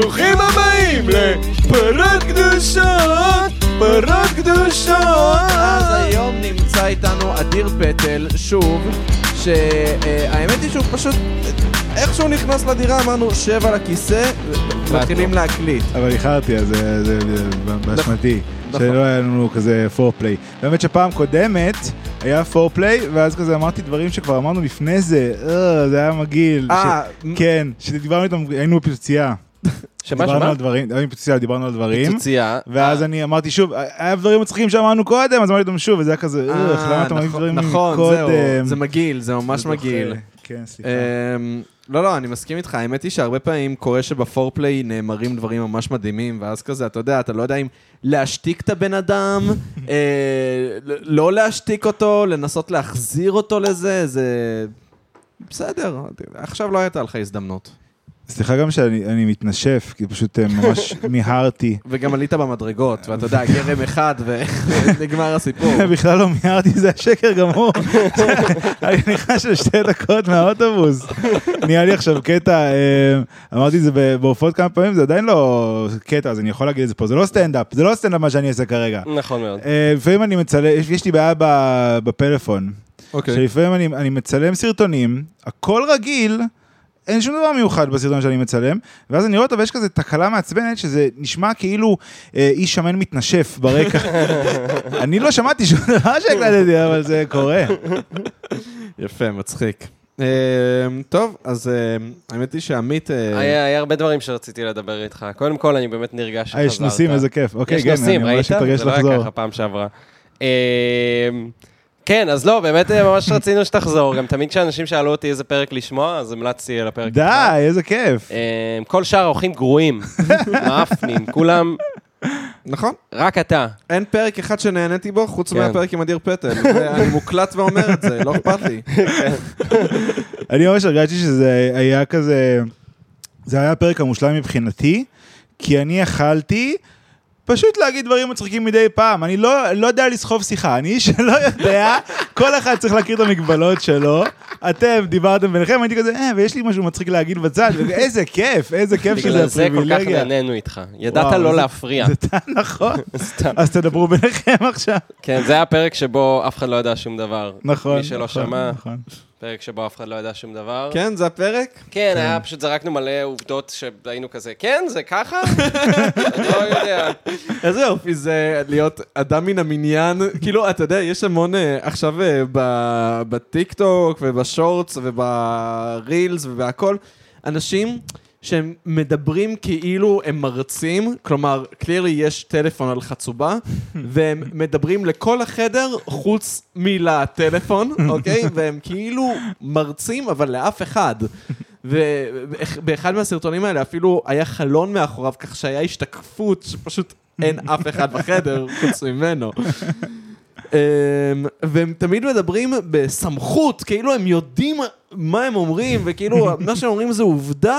ברוכים הבאים לפרות קדושות, פרות קדושות. אז היום נמצא איתנו אדיר פטל, שוב, שהאמת היא שהוא פשוט, איך שהוא נכנס לדירה אמרנו שב על הכיסא, מתחילים להקליט. אבל איחרתי, אז זה- זה באשמתי. נכון. שלא היה לנו כזה פורפליי. באמת שפעם קודמת היה פורפליי, ואז כזה אמרתי דברים שכבר אמרנו לפני זה, אה, זה היה מגעיל. אה, כן, שדיברנו איתם, היינו בפיצוצייה. שמה, דיברנו שמה? על דברים, היינו בפיצוצייה, דיברנו על דברים. פיצוצייה. ואז אני אמרתי שוב, היה דברים מצחיקים שאמרנו קודם, אז אמרתי להם שוב, וזה היה כזה, אה, איך, למה אתה מביא נכון, דברים נכון, מקודם? זהו, זה מגעיל, זה ממש. מגעיל. כן, סליחה. אמ, לא, לא, אני מסכים איתך. האמת היא שהרבה פעמים קורה שבפורפליי נאמרים דברים ממש מדהימים, ואז כזה, אתה יודע, אתה לא יודע אם להשתיק את הבן אדם, אה, ל- לא להשתיק אותו, לנסות להחזיר אותו לזה, זה... בסדר, עכשיו לא הייתה לך הזדמנות. סליחה גם שאני אני מתנשף, כי פשוט אה, ממש מיהרתי. וגם עלית במדרגות, ואתה יודע, גרם אחד ונגמר הסיפור. בכלל לא מיהרתי, זה השקר גמור. אני נכנס לשתי דקות מהאוטובוס. נהיה לי עכשיו קטע, אה, אמרתי את זה בהופעות כמה פעמים, זה עדיין לא קטע, אז אני יכול להגיד את זה פה, זה לא סטנדאפ, זה לא סטנדאפ מה שאני אעשה כרגע. נכון מאוד. אה, לפעמים אני מצלם, יש- לי בעיה בפלאפון, אוקיי. שלפעמים אני מצלם סרטונים, הכל רגיל, אין שום דבר מיוחד בסרטון שאני מצלם, ואז אני רואה אותו ויש כזה תקלה מעצבנת, שזה נשמע כאילו אה, איש שמן מתנשף ברקע. אני לא שמעתי שום דבר שהקלטתי, אבל זה קורה. יפה, מצחיק. אמ, טוב, אז אמ, האמת היא שעמית... אה, היה היה הרבה דברים שרציתי לדבר איתך. קודם כל, אני באמת נרגש שחזרת. אה, יש נושאים, איזה כיף. אוקיי, יש כן, נושאים, אני ראית? ממש מתרגש זה לא היה. ככה פעם שעברה. כן, אז לא, באמת אה, ממש רצינו שתחזור. גם תמיד כשאנשים שאלו אותי איזה פרק לשמוע, אז המלצתי על הפרק. די. איזה כיף. אמ, כל שאר האורחים גרועים, מאפנים, כולם, נכון. רק אתה. אין פרק אחד שנהניתי בו, חוץ כן. מהפרק עם אדיר פטל. ואני מוקלט ואומר את זה, לא אכפת לי. אני ממש הרגשתי שזה היה כזה, זה היה הפרק המושלם מבחינתי, כי אני יכלתי פשוט להגיד דברים מצחיקים מדי פעם. אני לא, לא יודע לסחוב שיחה, אני איש שלא יודע, כל אחד צריך להכיר את המגבלות שלו. אתם דיברתם ביניכם, הייתי כזה, אה, ויש לי משהו מצחיק להגיד בצד, ואיזה כיף, איזה כיף שזה בגלל זה כל כך הפריבילגיה. נהנינו איתך. ידעת לא להפריע. זה נכון. אז תדברו ביניכם עכשיו. כן, זה היה פרק שבו אף אחד לא ידע שום דבר. נכון. מי שלא נכון, שמע, נכון. פרק שבו אף אחד לא ידע שום דבר. כן, זה הפרק? כן, היה פשוט זרקנו מלא עובדות שהיינו כזה, כן, זה ככה? לא יודע. איזה יופי זה להיות אדם מן המניין. כאילו, אתה יודע, יש המון אה, עכשיו אה, בטיקטוק ובשורטס וברילס ובהכל, אנשים שהם מדברים כאילו הם מרצים, כלומר, קלירלי יש טלפון על חצובה, והם מדברים לכל החדר חוץ מלטלפון, אוקיי? והם כאילו מרצים, אבל לאף אחד. ובאחד מהסרטונים האלה אפילו היה חלון מאחוריו, כך שהיה השתקפות שפשוט אין אף אחד בחדר חוץ ממנו. אמ, והם תמיד מדברים בסמכות, כאילו הם יודעים מה הם אומרים, וכאילו מה שהם אומרים זה עובדה,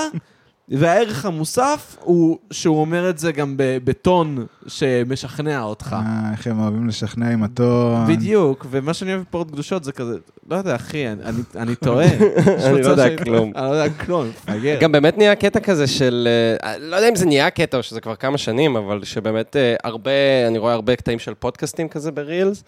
והערך המוסף הוא שהוא אומר את זה גם בטון שמשכנע אותך. אה, איך הם אוהבים לשכנע עם הטון. בדיוק, ומה שאני אוהב בפרות קדושות זה כזה, לא יודע, אחי, אני- אני- אני טועה. אני לא יודע כלום. אני לא יודע כלום, מפגר. גם באמת נהיה קטע כזה של, אה, לא יודע אם זה נהיה קטע או שזה כבר כמה שנים, אבל שבאמת אה, הרבה, אני רואה הרבה קטעים של פודקאסטים כזה ברילס,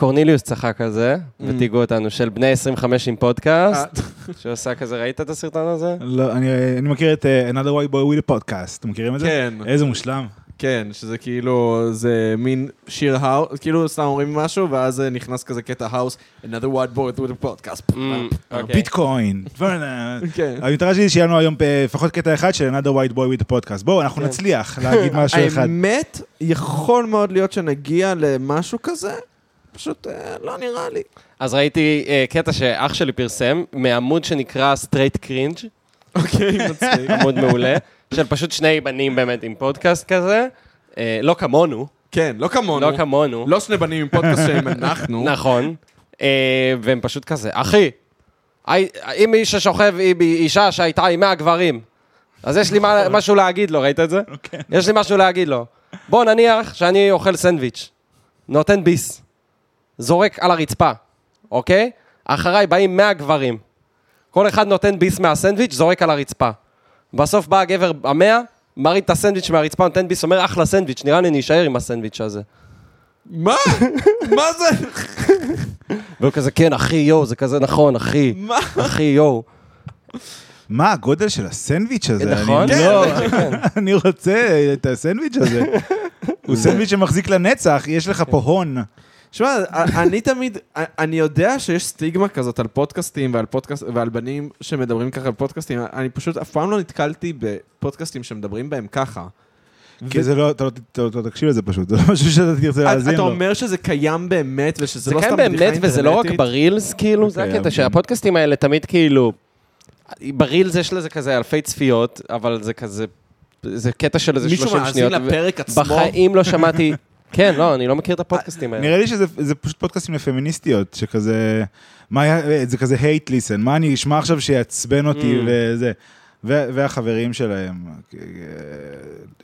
וקורניליוס צחק על זה, ותיגעו אותנו, של בני 25 עם פודקאסט, שעושה כזה, ראית את הסרטון הזה? לא, אני אני מכיר את אה, Another White Boy with a Podcast, אתם מכירים את זה? כן, איזה מושלם. כן, שזה כאילו, זה מין שיר house, כאילו סתם אומרים משהו, ואז אה, נכנס כזה קטע house, another white boy with a podcast. Mm, אוקיי. ביטקוין. כן. המטרה שלי שיהיה לנו היום אה, לפחות קטע אחד של Another White Boy with a Podcast. בואו, אנחנו כן. נצליח להגיד משהו אחד. האמת, יכול מאוד להיות שנגיע למשהו כזה, פשוט אה, לא נראה לי. אז ראיתי אה, קטע שאח שלי פרסם, מעמוד שנקרא Straight Cringe, אוקיי, מצחיק. עמוד מעולה, של פשוט שני בנים באמת עם פודקאסט כזה, אה, לא כמונו, כן, לא כמונו. לא כמונו. לא שני בנים עם פודקאסט שהם אנחנו. נכון. אה, והם פשוט כזה, אחי, אם איש ששוכב עם אישה שהייתה עם 100 גברים, אז יש לי מה- משהו להגיד לו, ראית את זה? יש לי משהו להגיד לו. בוא נניח שאני אוכל סנדוויץ', נותן ביס, זורק על הרצפה, אוקיי? אחריי באים 100 גברים. כל אחד נותן ביס מהסנדוויץ', זורק על הרצפה. בסוף בא הגבר המאה, מרים את הסנדוויץ' מהרצפה, נותן ביס, אומר, אחלה סנדוויץ', נראה לי אני אשאר עם הסנדוויץ' הזה. מה? מה זה? והוא כזה, כן, אחי, יואו, זה כזה נכון, אחי. מה? אחי, יואו. מה הגודל של הסנדוויץ' הזה? נכון? אני לא- כן. אני רוצה את הסנדוויץ' הזה. הוא סנדוויץ' שמחזיק לנצח, יש לך פה הון. שמע, אני תמיד, אני יודע שיש סטיגמה כזאת על פודקאסטים ועל פודקאסט, ועל בנים שמדברים ככה על פודקאסטים, אני פשוט אף פעם לא נתקלתי בפודקאסטים שמדברים בהם ככה. כי זה לא, אתה לא- אתה לא תקשיב לזה פשוט, זה לא משהו שאתה תרצה להאזין אתה לו. אומר שזה קיים באמת, ושזה זה לא קיים סתם בדיחה באמת, וזה לא רק אינטרנטית? ברילס, כאילו, זה קיים, הקטע כן. שהפודקאסטים האלה תמיד כאילו... ברילס יש לזה כזה אלפי צפיות, אבל זה כזה... זה קטע של איזה 30 מישהו שניות. מאזין לפרק עצמו? בחיים לא שמעתי... כן, לא, אני לא מכיר את הפודקאסטים האלה. נראה לי שזה זה פשוט פודקאסטים לפמיניסטיות, שכזה, מה היה, זה כזה hate listen, מה אני אשמע עכשיו שיעצבן אותי Mm. וזה. ו- והחברים שלהם,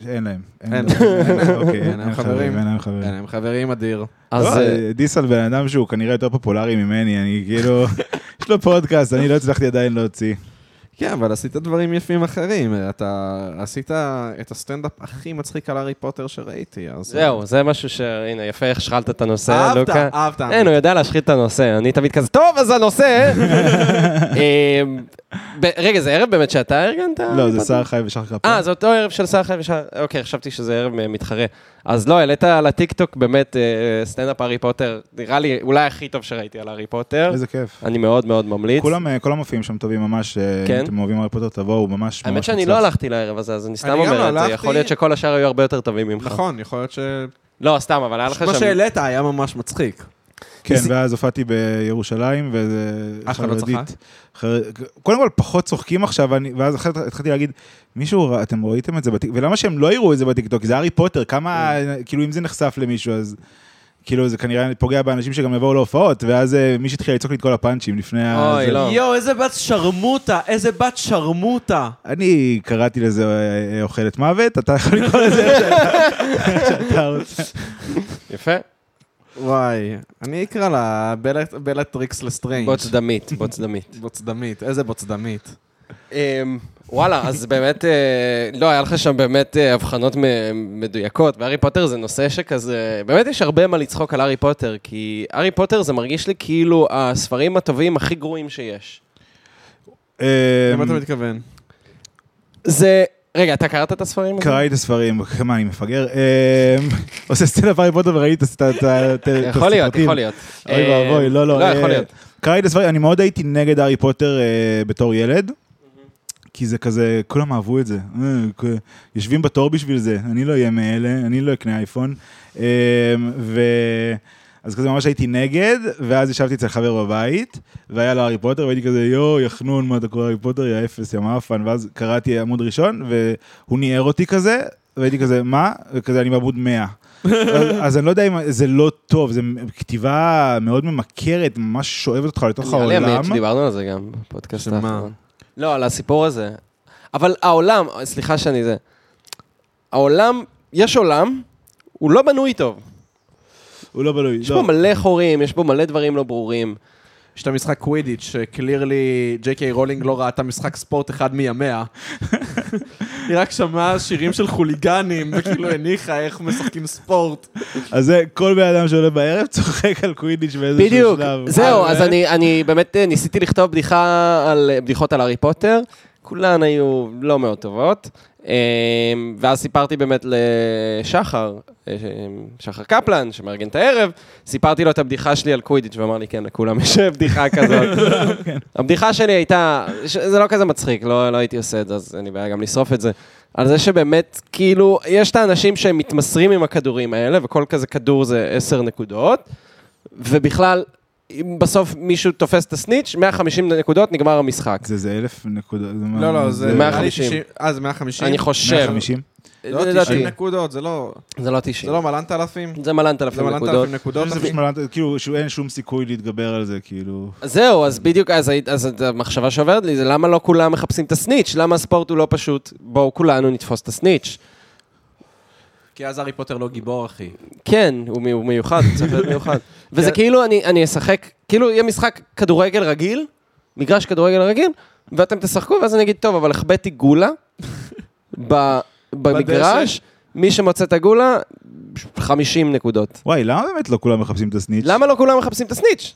אין להם. אין להם. להם. אוקיי, אין להם חברים. אין להם חברים. כן, הם חברים אדיר. אז לא, אה, דיס על בן אדם שהוא כנראה יותר פופולרי ממני, אני כאילו, יש לו פודקאסט, אני לא הצלחתי עדיין להוציא. כן, אבל עשית דברים יפים אחרים. אתה עשית את הסטנדאפ הכי מצחיק על הארי פוטר שראיתי, אז... זהו, זה משהו ש... הנה, יפה איך שחלת את הנושא, אהבת, לוקה. אהבת. אין, הוא יודע להשחיל את הנושא, אני תמיד כזה, טוב, אז הנושא... אמ, ב- רגע, זה ערב באמת שאתה ארגנת? לא, זה שר חי ושחר קפלן. אה, זה אותו ערב של שר חי ושחר... אוקיי, חשבתי שזה ערב אה, מתחרה. אז לא, העלית על הטיקטוק באמת אה, סטנדאפ הארי פוטר, נראה לי אולי הכי טוב שראיתי על הארי פוטר. איזה כיף. אני מאוד מאוד ממליץ. כולם, אה, כל המופיעים שם טובים ממש, אה, כן? אם אתם אוהבים הארי פוטר תבואו, ממש ממש האמת שאני. לא הלכתי לערב הזה, אז אני סתם אומר לא את זה. יכול להיות שכל השאר היו הרבה יותר טובים ממך. נכון, יכול להיות ש... לא, סתם, אבל היה לך מה שם... שהעלית היה ממש מצחיק. כן, ניסי- ואז הופעתי בירושלים, וזה אף אחד לא צחק? חר- קודם כל, פחות צוחקים עכשיו, אני- ואז אחרי זה התחלתי להגיד, מישהו, אתם ראיתם את זה בטיקטוק? ולמה שהם לא יראו את זה בטיקטוק? זה הארי פוטר, כמה, כן. כאילו, אם זה נחשף למישהו, אז... כאילו, זה כנראה פוגע באנשים שגם יבואו להופעות, ואז אה, מישהו התחיל לצעוק לי את כל הפאנצ'ים לפני ה... אוי, זה. לא. יואו, איזה בת שרמוטה, איזה בת שרמוטה. אני קראתי לזה אה, אוכלת מוות, אתה יכול לקרוא לזה איך שאתה רוצה. יפה. וואי, אני אקרא לה בלט- בלטריקס לסטריינג'. בוץ דמית, בוץ דמית. בוצדמית, איזה בוצדמית. אמ, וואלה, אז באמת, אה, לא, היה לך שם באמת אה, הבחנות מ- מדויקות, והארי פוטר זה נושא שכזה, באמת יש הרבה מה לצחוק על הארי פוטר, כי הארי פוטר זה מרגיש לי כאילו הספרים הטובים הכי גרועים שיש. אה, למה אתה מתכוון? זה, רגע, אתה קראת את הספרים? קראתי את הספרים, מה, אני מפגר? אה, עושה סטנדאפ הארי פוטר וראיתי את ה- את ה- את ה- יכול להיות, הסרטים. יכול להיות. אוי אה, ואבוי, לא, לא. לא, אה, יכול להיות. קראתי את הספרים, אני מאוד הייתי נגד הארי פוטר אה, בתור ילד. כי זה כזה, כולם אהבו את זה. יושבים בתור בשביל זה, אני לא אהיה מאלה, אני לא אקנה אייפון. אה, ו... אז כזה ממש הייתי נגד, ואז ישבתי אצל חבר בבית, והיה לו הארי פוטר, והייתי כזה, יואו, יא חנון, מה אתה קורא הארי פוטר, יא אפס, יא מאפן, ואז קראתי עמוד ראשון, והוא ניער אותי כזה, והייתי כזה, מה? וכזה, אני בעמוד 100. אז, אז אני לא יודע אם זה לא טוב, זה כתיבה מאוד ממכרת, ממש שואבת אותך לתוך נראה לי העולם. עמית שדיברנו על זה גם בפודקאסט? האחרון. לא, על הסיפור הזה. אבל העולם, סליחה שאני זה, העולם, יש עולם, הוא לא בנוי טוב. הוא לא בנוי. יש לא. פה מלא חורים, יש פה מלא דברים לא ברורים. יש את המשחק קווידיץ', ש clearly ג'יי קיי רולינג לא ראתה משחק ספורט אחד מימיה. היא רק שמעה שירים של חוליגנים, וכאילו הניחה איך משחקים ספורט. אז זה, כל בן אדם שעולה בערב צוחק על קווידיץ' באיזשהו בדיוק, שלב. זהו, אה, אז? אני, אני באמת אה, ניסיתי לכתוב בדיחה על, בדיחות על הארי פוטר, כולן היו לא מאוד טובות, אה, ואז סיפרתי באמת לשחר, אה, שחר קפלן, שמארגן את הערב, סיפרתי לו את הבדיחה שלי על קווידיץ', ואמר לי, כן, לכולם יש בדיחה כזאת. הבדיחה שלי הייתה, זה לא כזה מצחיק, לא, לא הייתי עושה את זה, אז אין לי בעיה גם לשרוף את זה. על זה שבאמת, כאילו, יש את האנשים שהם מתמסרים עם הכדורים האלה, וכל כזה כדור זה עשר נקודות, ובכלל, אם בסוף מישהו תופס את הסניץ', 150 נקודות, נגמר המשחק. זה זה אלף נקודות. זה לא, לא, זה... 150. אה, זה 150? אני חושב, 150? לא, לדעתי, 90 נקודות, זה לא... זה לא זה 90, לא מלנת אלפים? זה מלנת זה אלפים מלנת נקודות. אלפים נקודות, זה אחי? פשוט מלנת- כאילו, שאין שום סיכוי להתגבר על זה, כאילו... אז זהו, אז בדיוק, אז המחשבה שעוברת לי זה למה לא כולם מחפשים את הסניץ', למה הספורט הוא לא פשוט, בואו כולנו נתפוס את הסניץ'. כי אז הארי פוטר לא גיבור, אחי. כן, הוא מי- הוא מיוחד, הוא צריך להיות מיוחד. וזה כן. כאילו, אני, אני אשחק, כאילו יהיה משחק כדורגל רגיל, מגרש כדורגל רגיל, ואתם תשחקו, ואז אני אגיד, טוב, אבל החבאתי גולה, ב- במגרש, מי שמוצא את הגולה, 50 נקודות. וואי, למה באמת לא כולם מחפשים את הסניץ'? למה לא כולם מחפשים את הסניץ'?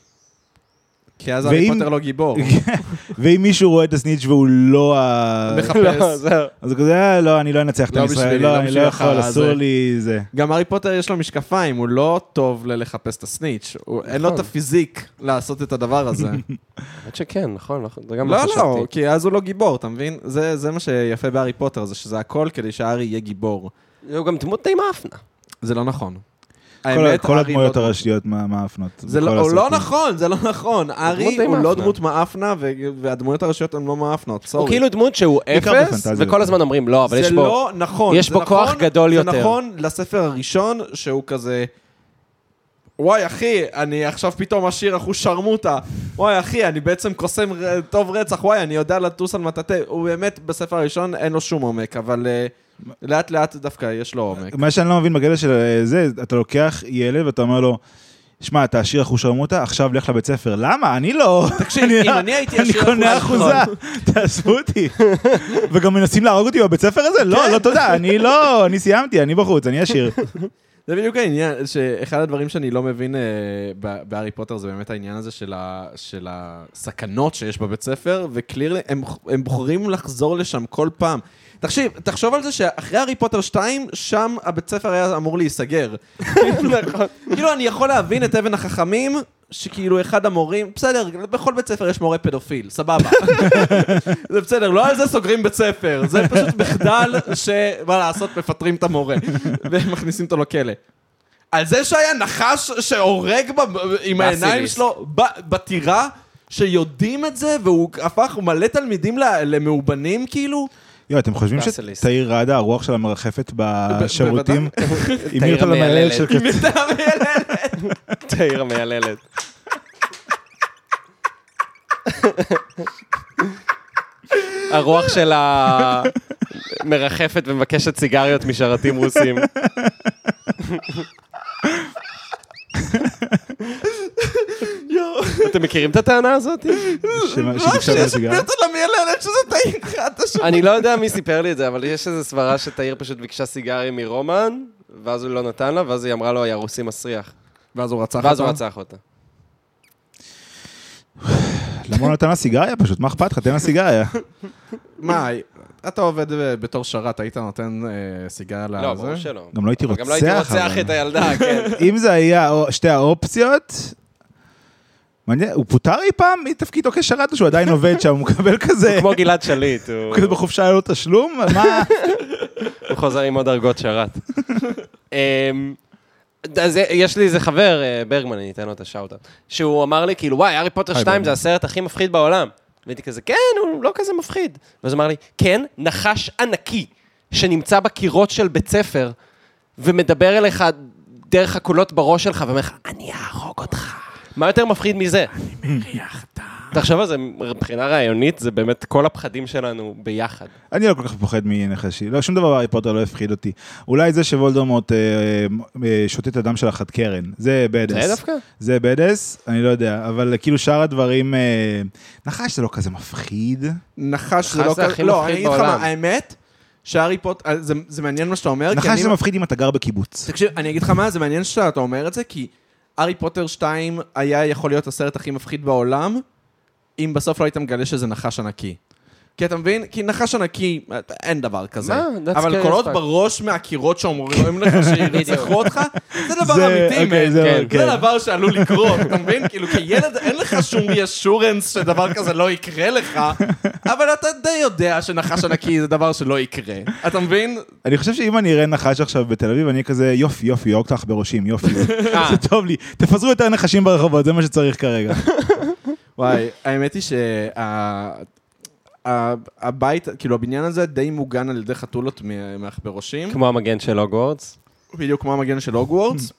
כי אז הארי פוטר לא גיבור. ואם מישהו רואה את הסניץ' והוא לא ה... מחפש. לא, זהו. אז הוא כזה, "אה, לא, אני לא אנצח את לא בשבילי, לא, לא אני לא יכול, אסור הזה." לי זה. גם הארי פוטר יש לו משקפיים, הוא לא טוב ללחפש את הסניץ'. הוא- אין לו את נכון. הפיזיק לעשות את הדבר הזה. האמת שכן, נכון, נכון, זה גם מה לא, לא, חשבתי. כי אז הוא לא גיבור, אתה מבין? זה זה מה שיפה בהארי פוטר, זה שזה הכל כדי שהארי יהיה גיבור. הוא גם דמות די מאפנה. זה לא נכון. האמת, כל הדמויות לא- הראשיות מאפנות. זה לא, לא. נכון, זה לא נכון. הארי די הוא לא. דמות מאפנה, והדמויות הראשיות הן לא מאפנות, סורי. הוא כאילו דמות שהוא אפס. וכל הזמן אומרים, לא, אבל יש זה בו... לא נכון. יש זה בו כוח נכון- גדול יותר. זה נכון לספר הראשון, שהוא כזה... וואי, אחי, אני עכשיו פתאום אשיר אחושרמוטה. וואי, אחי, אני בעצם קוסם טוב רצח. וואי, אני יודע לטוס על מטאטא. הוא באמת, בספר הראשון אין לו שום עומק, אבל אה, לאט לאט דווקא יש לו עומק. מה שאני לא מבין בקטע של אה, זה, אתה לוקח ילד ואתה אומר לו, שמע, אתה עשיר אחושרמוטה, עכשיו לך לבית ספר. למה? אני לא. תקשיב, אני- אם אני הייתי אני עשיר קונה אחושרמוטה- אחוזה, תעזבו אותי. וגם מנסים להרוג אותי בבית ספר הזה? לא, כן. לא תודה, אני לא, אני סיימתי, אני בחוץ, אני עשיר. זה בדיוק העניין, שאחד הדברים שאני לא מבין אה, בהארי פוטר זה באמת העניין הזה של, הסכנות שיש בבית ספר, וקלירלי, הם, הם בוחרים לחזור לשם כל פעם. תקשיב, תחשוב על זה שאחרי הארי פוטר 2, שם הבית ספר היה אמור להיסגר. כאילו, אני יכול להבין את אבן החכמים, שכאילו אחד המורים, בסדר, בכל בית ספר יש מורה פדופיל, סבבה. זה בסדר, לא על זה סוגרים בית ספר, זה פשוט מחדל שמה לעשות, מפטרים את המורה ומכניסים אותו לכלא. על זה שהיה נחש שהורג ב- עם העיניים. שלו ב- בטירה, שיודעים את זה, והוא הפך מלא תלמידים למאובנים כאילו? יואו, אתם חושבים. שתאיר ראדה, הרוח שלה מרחפת בשירותים? תאיר למנהלת המייללת. של עם קצה. את המיילדת. תאיר המייללת. הרוח שלה מרחפת ומבקשת סיגריות משרתים רוסים. אתם מכירים את הטענה הזאת? לא, שיש למיילדת שזה טעים לך, אתה שומע. אני לא יודע מי סיפר לי את זה, אבל יש איזו סברה שתאיר פשוט ביקשה סיגריה מרומן, ואז הוא לא נתן לה, ואז היא אמרה לו, יא רוסי מסריח. ואז הוא רצח ואז הוא אותה. רצח אותה. למה הוא נתן לה סיגריה פשוט? מה אכפת לך? תן לה סיגריה. מה, אתה עובד אה, בתור שרת, היית נותן אה, סיגריה לזה? לא, ברור שלא. גם לא הייתי אבל גם לא הייתי רוצח. רוצח. את הילדה, כן. אם זה היה שתי האופציות, מעניין, הוא פוטר אי פעם מתפקידו כשרת או שהוא עדיין עובד שם, הוא מקבל כזה, כמו גלעד שליט, הוא הוא כזה בחופשה לו תשלום? מה? הוא חוזר עם עוד דרגות שרת. אמ, אז יש לי איזה חבר, אה, ברגמן, אני אתן לו את השאוט שהוא אמר לי, כאילו, וואי, הארי פוטר היי, 2 ברגמן. זה הסרט הכי מפחיד בעולם. והייתי כזה, כן, הוא לא כזה מפחיד. ואז הוא אמר לי, כן, נחש ענקי שנמצא בקירות של בית ספר, ומדבר אליך דרך הקולות בראש שלך, ואומר לך, אני אהרוג אותך. מה יותר מפחיד מזה? אני מריח את ה... תחשוב על זה, מבחינה רעיונית, זה באמת כל הפחדים שלנו ביחד. אני לא כל כך פוחד מנחשי, לא, שום דבר בהארי פוטר לא הפחיד אותי. אולי זה שוולדמורט אה, אה, שותה את הדם של החד קרן, זה בדס. זה דווקא? זה בדס, אני לא יודע, אבל כאילו שאר הדברים, אה, נחש זה לא כזה מפחיד. נחש זה נחש לא זה כזה... הכי לא, אני אגיד לך. מה, האמת, שהארי פוטר... אה, זה- זה מעניין מה שאתה אומר, נחש אני... זה מפחיד אם אתה גר בקיבוץ. תקשיב, אני אגיד לך מה, זה מעניין שאתה אומר את זה, כי הארי פוטר 2 היה יכול להיות הסרט הכי מפחיד בעולם, אם בסוף לא היית מגלה שזה נחש ענקי. כי אתה מבין? כי נחש ענקי, אין דבר כזה. מה? That's אבל קולות. בראש מהקירות שאומרים לך שירצחו אותך, זה דבר אמיתי, אוקיי, מן. זה- כן. כן. זה דבר שעלול לקרות, אתה מבין? כאילו, כילד אין לך שום ריאשורנס שדבר כזה לא יקרה לך, אבל אתה די יודע שנחש ענקי זה דבר שלא יקרה. אתה מבין? אני חושב שאם אני אראה נחש עכשיו בתל אביב, אני כזה, יופי, יופי, יורק לך בראשים, יופי. אה. זה טוב לי. תפזרו יותר נחשים ברחובות, זה מה שצריך כרגע. וואי, האמת היא שהבית, כאילו הבניין הזה די מוגן על ידי חתולות מעכברושים, כמו המגן של הוגוורטס. בדיוק כמו המגן של הוגוורטס.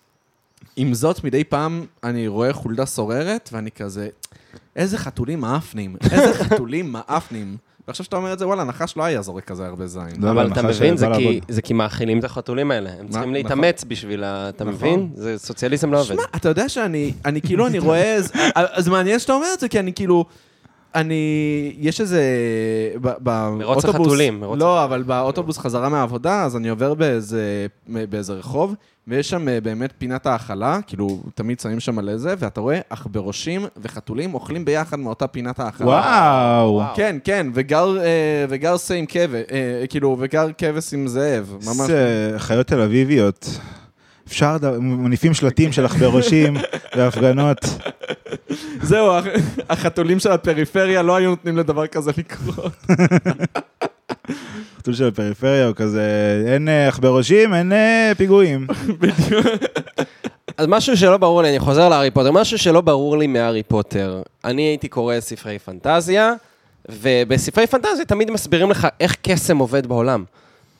עם זאת, מדי פעם אני רואה חולדה סוררת, ואני כזה, איזה חתולים מאפנים, איזה חתולים מאפנים. ועכשיו שאתה אומר את זה, וואלה, נחש לא היה זורק כזה הרבה זין. לא, אבל אתה מבין, זה כי- לעבוד. זה כי מאכילים את החתולים האלה. הם צריכים נכון. להתאמץ בשביל ה... אתה נכון. מבין? זה סוציאליזם לא עובד. שמע, אתה יודע שאני, אני כאילו, אני רואה, זה מעניין שאתה אומר את זה, כי אני כאילו, אני, יש איזה, באוטובוס, החתולים, מרוץ לא, אבל באוטובוס חזרה מהעבודה, אז אני עובר באיזה, באיזה רחוב, ויש שם אה, באמת פינת האכלה, כאילו, תמיד שמים שם על איזה, ואתה רואה עכברושים וחתולים אוכלים ביחד מאותה פינת האכלה. וואו. כן, כן, וגר, אה, וגר עם כבש, אה, כאילו, וגר כבש עם זאב, ממש. זה חיות תל אביביות. אפשר, מניפים שלטים של עכברושים בהפגנות. זהו, הח- החתולים של הפריפריה לא היו נותנים לדבר כזה לקרות. חתול של הפריפריה הוא כזה, אין אה, עכברושים, אין אה, פיגועים. אז משהו שלא ברור לי, אני חוזר להארי פוטר, משהו שלא ברור לי מהארי פוטר. אני הייתי קורא ספרי פנטזיה, ובספרי פנטזיה תמיד מסבירים לך איך קסם עובד בעולם.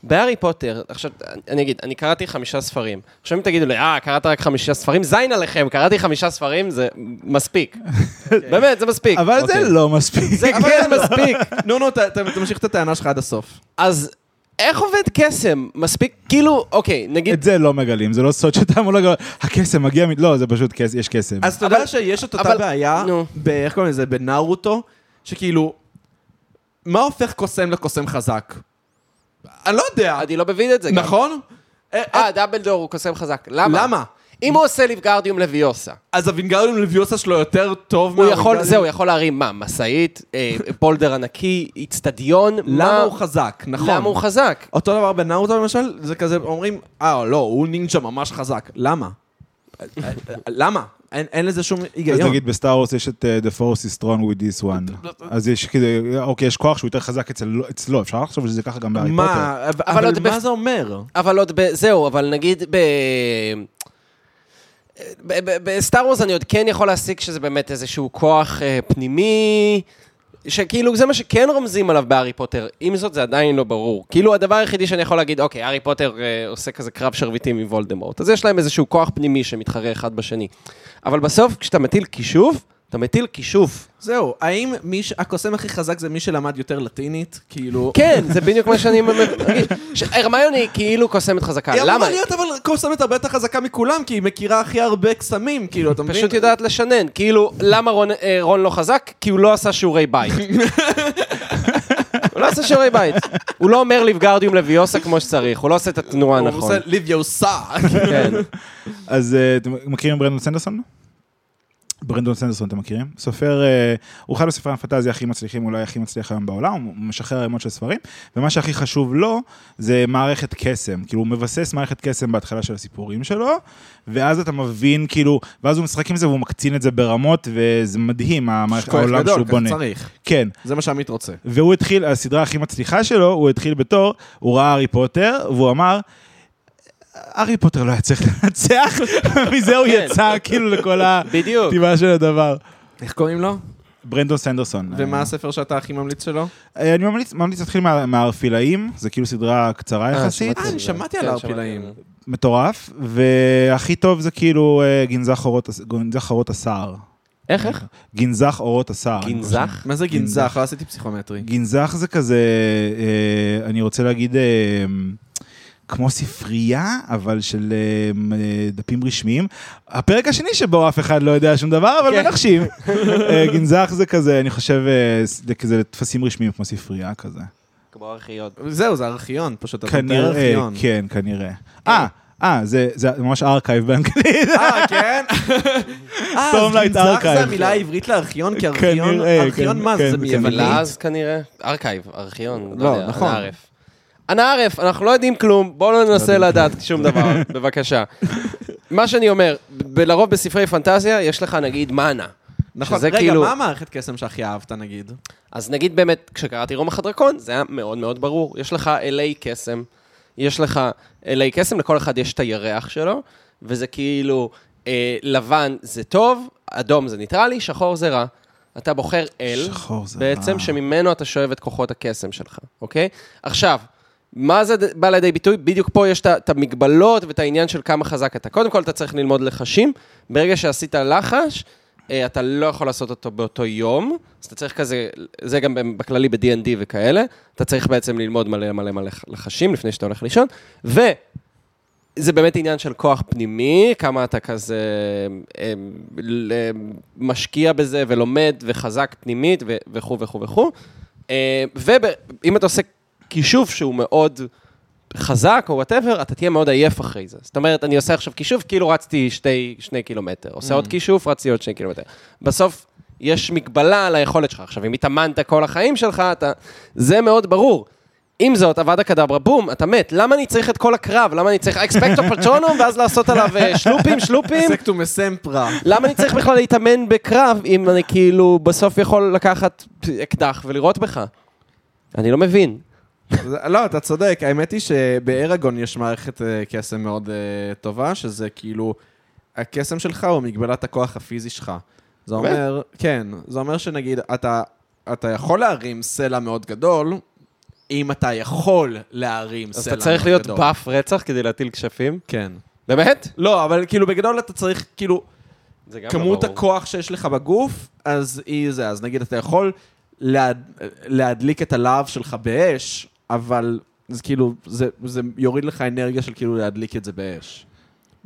בהארי פוטר, עכשיו, אני אגיד, אני קראתי חמישה ספרים. עכשיו אם תגידו לי, אה, קראת רק חמישה ספרים? זין עליכם, קראתי חמישה ספרים, זה מספיק. באמת, זה מספיק. אבל זה אוקיי. לא מספיק. זה כן מספיק. נו, נו, תמשיך את הטענה שלך עד הסוף. אז איך עובד קסם? מספיק, כאילו, אוקיי, נגיד, את זה לא מגלים, זה לא סוד שאתה אמור לגלות, הקסם מגיע, מ- לא, זה פשוט קסם, יש קסם. אז אתה יודע שיש את אותה בעיה, איך קוראים לזה, בנארוטו, שכאילו, מה הופך קוסם לקוסם חזק? אני לא יודע. אני לא מבין את זה. נכון? אה, אה, דמבלדור הוא קוסם חזק. למה? למה? אם הוא עושה ליבגרדיום לביוסה, אז הווינגרדיום לביוסה שלו יותר טוב מהווינגרדיום- זהו, הוא יכול להרים מה, משאית, אה, פולדר ענקי, איצטדיון, למה מה- הוא חזק, נכון. למה הוא חזק? אותו דבר בנארוטו למשל, זה כזה, אומרים, אה, לא, הוא נינג'ה ממש חזק. למה? למה? אין אין לזה שום אז היגיון. נגיד ב Star Wars יש את uh, The Force is strong with this one. אז יש כזה, אוקיי, יש כוח שהוא יותר חזק אצל- אצלו, אפשר לחשוב שזה ככה גם בהארי פוטר. מה, אבל אבל עוד מה בפ- זה אומר? אבל עוד ב... זהו, אבל נגיד ב... ב- ב- ב Star Wars אני עוד כן יכול להסיק שזה באמת איזשהו כוח אה, פנימי, שכאילו זה מה שכן רומזים עליו בהארי פוטר, עם זאת זה עדיין לא ברור. כאילו הדבר היחידי שאני יכול להגיד, אוקיי, הארי פוטר אה, עושה כזה קרב שרביטים עם וולדמורט, אז יש להם איזשהו כוח פנימי שמתחרה אחד בשני. אבל בסוף כשאתה מטיל כישוף, אתה מטיל כישוף. זהו, האם מי ש- הקוסם הכי חזק זה מי שלמד יותר לטינית? כאילו... כן, זה בדיוק מה שאני מרגיש. הרמיוני היא כאילו קוסמת חזקה, היא למה? אמורה להיות אבל קוסמת הרבה יותר חזקה מכולם, כי היא מכירה הכי הרבה קסמים, כאילו, אתה מבין? פשוט יודעת לשנן. כאילו, למה רון, אה, רון לא חזק? כי הוא לא עשה שיעורי בית. הוא לא עשה שיעורי בית. הוא לא אומר ליבגרדיום לביוסה כמו שצריך, הוא לא עושה את התנועה הוא הנכון. עושה ליב יוסה. כן. אז אה, אתם מכירים ברנדון סנדרסון? ברנדון סנדרסון אתם מכירים? סופר, אה, הוא אחד הספרי הפנטזיה הכי מצליחים, אולי הכי מצליח היום בעולם, הוא משחרר ערימות של ספרים, ומה שהכי חשוב לו זה מערכת קסם, כאילו הוא מבסס מערכת קסם בהתחלה של הסיפורים שלו, ואז אתה מבין כאילו, ואז הוא משחק עם זה והוא מקצין את זה ברמות, וזה מדהים, המערכת- העולם גדול, שהוא ככה בונה. צריך. כן, זה מה שעמית רוצה. והוא התחיל, הסדרה הכי מצליחה שלו, הוא התחיל בתור, הוא ראה הארי פוטר, והוא אמר, הארי פוטר לא היה צריך לנצח, ומזה הוא כן. יצא כאילו לכל. הכתיבה של הדבר. איך קוראים לו? ברנדון סנדרסון. ומה אה, הספר שאתה הכי ממליץ שלו? אה, אני ממליץ ממליץ להתחיל מה- מהארפילאים, זה כאילו סדרה קצרה יחסית, אה, אני שמעתי על כן, הערפילאים. מטורף, והכי טוב זה כאילו אה, גנזך אורות הסער. איך, איך? גנזך אורות הסער. גנזך? מה זה גנזך. לא עשיתי פסיכומטרי. גנזך זה כזה, אה, אני רוצה להגיד, אה, כמו ספרייה, אבל של אה, אה, דפים רשמיים. הפרק השני שבו אף אחד לא יודע שום דבר, אבל כן. מנחשים. אה, גנזך זה כזה, אני חושב, זה כזה טפסים רשמיים כמו ספרייה כזה. כמו ארכיון. זהו, זה ארכיון, פשוט. אתה מתאר כנראה, ארכיון. כן, כנראה. אה, אה, זה זה ממש archive באנגלית. אה, כן? אה, גנזך Archive. זה המילה העברית לארכיון? כי ארכיון, ארכיון כן, מה כן, זה? זה מיוונית? מילה אז כנראה? archive, ארכיון. לא, יודע, נכון. אנא עארף. אנחנו לא יודעים כלום, בואו לא ננסה לדעת שום דבר, בבקשה. מה שאני אומר, לרוב בספרי פנטזיה יש לך נגיד מאנה. נכון, רגע, כאילו- מה המערכת קסם שהכי אהבת נגיד? אז נגיד באמת, כשקראתי רומח הדרקון, זה היה מאוד מאוד ברור. יש לך אלי קסם, יש לך אלי קסם, לכל אחד יש את הירח שלו, וזה כאילו, אה, לבן זה טוב, אדום זה ניטרלי, שחור זה רע. אתה בוחר אל, שחור זה בעצם רע. שממנו אתה שואב את כוחות הקסם שלך, אוקיי? עכשיו, מה זה בא לידי ביטוי? בדיוק פה יש את המגבלות ואת העניין של כמה חזק אתה. קודם כל, אתה צריך ללמוד לחשים. ברגע שעשית לחש, אה, אתה לא יכול לעשות אותו באותו יום, אז אתה צריך כזה, זה גם בכללי ב-D&D וכאלה, אתה צריך בעצם ללמוד מלא מלא מלא לחשים לפני שאתה הולך לישון, זה באמת עניין של כוח פנימי, כמה אתה כזה אה, משקיע בזה ולומד וחזק פנימית וכו' וכו' וכו'. אה, ואם אתה עושה כישוף שהוא מאוד חזק או whatever, אתה תהיה מאוד עייף אחרי זה. זאת אומרת, אני עושה עכשיו כישוף, כאילו רצתי שתי, שני קילומטר. עושה עוד כישוף, רצתי עוד שני קילומטר. בסוף, יש מגבלה על היכולת שלך. עכשיו, אם התאמנת כל החיים שלך, אתה... זה מאוד ברור. עם זאת, אבדה קדברה, בום, אתה מת. למה אני צריך את כל הקרב? למה אני צריך אקספקטו פרצ'ונום, ואז לעשות עליו אה, שלופים, שלופים? סקטום מסמפרה. למה אני צריך בכלל להתאמן בקרב, אם אני כאילו בסוף יכול לקחת אקדח ולירות בך? אני לא מבין. לא, אתה צודק. האמת היא שבאראגון יש מערכת אה, קסם מאוד אה, טובה, שזה כאילו, הקסם שלך הוא מגבלת הכוח הפיזי שלך. זה? אומר, כן, זה אומר שנגיד, אתה, אתה יכול להרים סלע מאוד גדול, אם אתה יכול להרים אז סלע אתה צריך מאוד להיות גדול. באף רצח כדי להטיל כשפים? כן. באמת? לא, אבל כאילו בגדול אתה צריך, כאילו, לא כמות ברור. הכוח שיש לך בגוף, אז היא זה. אז נגיד, אתה יכול להד... להדליק את הלהב שלך באש, אבל זה כאילו, זה, זה יוריד לך אנרגיה של כאילו להדליק את זה באש.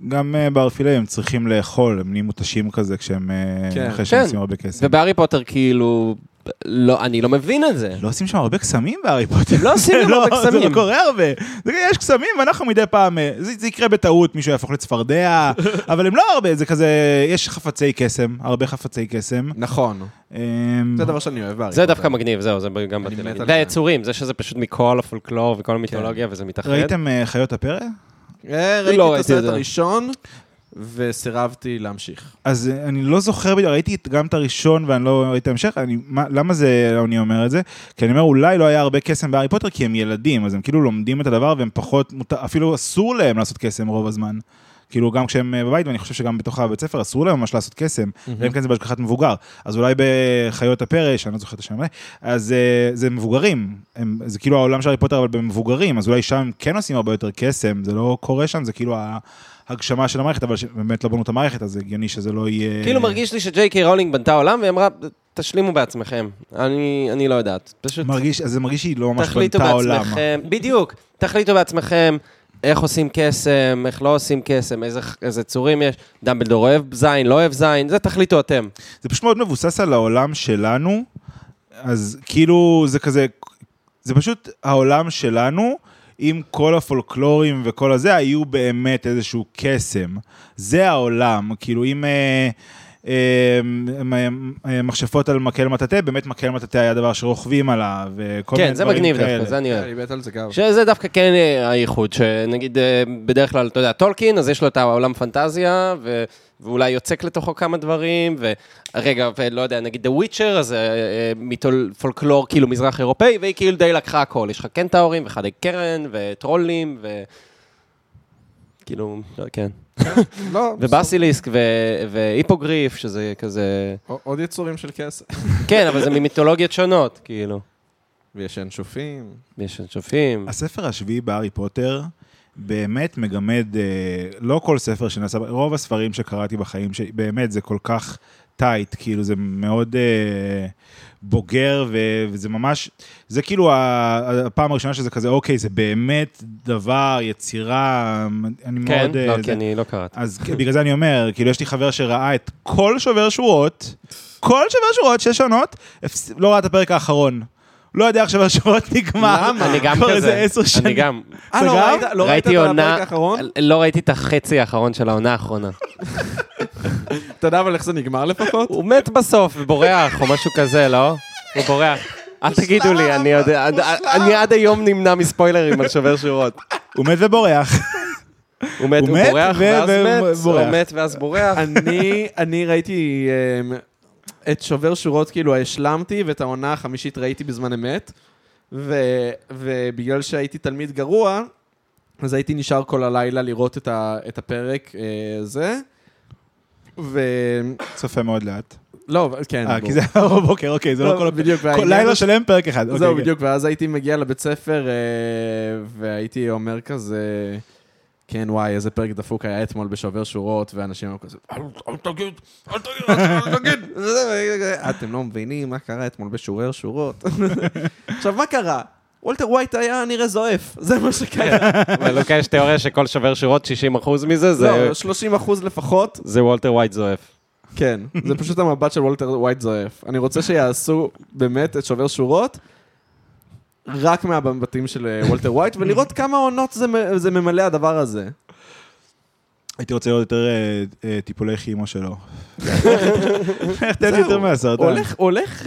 גם אה, בארפילים הם צריכים לאכול, הם נהיים מותשים כזה כשהם, אה, כן. אחרי שהם כן. עושים הרבה כסף. ובהארי פוטר כאילו, לא, אני לא מבין את זה. לא עושים שם הרבה קסמים בהארי פוטר. לא עושים שם הרבה זה קסמים. לא קורה הרבה. זה- יש קסמים, ואנחנו מדי פעם, אה, זה זה יקרה בטעות, מישהו יהפוך לצפרדע, אבל הם לא הרבה, זה כזה, יש חפצי קסם, הרבה חפצי קסם. נכון. אה, זה דבר שאני אוהב בהארי זה פוטר. דווקא מגניב, זהו, זה גם באתי להגיד. זה. והיצורים, זה שזה פשוט מכל הפולקלור וכל המיתולוגיה וזה מתאחד. ראיתם אה, חיות הפרא? אה, ראיתי לא את את הסרט זה. הראשון, וסירבתי להמשיך. אז אני לא זוכר בדיוק, ראיתי גם את הראשון ואני לא ראיתי את ההמשך, אני- מה- למה זה, אני אומר את זה? כי אני אומר, אולי לא היה הרבה קסם בהארי פוטר כי הם ילדים, אז הם כאילו לומדים את הדבר והם פחות, אפילו אסור להם לעשות קסם רוב הזמן. כאילו גם כשהם אה, בבית, ואני חושב שגם בתוך הבית ספר אסור להם ממש לעשות קסם, ואם כן זה בהשגחת מבוגר. אז אולי בחיות הפרא, שאני לא זוכר את השם אז אה, זה מבוגרים, הם, זה כאילו העולם של הארי פוטר אבל במבוגרים, אז אולי שם הם כן עושים הרבה יותר קסם, זה לא קורה שם, זה כאילו ההגשמה של המערכת, אבל באמת לא בנו את המערכת, אז זה הגיוני שזה לא יהיה... כאילו מרגיש לי שג'יי קיי רולינג בנתה עולם והיא אמרה, תשלימו בעצמכם. אני אני לא יודעת. פשוט מרגיש, אז זה מרגיש שהיא לא ממש בנתה עולם. בעצמכם. בדיוק, תחליטו בעצמכם. איך עושים קסם, איך לא עושים קסם, איזה, איזה צורים יש, דמבלדור אוהב זין, לא אוהב זין, זה תחליטו אתם. זה פשוט מאוד מבוסס על העולם שלנו, אז כאילו זה כזה, זה פשוט העולם שלנו, אם כל הפולקלורים וכל הזה היו באמת איזשהו קסם. זה העולם, כאילו אם... אה, אה, אה, מכשפות על מקל מטאטא, באמת מקל מטאטא היה דבר שרוכבים עליו, וכל מיני כן, זה דברים מגניב כאלה. דווקא, זה אני אוהב. אני מת על זה גם. שזה דווקא כן הייחוד, שנגיד בדרך כלל, אתה יודע, טולקין, אז יש לו את העולם פנטזיה, ו... ואולי יוצק לתוכו כמה דברים, ורגע, ולא יודע, נגיד The Witcher, אז אה, אה, מיתול פולקלור כאילו מזרח אירופאי, והיא כאילו די לקחה הכל, יש לך קנטאורים, וחדי קרן, וטרולים, ו... כאילו, לא, כן. לא, ובסיליסק. והיפוגריף, שזה כזה... עוד יצורים של כסף. כן, אבל זה ממיתולוגיות שונות, כאילו. ויש ינשופים. יש שופים. הספר השביעי בהארי פוטר באמת מגמד, אה, לא כל ספר שנעשה, רוב הספרים שקראתי בחיים שלי, באמת זה כל כך טייט, כאילו זה מאוד אה, בוגר, ו, וזה ממש, זה כאילו הפעם הראשונה שזה כזה, אוקיי, זה באמת דבר, יצירה, אני כן? מאוד... אה, לא, זה- כי אני לא קראתי. אז כן, בגלל זה אני אומר, כאילו יש לי חבר שראה את כל שובר שורות, כל שובר שורות, שש עונות, הפס- לא ראה את הפרק האחרון. לא יודע איך שובר שורות נגמר. למה? אני גם כבר כזה. איזה עשר אני שנים. גם. אה, לא? ראית? לא ראית את ראיתי הפרק האחרון? לא ראיתי את החצי האחרון של העונה האחרונה. אתה יודע אבל איך זה נגמר לפחות? הוא מת בסוף ובורח או משהו כזה, לא? הוא בורח. אל תגידו לי, אני יודע, עד- אני עד היום נמנע מספוילרים על שובר שורות. הוא מת ובורח. הוא מת, הוא הוא מת בורח ו- ואז ו- מת, בורח. הוא מת ואז בורח. אני, אני ראיתי אמ, את שובר שורות, כאילו השלמתי, ואת העונה החמישית ראיתי בזמן אמת, ו, ובגלל שהייתי תלמיד גרוע, אז הייתי נשאר כל הלילה לראות את, ה, את הפרק אה, זה. ו... צופה מאוד לאט. לא, כן. אה. כי זה היה בבוקר, אוקיי, זה לא כל... בדיוק. כל לילה שלם פרק אחד. זהו, אוקיי, בדיוק, ואז הייתי מגיע לבית ספר, אה, והייתי אומר כזה, כן, וואי, איזה פרק דפוק היה אתמול בשובר שורות, ואנשים היו כזה, "אל תגיד, אל תגיד, אל תגיד. אתם לא מבינים מה קרה אתמול בשובר שורות. עכשיו, מה קרה? וולטר ווייט היה נראה זועף, זה מה שקרה. ולוקה יש תיאוריה שכל שובר שורות, 60% מזה, זה- לא, 30 אחוז לפחות, זה וולטר ווייט זועף. כן. זה פשוט המבט של וולטר ווייט זועף. אני רוצה שיעשו באמת את שובר שורות. רק מהמבטים של אה, וולטר ווייט, ולראות כמה עונות זה זה ממלא הדבר הזה. הייתי רוצה לראות יותר אה, אה, טיפולי כימו שלו. איך תן יותר מהסרטן. הולך, הולך,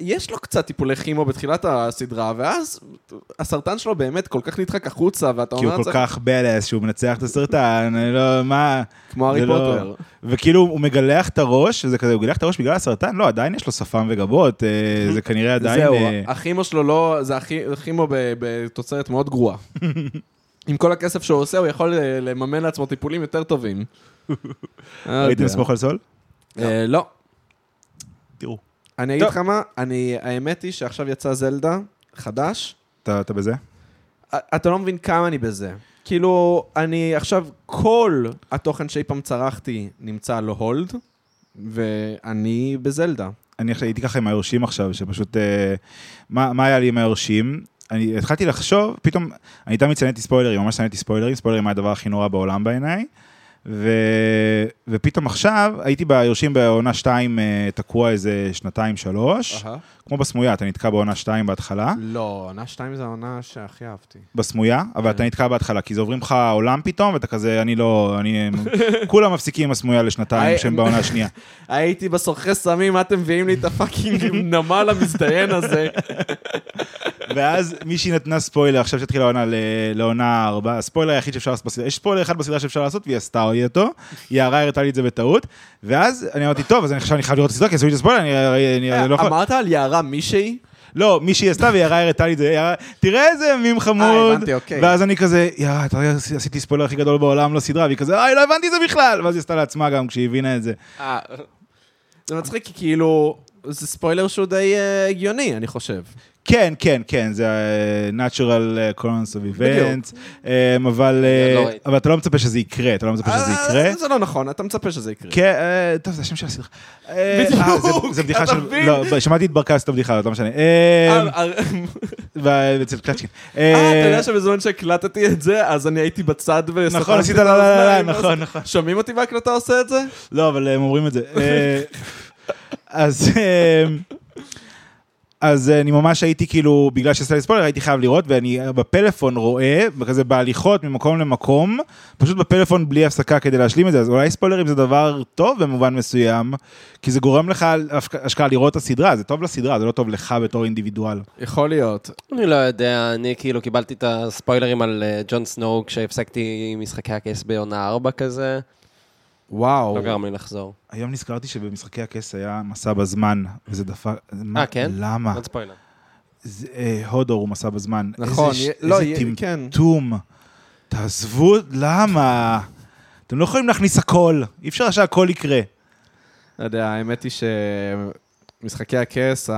יש לו קצת טיפולי כימו בתחילת הסדרה, ואז הסרטן שלו באמת כל כך נדחק החוצה, ואתה כי הוא אומר, כל כך בלס שהוא מנצח את הסרטן, אני לא, מה... כמו הארי זה לא- פוטר. וכאילו הוא מגלח את הראש, וזה כזה, הוא גילח את הראש בגלל הסרטן? לא, עדיין יש לו שפם וגבות, אה, זה כנראה עדיין... זהו, אה, הכימו שלו לא, זה הכי- הכימו בתוצרת מאוד גרועה. עם כל הכסף שהוא עושה, הוא יכול אה, לממן לעצמו טיפולים יותר טובים. לא ראיתם. סמוך על סול? אה, לא. תראו. אני אגיד. לך מה, האמת היא שעכשיו יצא זלדה, חדש. אתה בזה? אתה לא מבין כמה אני בזה. כאילו, אני עכשיו, כל התוכן שאי פעם צרכתי נמצא לו הולד, ואני בזלדה. אני עכשיו הייתי ככה עם היורשים עכשיו, שפשוט... אה, מה היה לי עם היורשים? אני התחלתי לחשוב, פתאום, אני תמיד שנאתי ספוילרים, ממש שנאתי ספוילרים, ספוילרים היה הדבר הכי נורא בעולם בעיניי. ו... ופתאום עכשיו הייתי ביורשים בעונה 2 תקוע איזה שנתיים שלוש, כמו בסמויה, אתה נתקע בעונה 2 בהתחלה, לא, עונה 2 זה העונה שהכי אהבתי. בסמויה, אבל אתה נתקע בהתחלה, כי זה עוברים לך עולם פתאום, ואתה כזה, אני לא, אני... כולם מפסיקים עם הסמויה לשנתיים שהם בעונה השנייה. הייתי בסורקי סמים, מה אתם מביאים לי את הפאקינג נמל המזדיין הזה? ואז מישהי נתנה ספוילר, עכשיו שהתחילה העונה לעונה ארבע, הספוילר היחיד שאפשר לעשות בסדרה, יש ספוילר אחד בסדרה שאפשר לעשות, והיא עשתה לי אותו, יערה הראתה לי את זה בטעות, ואז אני אמרתי, טוב, אז עכשיו אני חייב לראות את הסדרה, כי עשו לי את הספוילר, אני לא יכול... אמרת על יערה מישהי? לא, מישהי עשתה ויערה הראתה לי את זה, יערה, תראה איזה מים חמוד, הבנתי, אוקיי. ואז אני כזה, יערה, אתה רואה, עשיתי ספוילר הכי גדול בעולם לסדרה, והיא כזה, איי, לא הבנתי את זה בכלל, ואז היא עשתה לעצמה גם כשהיא הבינה את זה. זה מצחיק, כי כאילו, זה ספוילר שהוא די אה, הגיוני, אני חושב. כן, כן, כן, זה ה- natural uh, occurrence of events, אבל uh, לא. אבל אתה לא מצפה שזה יקרה, אתה לא מצפה שזה אה, יקרה. זה לא נכון, אתה מצפה שזה יקרה. כן, אה, טוב, זה השם של הסדרה. אה, בדיוק, אה, זה- בדיחה של... לא, שמעתי את ברקס את הבדיחה לא משנה. אה, אה, אה, אצל קלצ'קין. אה, אתה יודע שבזמן שהקלטתי את זה, אז אני הייתי בצד וסתמתי נכון, עשית לה, האוזניים, אז- נכון, נכון. שומעים אותי בהקלטה עושה את זה? לא, אבל הם אומרים את זה. אה, אז... אה, אז אני ממש הייתי כאילו, בגלל שעשתה לי ספוילר, הייתי חייב לראות, ואני בפלאפון רואה, כזה בהליכות ממקום למקום, פשוט בפלאפון בלי הפסקה כדי להשלים את זה, אז אולי ספוילרים זה דבר טוב במובן מסוים, כי זה גורם לך אשכרה לראות את הסדרה, זה טוב לסדרה, זה לא טוב לך בתור אינדיבידואל. יכול להיות. אני לא יודע, אני כאילו קיבלתי את הספוילרים על אה, ג'ון סנואו כשהפסקתי משחקי הכס בעונה 4 כזה, וואו. לא גרם לי לחזור. היום נזכרתי שבמשחקי הכס היה מסע בזמן, וזה דפק... מה- כן? למה? עוד ספוילר. אה, הודור הוא מסע בזמן. נכון, איזה, לא, איזה יה- כן. טמטום. תעזבו, למה? אתם לא יכולים להכניס הכל, אי אפשר שהכל יקרה. לא יודע, האמת היא שמשחקי הכס,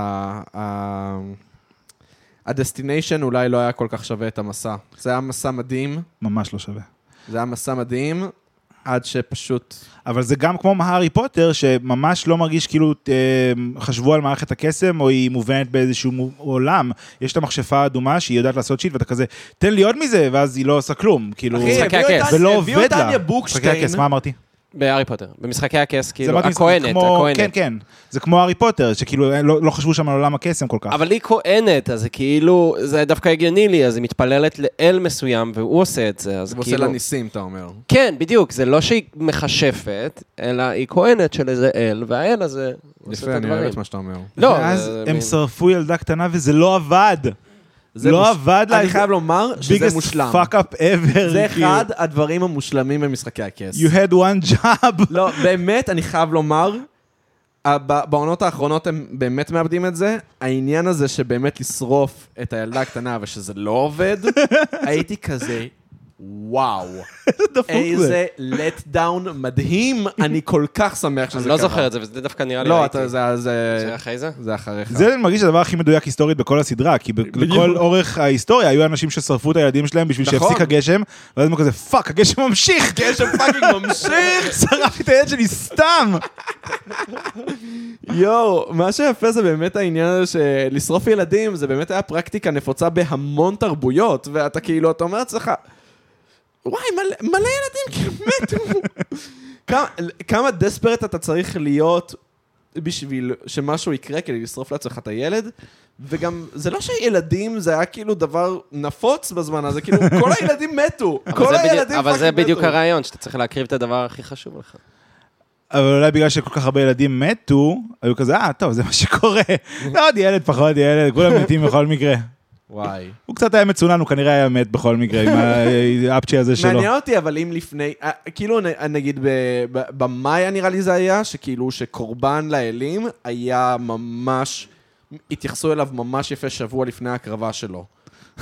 ה destination אולי לא היה כל כך שווה את המסע. זה היה מסע מדהים, ממש לא שווה. זה היה מסע מדהים, עד שפשוט... אבל זה גם כמו הארי פוטר, שממש לא מרגיש כאילו אה, חשבו על מערכת הקסם, או היא מובנת באיזשהו עולם. יש את המכשפה האדומה שהיא יודעת לעשות שיט, ואתה כזה, תן לי עוד מזה, ואז היא לא עושה כלום. כאילו, אחי, משחקי הביאו את הכס. טניה- ולא הביאו עובד את טניה לה. בוקשטיין. מה אמרתי? בהארי פוטר. במשחקי הכס, כאילו, הכהנת, כמו- הכהנת. כן, כן. זה כמו הארי פוטר, שכאילו לא לא חשבו שם על עולם הקסם כל כך. אבל היא כהנת, אז זה כאילו, זה דווקא הגיוני לי, אז היא מתפללת לאל מסוים, והוא עושה את זה, אז עושה כאילו... לה ניסים, אתה אומר. כן, בדיוק, זה לא שהיא מכשפת, אלא היא כהנת של איזה אל, והאל הזה עושה יפה, אני אוהב. את מה שאתה אומר. לא, ואז הם מין- שרפו ילדה קטנה וזה לא עבד. זה לא מוש- עבד לה. אני חייב לומר שזה biggest מושלם. fuck up ever. זה כאילו. אחד הדברים המושלמים במשחקי הכס. You had one job. לא, באמת, אני חייב לומר, בעונות האחרונות הם באמת מאבדים את זה. העניין הזה שבאמת לשרוף את הילדה הקטנה ושזה לא עובד, הייתי כזה, וואו. דפוק זה. איזה let down מדהים, אני כל כך שמח שזה אני קרה. לא זוכר את זה, וזה דווקא נראה לי לא, ראיתי. אתה- זה- זה זה... אחרי זה? זה אחריך. זה אני מרגיש הדבר הכי מדויק היסטורית בכל הסדרה, כי ב- לכל אורך ההיסטוריה היו אנשים ששרפו את הילדים שלהם בשביל נכון. שיפסיק הגשם, ואז הם כזה, פאק, הגשם ממשיך! גשם פאקינג ממשיך! שרפתי את הילד שלי סתם! יואו, מה שיפה זה באמת העניין הזה שלשרוף ילדים, זה באמת היה פרקטיקה נפוצה בהמון תרבויות, ואתה כאילו, אתה אומר לעצמך, וואי, מלא, מלא ילדים כאילו מתו. כמה, כמה desperate אתה צריך להיות בשביל שמשהו יקרה כדי לשרוף לעצמך את הילד? וגם, זה לא שילדים זה היה כאילו דבר נפוץ בזמן הזה, כאילו כל הילדים מתו, אבל כל זה בדיוק- הילדים אבל זה פאקינג בדיוק מתו. הרעיון, שאתה צריך להקריב את הדבר הכי חשוב לך. אבל אולי בגלל שכל כך הרבה ילדים מתו, היו כזה, אה, טוב, זה מה שקורה. עוד ילד, פחות ילד, כולם מתים בכל מקרה. וואי. הוא קצת היה מצונן, הוא כנראה היה מת בכל מקרה, עם האפצ'י הזה שלו. מעניין אותי, אבל אם לפני, אה, כאילו נגיד ב- ב- במאיה נראה לי זה היה, שכאילו שקורבן לאלים היה ממש, התייחסו אליו ממש יפה שבוע לפני ההקרבה שלו.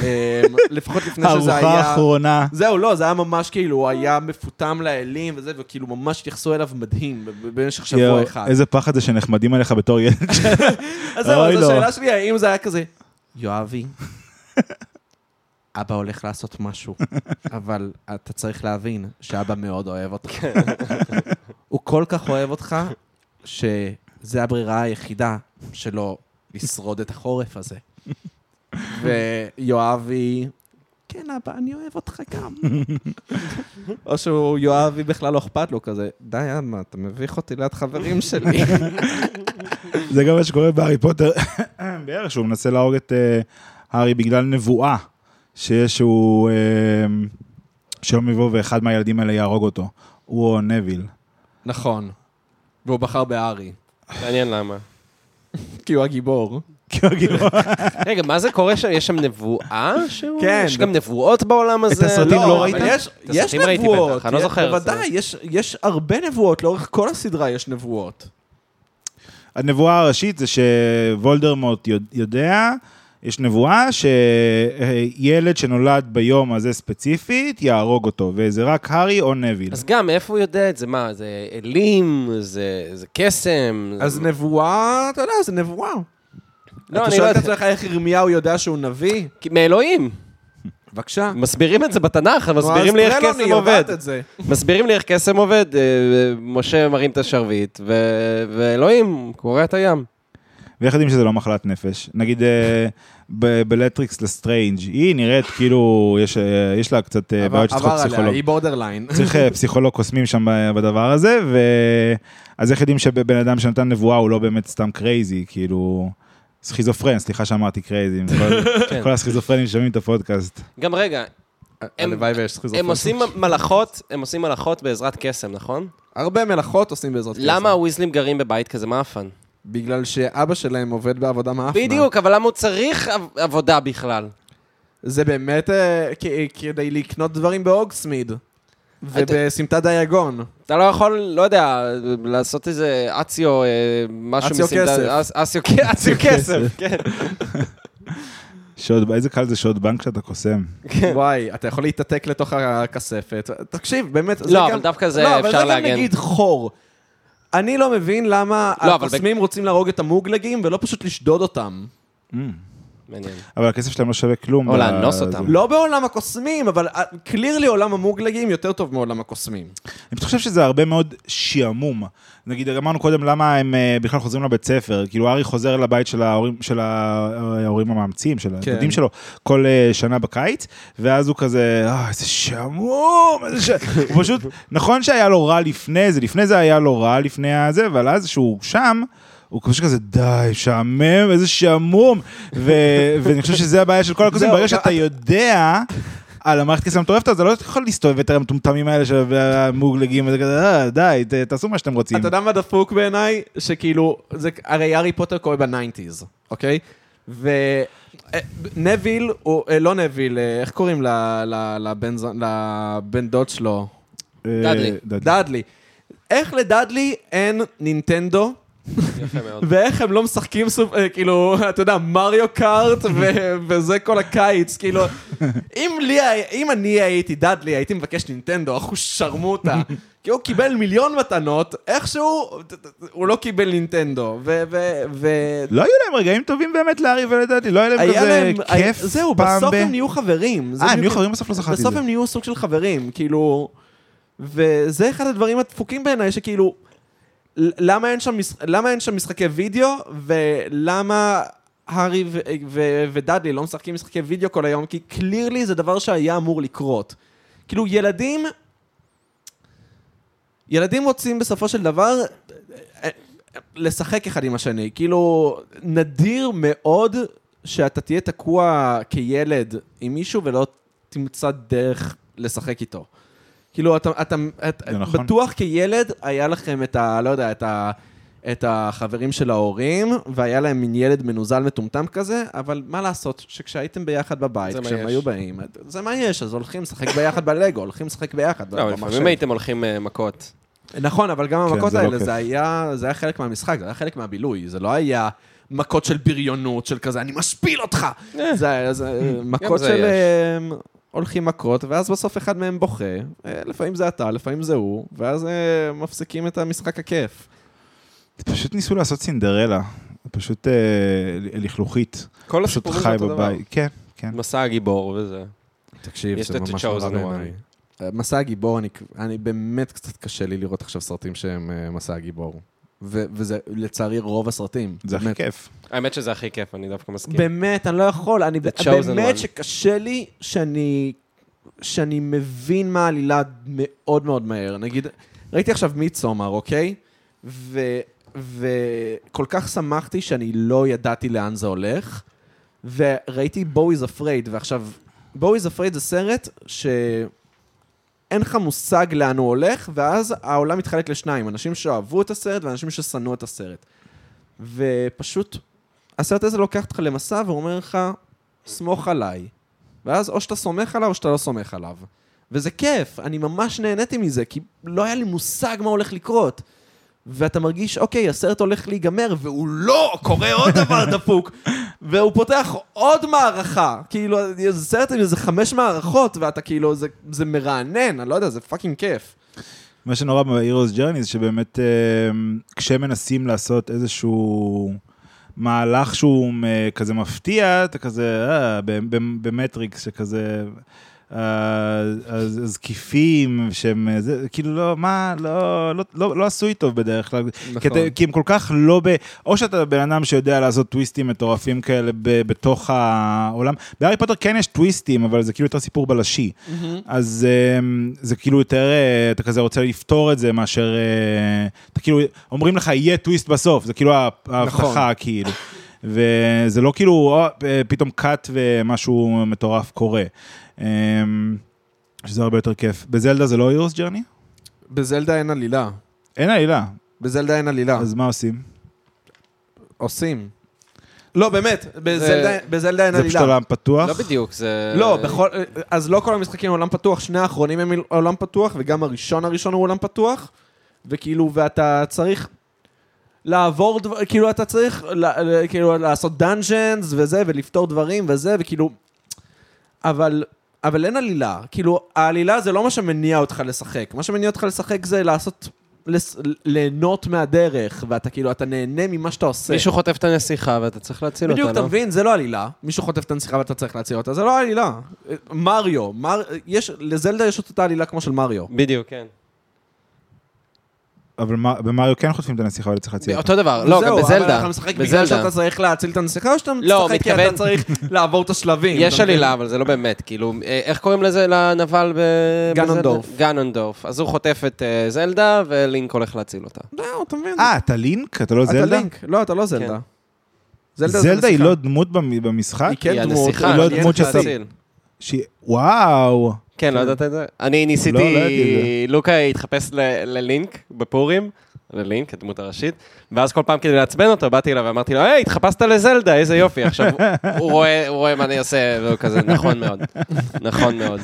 אה, לפחות לפני שזה היה... הארוחה האחרונה. זהו, לא, זה היה ממש כאילו, הוא היה מפותם לאלים וזה, וכאילו ממש התייחסו אליו מדהים ב- ב- במשך שבוע אחד. איזה פחד זה שנחמדים עליך בתור ילד. אז זהו, אז לו. השאלה שלי, האם זה היה כזה, יואבי, אבא הולך לעשות משהו, אבל אתה צריך להבין שאבא מאוד אוהב אותך. הוא כל כך אוהב אותך, שזה הברירה היחידה שלו לשרוד את החורף הזה. ויואבי, כן, אבא, אני אוהב אותך גם. או שהוא, יואבי בכלל לא אכפת לו כזה, די, אבא, אתה מביך אותי ליד חברים שלי. זה גם מה שקורה בהארי פוטר, בערך שהוא מנסה להרוג את אה, הארי בגלל נבואה, שיש שהוא, אה, שיום יבוא ואחד מהילדים האלה יהרוג אותו, הוא או נביל. נכון. והוא בחר בארי. מעניין למה. כי הוא הגיבור. כי הוא גיבור. רגע, מה זה קורה שם? יש שם נבואה שהוא? כן. יש גם נבואות בעולם הזה? הסרטים לא אבל ראית? יש, את יש הסרטים נבואות. אני לא יש- זוכר, בוודאי, יש, יש הרבה נבואות, לאורך כל הסדרה יש נבואות. הנבואה הראשית זה שוולדרמוט יודע- יש נבואה שילד שנולד ביום הזה ספציפית יהרוג אותו, וזה רק הארי או נביל. אז גם, מאיפה הוא יודע את זה? מה, זה אלים? זה זה קסם? אז נבואה, אתה יודע, זה נבואה. לא, אתה אני לא שואל את. עצמך איך ירמיהו יודע שהוא נביא? מאלוהים. בבקשה. מסבירים את זה בתנ"ך, מסבירים לי איך קסם עובד. מסבירים לי איך קסם עובד. משה מרים את השרביט, ו- ואלוהים קורע את הים. ואיך יודעים שזה לא מחלת נפש? נגיד אה, בלטריקס לסטריינג', היא נראית כאילו, יש, אה, יש לה קצת אה, בעיות שצריכות עבר עליה, פסיכולוג. היא borderline. צריך פסיכולוג קוסמים שם בדבר הזה, ו... אז איך יודעים שבן אדם שנתן נבואה הוא לא באמת סתם crazy, כאילו... סכיזופרן, סליחה שאמרתי crazy, כל- כן. כל הסכיזופרנים שומעים את הפודקאסט. גם רגע, הם- הלוואי ויש סכיזופרניה. הם עושים מלאכות, הם עושים מלאכות בעזרת קסם, נכון? הרבה מלאכות עושים בעזרת קסם. למה הוויזלים גרים בבית כזה מאפן? בגלל שאבא שלהם עובד בעבודה מאפנה. בדיוק, אבל למה הוא צריך עב- עבודה בכלל? זה באמת אה, כדי לקנות דברים בהוגסמיד. ובסמטת דיאגון. אתה לא יכול, לא יודע, לעשות איזה אציו, אה, משהו אציו מסמטה- כסף. אציו כ- אציו כסף, כן. שוד, איזה קל זה שוד בנק שאתה קוסם. וואי, אתה יכול להתעתק לתוך הכספת. תקשיב, באמת, לא. אבל דווקא זה לא, אבל אפשר זה גם להגן. נגיד חור. אני לא מבין למה לא, הקוסמים רוצים להרוג את המוגלגים ולא פשוט לשדוד אותם. מעניין. אבל הכסף שלהם לא שווה כלום. או לאנוס. אותם. לא בעולם הקוסמים, אבל קלירלי עולם המוגלגים יותר טוב מעולם הקוסמים. אני פשוט חושב שזה הרבה מאוד שעמום. נגיד, אמרנו קודם למה הם אה, בכלל חוזרים לבית ספר. כאילו, ארי חוזר לבית של ההורים, של ההורים המאמצים, של כן. הדודים שלו, כל אה, שנה בקיץ, ואז הוא כזה, אה, איזה שעמום, איזה ש... הוא פשוט, נכון שהיה לו רע לפני זה, לפני זה היה לו רע לפני הזה, אבל אז שהוא שם, הוא פשוט כזה, די, שעמם, איזה שעמום. ו- ואני חושב שזה הבעיה של כל הקוסמים, זהו, ברגע גם- שאתה יודע... על המערכת כסף המטורפת, אתה לא יכול להסתובב יותר המטומטמים האלה של המוגלגים, וזה כזה, אה, די, ת- תעשו מה שאתם רוצים. אתה יודע מה דפוק בעיניי? שכאילו, זה, הרי הארי פוטר קורה ב nineties, אוקיי? ונוויל, הוא, אה, לא נוויל, אה, איך קוראים ל- ל- לבן דוד שלו? אה, דאדלי. דאדלי. איך לדאדלי אין נינטנדו. ואיך הם לא משחקים, סופ- אה, כאילו, אתה יודע, מריו קארט, ו- וזה כל הקיץ, כאילו, אם לי, אם אני הייתי דאדלי, הייתי מבקש נינטנדו, אחו שרמוטה, כי הוא קיבל מיליון מתנות, איכשהו, הוא לא קיבל נינטנדו, ו... ו- ו- לא היו להם רגעים טובים באמת לארי ולדעתי, לא היה להם היה כזה להם, כיף זהו, פעם בסוף ב... הם נהיו חברים. זה אה, הם נהיו חברים בסוף לא זכרתי את בסוף זה. הם נהיו סוג של חברים, כאילו... וזה אחד הדברים הדפוקים בעיניי, שכאילו... למה אין שם, מש... למה אין שם משחקי וידאו, ולמה הארי. ודאדלי לא משחקים משחקי וידאו כל היום? כי קלירלי זה דבר שהיה אמור לקרות. כאילו, ילדים... ילדים רוצים בסופו של דבר אה, לשחק אחד עם השני. כאילו, נדיר מאוד שאתה תהיה תקוע כילד עם מישהו ולא תמצא דרך לשחק איתו. כאילו, אתה, אתה, אתה נכון. בטוח כילד היה לכם את ה... לא יודע, את ה... את החברים של ההורים, והיה להם מין ילד מנוזל מטומטם כזה, אבל מה לעשות, שכשהייתם ביחד בבית, כשהם. היו באים, זה מה יש, אז הולכים לשחק ביחד בלגו, הולכים לשחק ביחד. לא. לפעמים הייתם הולכים אה, מכות. נכון, אבל גם כן, המכות זה לא האלה. זה היה זה היה חלק מהמשחק, זה היה חלק מהבילוי, זה לא היה מכות של בריונות, של כזה, אני משפיל אותך. זה היה זה מכות של... הולכים מכות, ואז בסוף אחד מהם בוכה. אה, לפעמים זה אתה, לפעמים זה הוא, ואז אה, מפסיקים את המשחק הכיף. פשוט ניסו לעשות סינדרלה, פשוט אה, לכלוכית. כל פשוט הסיפורים חי זה אותו דבר. כן, כן. מסע הגיבור וזה. תקשיב, זה ממש נורא בעיניי. אה, מסע הגיבור, אני, אני באמת קצת קשה לי לראות עכשיו סרטים שהם מסע הגיבור. ו- וזה לצערי רוב הסרטים. זה הכי. כיף. האמת שזה הכי כיף, אני דווקא מסכים. באמת, אני לא יכול. אני באמת. שקשה לי שאני, שאני מבין מה העלילה מאוד מאוד מהר. נגיד, ראיתי עכשיו מידסומר, אוקיי? ו, וכל כך שמחתי שאני לא ידעתי לאן זה הולך, וראיתי בו איז אפרייד, ועכשיו, בו איז אפרייד זה סרט שאין לך מושג לאן הוא הולך, ואז העולם מתחלק לשניים, אנשים שאהבו את הסרט ואנשים ששנאו את הסרט. ופשוט הסרט הזה לוקח אותך למסע ואומר לך, סמוך עליי. ואז או שאתה סומך עליו או שאתה לא סומך עליו. וזה כיף, אני ממש נהניתי מזה, כי לא היה לי מושג מה הולך לקרות. ואתה מרגיש, אוקיי, הסרט הולך להיגמר, והוא לא, קורה עוד דבר דפוק. והוא פותח עוד מערכה. כאילו, זה סרט עם איזה חמש מערכות, ואתה כאילו, זה, זה מרענן, אני לא יודע, זה פאקינג כיף. מה שנורא ב-Heroes Journey זה שבאמת אה, כשמנסים לעשות איזשהו מהלך שהוא אה, כזה מפתיע, אתה כזה, אה, במטריקס שכזה, אה, אז זקיפים שהם, אה, זה, כאילו לא, מה, לא, לא, לא, לא עשוי טוב בדרך כלל. נכון. כי, אתה, כי הם כל כך לא ב... או שאתה בן אדם שיודע לעשות טוויסטים מטורפים כאלה ב, בתוך העולם. בהארי פוטר כן יש טוויסטים, אבל זה כאילו יותר סיפור בלשי. אז um, זה כאילו יותר, uh, אתה כזה רוצה לפתור את זה מאשר, אתה כאילו, אומרים לך, יהיה טוויסט בסוף, זה כאילו ההבטחה, כאילו. וזה לא כאילו, או, אה, פתאום קאט ומשהו מטורף קורה. Um, שזה הרבה יותר כיף. בזלדה זה לא הירוס ג'רני? בזלדה אין עלילה. אין עלילה, בזלדה אין עלילה. אז מה עושים? עושים. לא, באמת, בזלדה- בזלדה אין זה פשוט עלילה. עולם פתוח? לא בדיוק, זה... לא, בכל... אז לא כל המשחקים עולם פתוח, שני האחרונים הם עולם פתוח, וגם הראשון הראשון הוא עולם פתוח, וכאילו, ואתה צריך לעבור, דבר, כאילו, אתה צריך כאילו לעשות דאנג'נס וזה, ולפתור דברים וזה, וכאילו... אבל... אבל אין עלילה. כאילו, העלילה זה לא מה שמניע אותך לשחק. מה שמניע אותך לשחק זה לעשות... לס... ליהנות מהדרך, ואתה כאילו, אתה נהנה ממה שאתה עושה. מישהו חוטף את הנסיכה ואתה צריך להציל אותה, בדיוק, אתה לא? מבין? זה לא עלילה. מישהו חוטף את הנסיכה ואתה צריך להציל אותה, זה לא עלילה. מריו, מר... יש... לזלדה יש את אותה עלילה כמו של מריו. בדיוק, כן. אבל במריו כן חוטפים את הנסיכה אבל צריך להציל אותה. אותו דבר, לא, גם וזהו, אבל בזלדה. אתה משחק בגלל בזלדה. שאתה צריך להציל את הנסיכה, או שאתה לא, משחק כי אתה צריך לעבור את השלבים? יש אתה? עלילה, אבל זה לא באמת, כאילו, אה, איך קוראים לזה לנבל ב... גנונדורף. בזלדה? גנונדורף. אז הוא חוטף את אה, זלדה, ולינק הולך להציל אותה. זהו, אתה מבין? אה, אתה לינק? אתה לא אתה זלדה? לינק. לא, אתה לא זלדה. כן. זלדה זלדה היא. לא דמות במ- במשחק? היא כן היא דמות. הנסיכה, היא לא דמות. שהיא- וואו. כן, לא ידעת את זה? אני ניסיתי, לא, לא לוקה התחפש ללינק בפורים, ללינק, הדמות הראשית, ואז כל פעם כדי לעצבן אותו, באתי אליו ואמרתי לו, היי, התחפשת לזלדה, איזה יופי. עכשיו, הוא רואה, הוא רואה מה אני עושה, והוא כזה, נכון מאוד, נכון מאוד.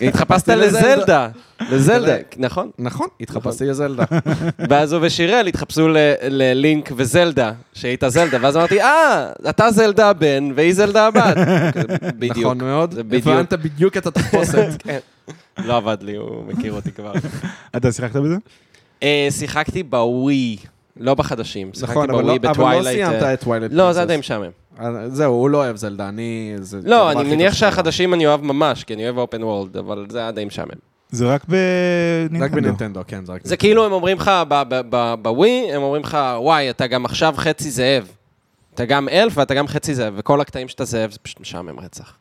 התחפשת לזלדה, לזלדה, נכון. נכון, התחפשתי לזלדה. ואז הוא ושיראל התחפשו ללינק וזלדה, שהיית זלדה, ואז אמרתי, אה, אתה זלדה הבן והיא זלדה הבת. בדיוק. נכון מאוד. הבנת בדיוק את התחפושת. כן. לא עבד לי, הוא מכיר אותי כבר. אתה שיחקת בזה? אה, שיחקתי בווי, לא בחדשים. נכון, אבל לא- אבל לא בטווילייט. סיימת אה, את טווילייט. לא, זה עדיין משעמם. זהו, הוא לא אוהב זלדה, אני... זה לא, אני מניח. שהחדשים אני אוהב ממש, כי אני אוהב open world, אבל זה היה די משעמם. זה רק בנינטנדו. רק בנינטנדו, כן, זה רק זה כאילו הם אומרים לך, בווי, הם אומרים לך, וואי, אתה גם עכשיו חצי זאב. אתה גם אלף ואתה גם חצי זאב, וכל הקטעים שאתה זאב זה פשוט משעמם רצח.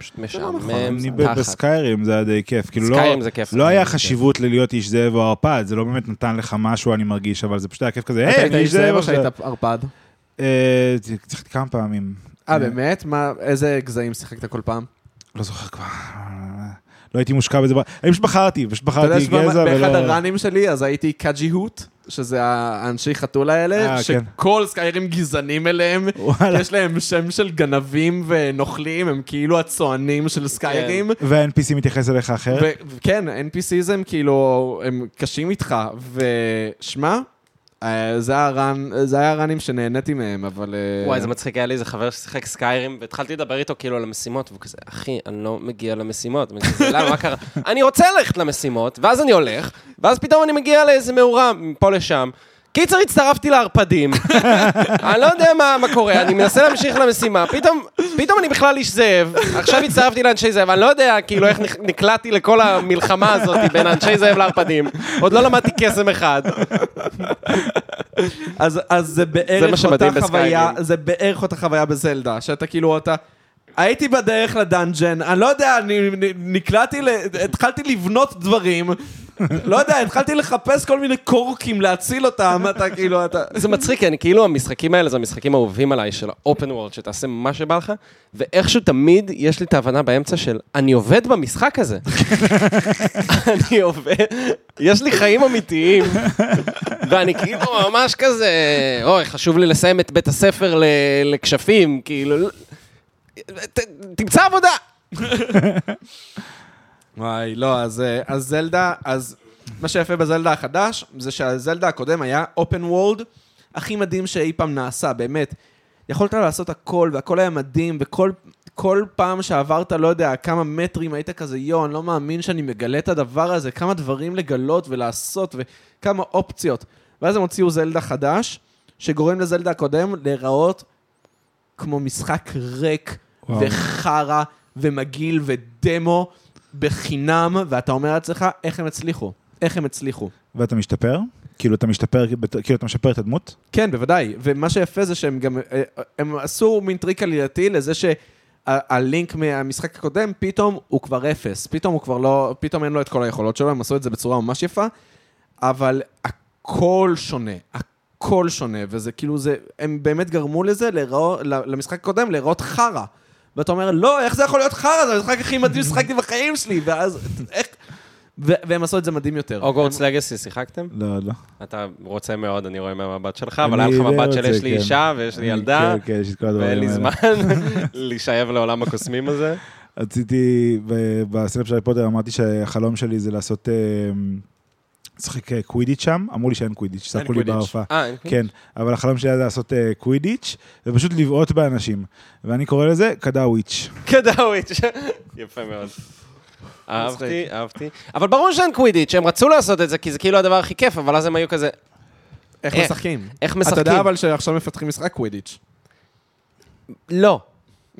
פשוט משעמם. אני ב- תחת. בסקיירים זה היה די כיף. כאילו לא- סקיירים זה כיף. לא היה זה חשיבות ללהיות איש זאב או ערפד, זה לא באמת נתן לך משהו, אני מרגיש, אבל זה פשוט היה כיף כזה, אתה היי, אני איש זאב או. שהיית ערפד? אה, שיחקתי כמה פעמים. אה, באמת? מה, איזה גזעים שיחקת כל פעם? לא זוכר כבר. לא הייתי מושקע בזה. אני פשוט בחרתי, פשוט אתה יודע בחרתי גזע שבאחד ולא... הראנים שלי, אז הייתי קאג'י הוט, שזה האנשי חתול האלה, אה, כן. שכל סקיירים גזענים אליהם. יש להם שם של גנבים ונוכלים, הם כאילו הצוענים של סקיירים. וה-NPC מתייחס אליך אחרת? וכן, NPCs הם כאילו, הם קשים איתך, ושמע, זה היה הרן- זה היה הראנים שנהניתי מהם, אבל... אה, וואי, זה מצחיק, היה לי איזה חבר ששיחק סקיירים, והתחלתי לדבר איתו כאילו על המשימות, והוא כזה, אחי, אני לא מגיע למשימות. למה, מה קרה? אני רוצה ללכת למשימות, ואז אני הולך, ואז פתאום אני מגיע לאיזה מאורה מפה לשם. קיצר, הצטרפתי לערפדים, אני לא יודע מה, מה קורה, אני מנסה להמשיך למשימה, פתאום, פתאום אני בכלל איש זאב, עכשיו הצטרפתי לאנשי זאב, אני לא יודע כאילו איך נקלעתי לכל המלחמה הזאת בין אנשי זאב לערפדים, עוד לא למדתי קסם אחד. אז, אז זה בערך אותה חוויה. זה בערך אותה חוויה בזלדה, שאתה כאילו, אתה... הייתי בדרך לדאנג'ן, אני לא יודע, אני נקלעתי, ל... התחלתי לבנות דברים, לא יודע, התחלתי לחפש כל מיני קורקים להציל אותם, אתה כאילו, אתה... זה מצחיק, אני כאילו, המשחקים האלה זה המשחקים האהובים עליי של האופן וורד, שתעשה מה שבא לך, ואיכשהו תמיד יש לי את ההבנה באמצע של, אני עובד במשחק הזה. אני עובד, יש לי חיים אמיתיים, ואני כאילו ממש כזה, אוי, חשוב לי לסיים את בית הספר לכשפים, כאילו, תמצא עבודה. וואי, לא, אז, אה, אז זלדה, אז מה שיפה בזלדה החדש, זה שהזלדה הקודם היה אופן וולד הכי מדהים שאי פעם נעשה, באמת. יכולת לעשות הכל, והכל היה מדהים, וכל כל פעם שעברת, לא יודע, כמה מטרים, היית כזה, יואו, אני לא מאמין שאני מגלה את הדבר הזה, כמה דברים לגלות ולעשות, וכמה אופציות. ואז הם הוציאו זלדה חדש, שגורם לזלדה הקודם להיראות כמו משחק ריק וואו. וחרא ומגעיל ודמו בחינם, ואתה אומר לעצמך, איך הם הצליחו? איך הם הצליחו? ואתה משתפר? כאילו אתה משתפר, כאילו אתה משפר את הדמות? כן, בוודאי. ומה שיפה זה שהם גם, אה, הם עשו מין טריק עלילתי לזה שהלינק מהמשחק הקודם, פתאום הוא כבר אפס. פתאום הוא כבר לא, פתאום אין לו את כל היכולות שלו, הם עשו את זה בצורה ממש יפה, אבל הכל שונה. הכל שונה, וזה כאילו זה, הם באמת גרמו לזה, להיראות- למשחק הקודם, להיראות חרא. ואתה אומר, לא, איך זה יכול להיות חרא? זה המשחק הכי מדהים ששחקתי בחיים שלי, ואז, איך... והם עשו את זה מדהים יותר. הוגוורטס לגאסי, שיחקתם? לא, לא. אתה רוצה מאוד, אני רואה מהמבט שלך, אבל היה אני לך מבט של יש לי כן. אישה ויש לי ילדה, כן, כן, ואין לי. זמן להישאב לעולם הקוסמים הזה. רציתי, ב- בסטנדאפ של הארי פוטר אמרתי שהחלום שלי זה לעשות, אה, לשחק אה, קווידיץ' שם, אמרו לי שאין קווידיץ', צעקו לי קווידיץ'. בהופעה. אה, אין כן, אבל החלום שלי היה לעשות אה, קווידיץ' ופשוט לבעוט באנשים. ואני קורא לזה קדאוויץ'. קדאוויץ'. יפה מאוד. אהבתי, אהבתי. אבל ברור שאין קווידיץ', הם רצו לעשות את זה, כי זה כאילו הדבר הכי כיף, אבל אז הם היו כזה, איך איך? משחקים? איך אתה משחקים? יודע אבל שעכשיו מפתחים משחק קווידיץ'. לא,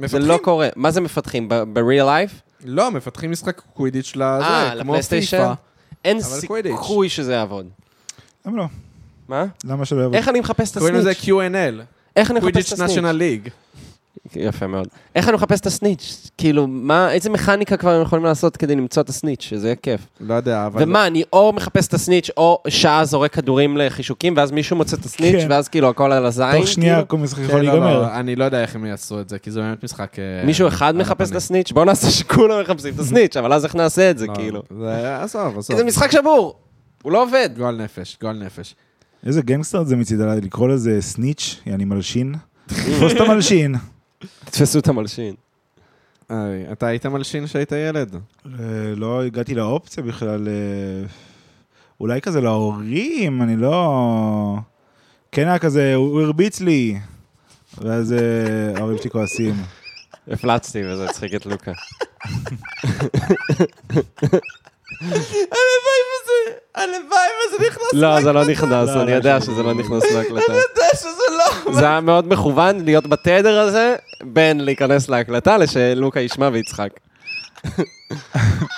זה? לא קורה. מה זה מפתחים? ב-real life? לא, מפתחים משחק קווידיץ' לזה, אה, כמו? פיפא. אין קווידיץ'. סיכוי שזה יעבוד. למה לא? מה? למה שלא יעבוד? איך אני מחפש את קוראים לזה הסניץ'? Q&L, איך אני מחפש קווידיץ' את הסניץ'? נשיונל ליג. יפה מאוד. איך אני מחפש את הסניץ'? כאילו, מה, איזה מכניקה כבר הם יכולים לעשות כדי למצוא את הסניץ', שזה יהיה כיף. לא יודע, אבל... ומה, אני או מחפש את הסניץ', או שעה זורק כדורים לחישוקים, ואז מישהו מוצא את הסניץ', כן. ואז כאילו הכל על הזין, תוך שנייה כאילו? כל משחק כן, יכול לא, להיגמר. לא, אני לא יודע איך הם יעשו את זה, כי זה באמת משחק... אה, מישהו אחד מחפש את. הסניץ'? בוא נעשה שכולם מחפשים את הסניץ', אבל אז איך נעשה את זה, לא, כאילו? זה... עזוב, עזוב. זה משחק שבור, הוא לא עובד. גועל נפש, גועל נפש. איזה גנגסטר זה מצידה לקרוא לזה סניץ', יעני מלשין. תפוס את המלשין. תתפסו את המלשין. היי, אתה היית מלשין כשהיית ילד? אה, לא הגעתי לאופציה בכלל. אה, אולי כזה להורים, אני לא... כן היה כזה, הוא הרביץ לי. ואז אה, ההורים שלי כועסים. הפלצתי וזה הצחיק את לוקה. הלוואי וזה, הלוואי וזה נכנס לא, זה לא נכנס, לא, אני לא, יודע שזה לא נכנס להקלטה. יודע שזה לא... זה היה מאוד מכוון להיות בתדר הזה, בין להיכנס להקלטה לשלוקה ישמע ויצחק.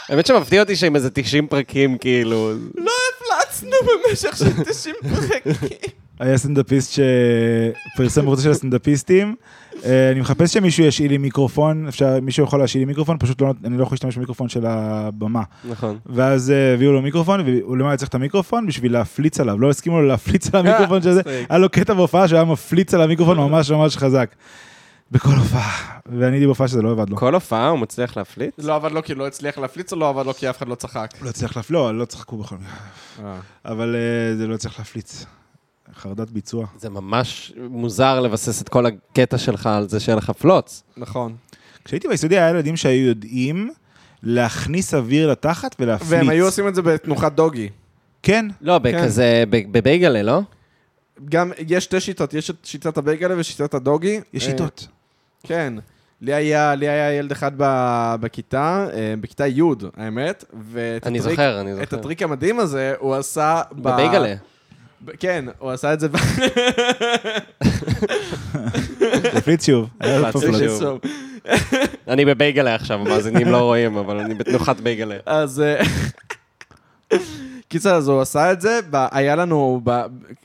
האמת שמפתיע אותי שעם איזה 90 פרקים, כאילו... לא הפלצנו במשך של 90 פרקים. היה סטנדאפיסט שפרסם קבוצה של הסטנדאפיסטים. אה, אני מחפש שמישהו ישאיל לי מיקרופון, אפשר, מישהו יכול להשאיל לי מיקרופון, פשוט לא, אני לא יכול להשתמש במיקרופון של הבמה. נכון. ואז אה, הביאו לו מיקרופון, והוא למעלה צריך את המיקרופון בשביל להפליץ עליו, לא הסכימו לו להפליץ על המיקרופון של זה. היה לו קטע בהופעה שהוא היה מפליץ על המיקרופון ממש ממש חזק. בכל הופעה. ואני הייתי בהופעה שזה לא עבד לו. כל הופעה הוא מצליח להפליט? לא עבד לו כי לא הצליח להפליץ או לא עבד לו כי אף אחד לא צחק? לא הצליח להפליץ, לא, לא צחקו בכל מקרה. אבל אה, זה לא הצליח להפליץ. חרדת ביצוע. זה ממש מוזר לבסס את כל הקטע שלך על זה שיהיה לך פלוץ. נכון. כשהייתי ביסודי היה ילדים שהיו יודעים להכניס אוויר לתחת ולהפליץ. והם היו עושים את זה בתנוחת דוגי. כן, לא, בכזה, ב- בבייגלה, לא? גם, יש שתי שיטות, יש את שיטת הבייגלה ושיטת הדוגי. יש אה, שיטות. כן. לי היה, לי היה ילד אחד ב, בכיתה, אה, בכיתה י', האמת, ואת אני הטריק, זוכר, אני את זוכר. הטריק המדהים הזה, הוא עשה... ב- בבייגלה. ב- כן, הוא עשה את זה. הפליץ שוב. אני בבייגלה עכשיו, המאזינים לא רואים, אבל אני בתנוחת בייגלה. אז... אה, קיצר, אז הוא עשה את זה, היה לנו,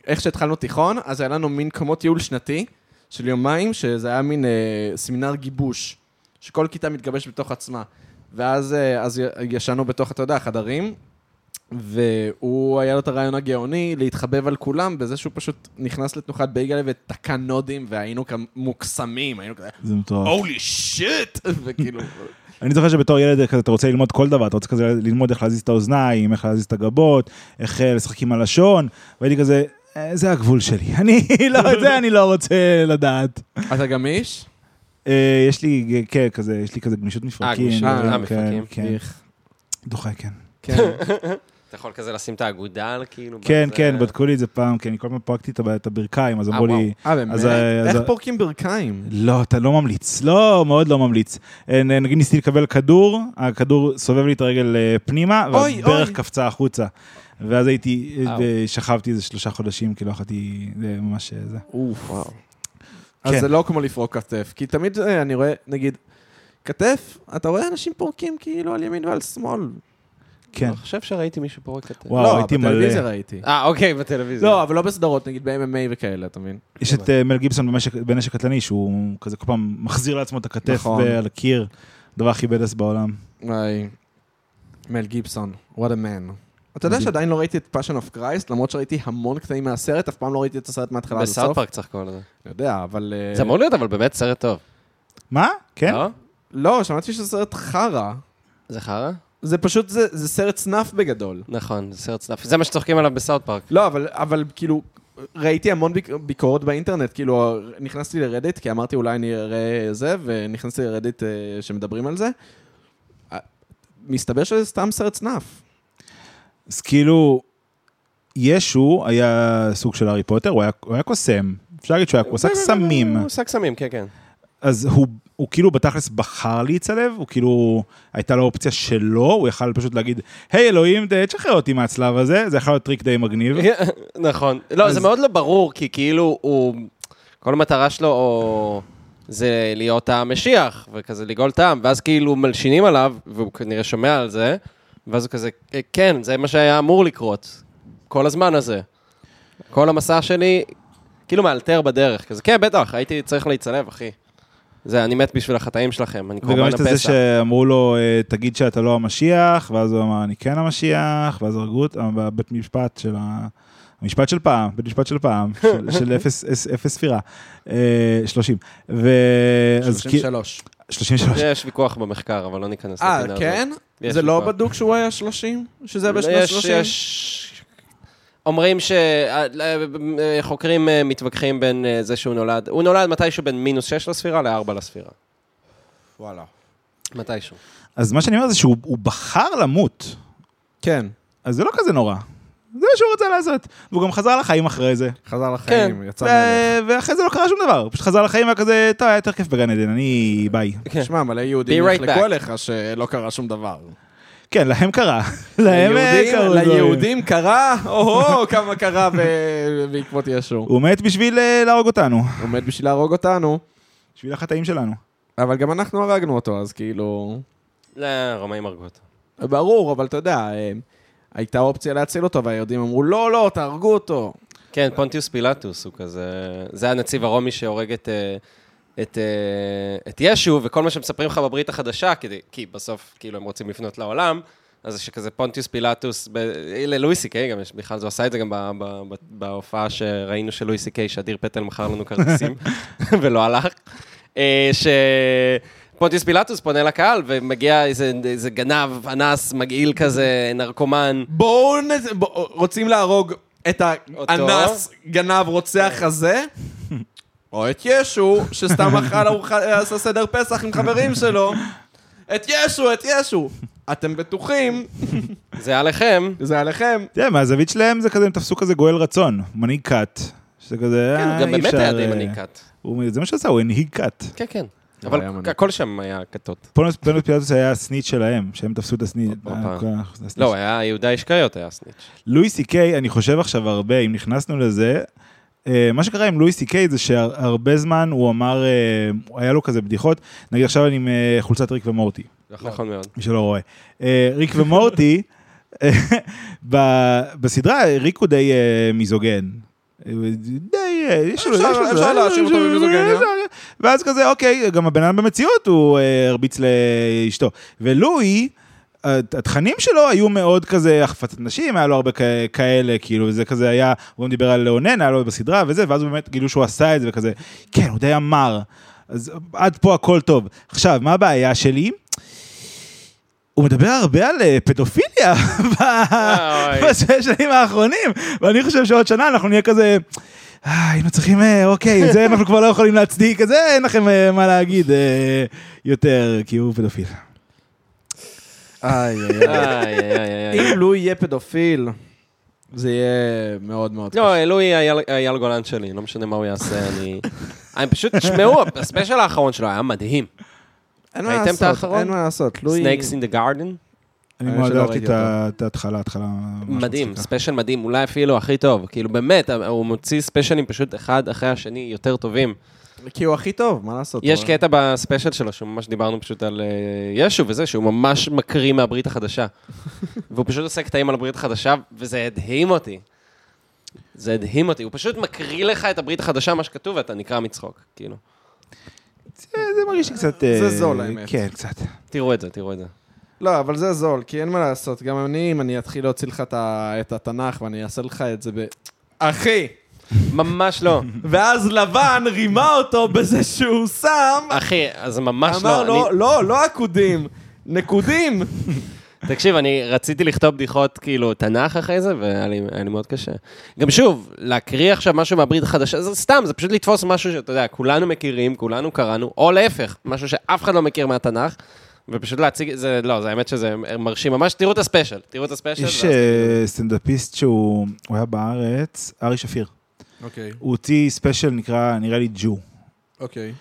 איך שהתחלנו תיכון, אז היה לנו מין כמו טיול שנתי של יומיים, שזה היה מין אה, סמינר גיבוש, שכל כיתה מתגבש בתוך עצמה. ואז אה, אז ישנו בתוך, אתה יודע, חדרים, והוא, היה לו את הרעיון הגאוני להתחבב על כולם, בזה שהוא פשוט נכנס לתנוחת בייגלה ותקע נודים, והיינו כאן מוקסמים, היינו כזה, זה מטורף. הולי שיט! וכאילו... אני זוכר שבתור ילד כזה אתה רוצה ללמוד כל דבר, אתה רוצה כזה ללמוד איך להזיז את האוזניים, איך להזיז את הגבות, איך אה, לשחק עם הלשון, והייתי כזה, "אה, זה הגבול שלי, אני לא, את זה אני לא רוצה לדעת. אתה גמיש? אה, יש לי, כן, כזה, יש לי כזה גמישות מפרקים. אה, אה, כן, מפרקים. כן, דוחה, כן. כן. אתה יכול כזה לשים את האגודל, כאילו? כן, בזה? כן, בדקו לי את זה פעם, כי אני כל הזמן פרקתי את הברכיים, אז אה, אמרו. לי, אה, באמת? אז, אה, אז- איך פורקים ברכיים? לא, אתה לא ממליץ. לא, מאוד לא ממליץ. אה, נגיד ניסיתי לקבל כדור, הכדור סובב לי את הרגל פנימה, והברך. קפצה החוצה. ואז הייתי, שכבתי איזה שלושה חודשים, כי לא יכולתי, זה ממש זה. אוף. וואו. אז כן. זה לא כמו לפרוק כתף, כי תמיד אני רואה, נגיד, כתף, אתה רואה אנשים פורקים כאילו על ימין ועל שמאל. כן. אני חושב שראיתי מישהו פורק כתף. וואו, לא, הייתי מלא. בטלוויזיה ראיתי. אה, אוקיי, בטלוויזיה. לא, אבל לא בסדרות, נגיד ב-MMA וכאלה, אתה מבין? יש את אה, מל גיבסון במשק- בנשק קטלני, שהוא כזה כל פעם מחזיר לעצמו את הכתף נכון. על הקיר, הדבר הכי badass בעולם. וואי, מל גיבסון, what a man. אתה יודע. שעדיין לא ראיתי את פאשן אוף קרייסט, למרות שראיתי המון קטעים מהסרט, אף פעם לא ראיתי את הסרט מההתחלה עד בסאות' הסוף. פארק צחקו על זה. אני יודע, אבל... אה, זה אמור להיות אבל באמת סרט טוב. מה? כן? לא? לא, שמעתי שזה סרט חרא. זה חרא? זה פשוט, זה זה סרט snuff בגדול. נכון, זה סרט snuff. זה מה שצוחקים עליו בסאות' פארק. לא, אבל, אבל כאילו, ראיתי המון ביק, ביקורות באינטרנט, כאילו, נכנסתי לרדיט, כי אמרתי אולי אני אראה זה, ונכנסתי לרדיט אה, שמדברים על זה. אה, מסתבר שזה סתם סרט סנאף. אז כאילו, ישו היה סוג של הארי פוטר, הוא היה- הוא היה קוסם. אפשר להגיד שהוא היה קוסם סמים. הוא עושה קסמים, כן, כן. אז הוא, הוא כאילו בתכלס בחר להצלב, הוא כאילו, הייתה לו אופציה שלו, הוא יכל פשוט להגיד, היי אלוהים, ת- תשחרר אותי מהצלב הזה, זה יכול להיות טריק די מגניב. נכון. לא, אז- זה מאוד לא ברור, כי כאילו הוא... כל המטרה שלו או... זה להיות המשיח, וכזה לגאול את העם, ואז כאילו מלשינים עליו, והוא כנראה שומע על זה, ואז הוא כזה, "אה, כן, זה מה שהיה אמור לקרות, כל הזמן הזה. כל המסע שלי, כאילו מאלתר בדרך, כזה, כן, בטח, הייתי צריך להצטלב, אחי. זה, אני מת בשביל החטאים שלכם, אני וגם קורבן יש את זה הפסח. שאמרו לו, "אה, תגיד שאתה לא המשיח, ואז הוא אמר, אני כן המשיח, ואז הרגו אותו, אה, בבית משפט של ה... המשפט של פעם, בית משפט של פעם, של- של אפס- אפס- ספירה, אה, 30. ו... אז כי- 33. 33. יש ויכוח במחקר, אבל לא ניכנס אה, לפינה הזאת. כן? יש זה לא. בדוק שהוא היה 30? שזה בשנות יש, 30? יש... אומרים שחוקרים מתווכחים בין אה, זה שהוא נולד, הוא נולד מתישהו בין מינוס 6 לספירה ל-4 לספירה. וואלה. מתישהו. אז מה שאני אומר זה שהוא הוא בחר למות, כן, אז זה לא כזה נורא. זה מה שהוא רצה לעשות. והוא גם חזר לחיים אחרי זה. חזר לחיים, כן. יצא ו- מלך. ואחרי זה לא קרה שום דבר. הוא פשוט חזר לחיים והיה כזה, טוב, היה יותר כיף בגן עדן, אני ביי. כן. שמע, מלא יהודים יחלקו. עליך שלא קרה שום דבר. כן, להם קרה. להם אה, ליהודים- דברים. ליהודים קרה, או-הו, כמה קרה בעקבות ישו. הוא מת בשביל אה, להרוג אותנו. הוא מת בשביל להרוג אותנו, בשביל החטאים שלנו. אבל גם אנחנו הרגנו אותו, אז כאילו... לא, הרומאים הרגו אותו. ברור, אבל אתה יודע, אה, הייתה אופציה להציל אותו, והיהודים אמרו, לא, לא, תהרגו אותו. כן, פונטיוס פילטוס הוא כזה... זה הנציב הרומי שהורג את, את, אה, את ישו, וכל מה שמספרים לך בברית החדשה, כדי, כי בסוף, כאילו, הם רוצים לפנות לעולם, אז זה שכזה פונטיוס פילטוס, ב- לואי סי קיי גם יש, בכלל, זה עשה את זה גם ב- ב- ב- בהופעה שראינו של לואי סי קיי, שאדיר פטל מכר לנו כרטיסים, ולא הלך. אה, ש... פונטיוס פילטוס פונה לקהל, ומגיע איזה, איזה גנב, אנס, מגעיל כזה, נרקומן. בואו, נ- בוא- רוצים להרוג את האנס, גנב, רוצח הזה? או את ישו, סתם אכל ארוחה, עשה סדר פסח עם חברים שלו. את ישו, את ישו. אתם בטוחים, זה עליכם. זה עליכם. תראה, מהזווית שלהם זה כזה, הם תפסו כזה גואל רצון, מנהיג כת. שזה כזה, כן, אה, הוא גם אי באמת אפשר, היה די אה, מנהיג כת. הוא- זה מה שעשה, הוא הנהיג כת. כן, כן. אבל היה מנהיג. הכל שם היה כתות. פונוס פונוס פילטוס היה הסניט שלהם, שהם תפסו את הסניט. הופה. אה, כל הסניט. לא, היה יהודה אשקיות היה סניץ'. לואי סי קיי, אני חושב עכשיו הרבה, אם נכנסנו לזה, מה שקרה עם לואי סי קיי זה שהרבה זמן הוא אמר, אה, היה לו כזה בדיחות, נגיד עכשיו אני עם אה, חולצת ריק ומורטי, נכון מאוד. מי שלא רואה. אה, ריק ומורטי, אה, בסדרה ריק הוא די אה, מיזוגן. אה, די, אה, יש לו, יש לו- אפשר להאשים אותו במיזוגניה. ואז כזה, אוקיי, גם הבן אדם במציאות הוא אה, הרביץ לאשתו. ולואי, התכנים שלו היו מאוד כזה החפצת נשים, היה לו הרבה כ- כאלה, כאילו, זה כזה היה, הוא גם דיבר על לאונן, היה לו בסדרה וזה, ואז הוא באמת גילו שהוא עשה את זה וכזה, כן, הוא די אמר. אז עד פה הכל טוב. עכשיו, מה הבעיה שלי? הוא מדבר הרבה על אה, פדופיליה. בשנים האחרונים, ואני חושב שעוד שנה אנחנו נהיה כזה... "אה, היינו צריכים, אה, אוקיי, זה אנחנו כבר לא יכולים להצדיק, את זה אין לכם מה להגיד יותר, כי הוא פדופיל. איי, איי, איי. אם לו יהיה פדופיל, זה יהיה מאוד מאוד לא, קשה. אלוהי אייל- אייל גולן שלי, לא משנה מה הוא יעשה, אני... אני פשוט, תשמעו, הספיישל האחרון שלו היה מדהים. אין מה לעשות? אין מה לעשות. לואי... Snakes in the Garden. אני האמת מאוד אהבתי את ההתחלה, ההתחלה. ממש מדהים. ספיישל מדהים, אולי אפילו הכי טוב. כאילו, באמת, הוא מוציא ספיישלים פשוט אחד אחרי השני יותר טובים. כי הוא הכי טוב, מה לעשות? יש קטע בספיישל שלו, שהוא ממש דיברנו פשוט על אה, ישו וזה, שהוא ממש מקריא מהברית החדשה. והוא פשוט עושה קטעים על הברית החדשה, וזה הדהים אותי. זה הדהים אותי, הוא פשוט מקריא לך את הברית החדשה, מה שכתוב, ואתה נקרע מצחוק, כאילו. זה זה מרגיש לי קצת... אה, זה זול, האמת. כן, קצת. תראו את זה, תראו את זה. לא, אבל זה זול, כי אין מה לעשות. גם אני, אם אני אתחיל להוציא לך את התנ"ך ואני אעשה לך את זה ב... אחי! ממש לא. ואז לבן רימה אותו בזה שהוא שם, אחי, אז ממש אמר לא. לו, אני- לא, לא עקודים, נקודים. תקשיב, אני רציתי לכתוב בדיחות, כאילו, תנ"ך אחרי זה, והיה לי, היה לי מאוד קשה. גם שוב, להקריא עכשיו משהו מהברית החדשה, זה סתם, זה פשוט לתפוס משהו שאתה יודע, כולנו מכירים, כולנו קראנו, או להפך, משהו שאף אחד לא מכיר מהתנ"ך, ופשוט להציג, זה, לא, זה האמת שזה מרשים ממש, תראו את הספיישל, תראו את הספיישל. יש ואז- אה, סטנדאפיסט שהוא הוא היה בארץ, ארי שפיר. אוקיי, הוא הוציא ספיישל נקרא, נראה לי ג'ו. אוקיי.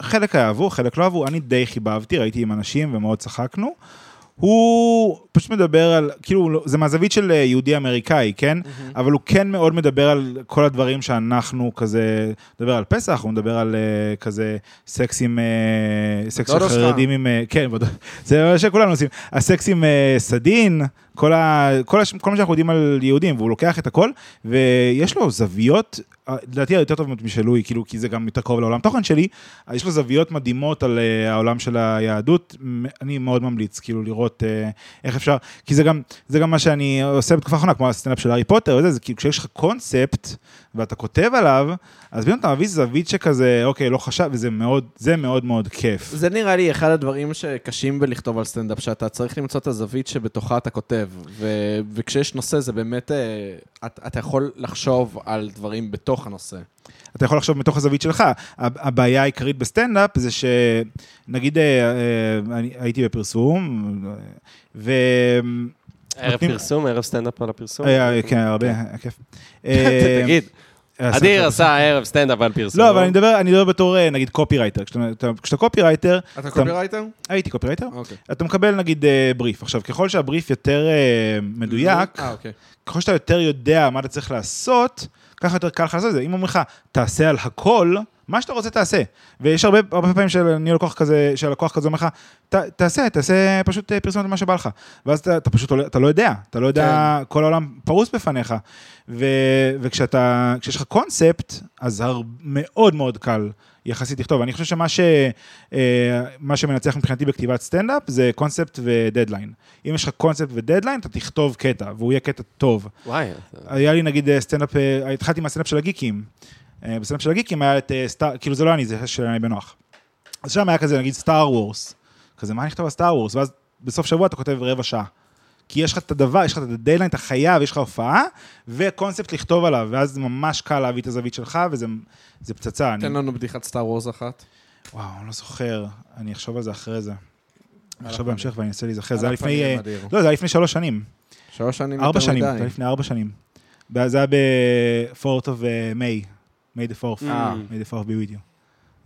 וחלק אהבו, חלק לא אהבו, אני די חיבבתי, ראיתי עם אנשים ומאוד צחקנו. הוא פשוט מדבר על, כאילו, זה מהזווית של אה, יהודי אמריקאי, כן? אבל הוא כן מאוד מדבר על כל הדברים שאנחנו כזה, מדבר על פסח, הוא מדבר על אה, כזה סקס עם, אה, סקס של. חרדים עם, כן, זה מה שכולנו עושים, הסקס עם סדין, כל, ה, כל, הש, כל מה שאנחנו יודעים על יהודים, והוא לוקח את הכל, ויש לו זוויות לדעתי יותר טוב משל לואי, כאילו, כי זה גם יותר קרוב לעולם תוכן שלי, יש לו זוויות מדהימות על אה, העולם של היהדות, אני מאוד ממליץ, כאילו, לראות אה, איך אפשר, כי זה גם, זה גם מה שאני עושה בתקופה האחרונה, כמו הסטנדאפ של הארי פוטר, וזה, זה כאילו, כשיש לך קונספט, ואתה כותב עליו, אז פתאום אתה מביא זווית שכזה, אוקיי, לא חשב, וזה מאוד, זה מאוד מאוד כיף. זה נראה לי אחד הדברים שקשים בלכתוב על סטנדאפ, שאתה צריך למצוא את הזווית שבתוכה אתה כותב. ו- וכשיש נושא, זה באמת, אה, את- אתה יכול לחשוב על דברים בתוך הנושא. אתה יכול לחשוב מתוך הזווית שלך. הב- הבעיה העיקרית בסטנדאפ זה שנגיד אה, אה, אני הייתי בפרסום, ו... ערב נותנים- פרסום, ערב סטנדאפ על הפרסום. היה, כן, הרבה, כיף. אה, תגיד, אדיר טוב. עשה ערב סטנדאפ על פרסום. לא, אבל אני מדבר, אני מדבר בתור אה, נגיד קופירייטר. כשאתה- אתה- כשאתה קופירייטר, אתה קופירייטר? הייתי קופירייטר, אוקיי. אתה מקבל נגיד אה, בריף. עכשיו, ככל שהבריף יותר אה, מדויק, אה, אוקיי. ככל שאתה יותר יודע מה אתה צריך לעשות, ככה יותר קל לך לעשות את זה. אם אומרים לך, תעשה על הכל, מה שאתה רוצה תעשה. ויש הרבה, הרבה פעמים שאני לקוח כזה, שהלקוח כזה אומר לך, "ת- תעשה, תעשה פשוט אה, פרסומת על מה שבא לך. ואז אתה, אתה פשוט, אתה לא יודע, אתה לא יודע, כן. כל העולם פרוס בפניך. ו, וכשאתה, כשיש לך קונספט, אז הר, מאוד מאוד קל יחסית לכתוב. אני חושב שמה ש, אה, מה שמנצח מבחינתי בכתיבת סטנדאפ זה קונספט ודדליין. אם יש לך קונספט ודדליין, אתה תכתוב קטע, והוא יהיה קטע טוב. וואי, היה לי נגיד אה, סטנדאפ, התחלתי מהסטנדאפ של הגיקים. אה, בסטנדאפ של הגיקים היה את אה, Star, כאילו זה לא אני, זה של ינאי בן נוח. אז שם היה כזה, נגיד Star Wars. כזה, מה אני אכתוב על Star Wars? ואז בסוף שבוע אתה כותב רבע שעה. כי יש לך את הדבר, יש לך את הדדליין, אתה חייב, יש לך הופעה, וקונספט לכתוב עליו, ואז ממש קל להביא את הזווית שלך, וזה זה פצצה. אני, תן לנו בדיחת Star Wars אחת. וואו, אני לא זוכר, אני אחשוב על זה אחרי זה. אני הפנים. בהמשך ואני אנסה להיזכר, זה היה לפני, אה. לא, זה היה לפני שלוש שנים. שלוש שנים ארבע יותר שנים, זה מדי. היה לפני ארבע שנים. זה היה ב-4th of אה, May, May the 4th, אה. May the 4th be with you.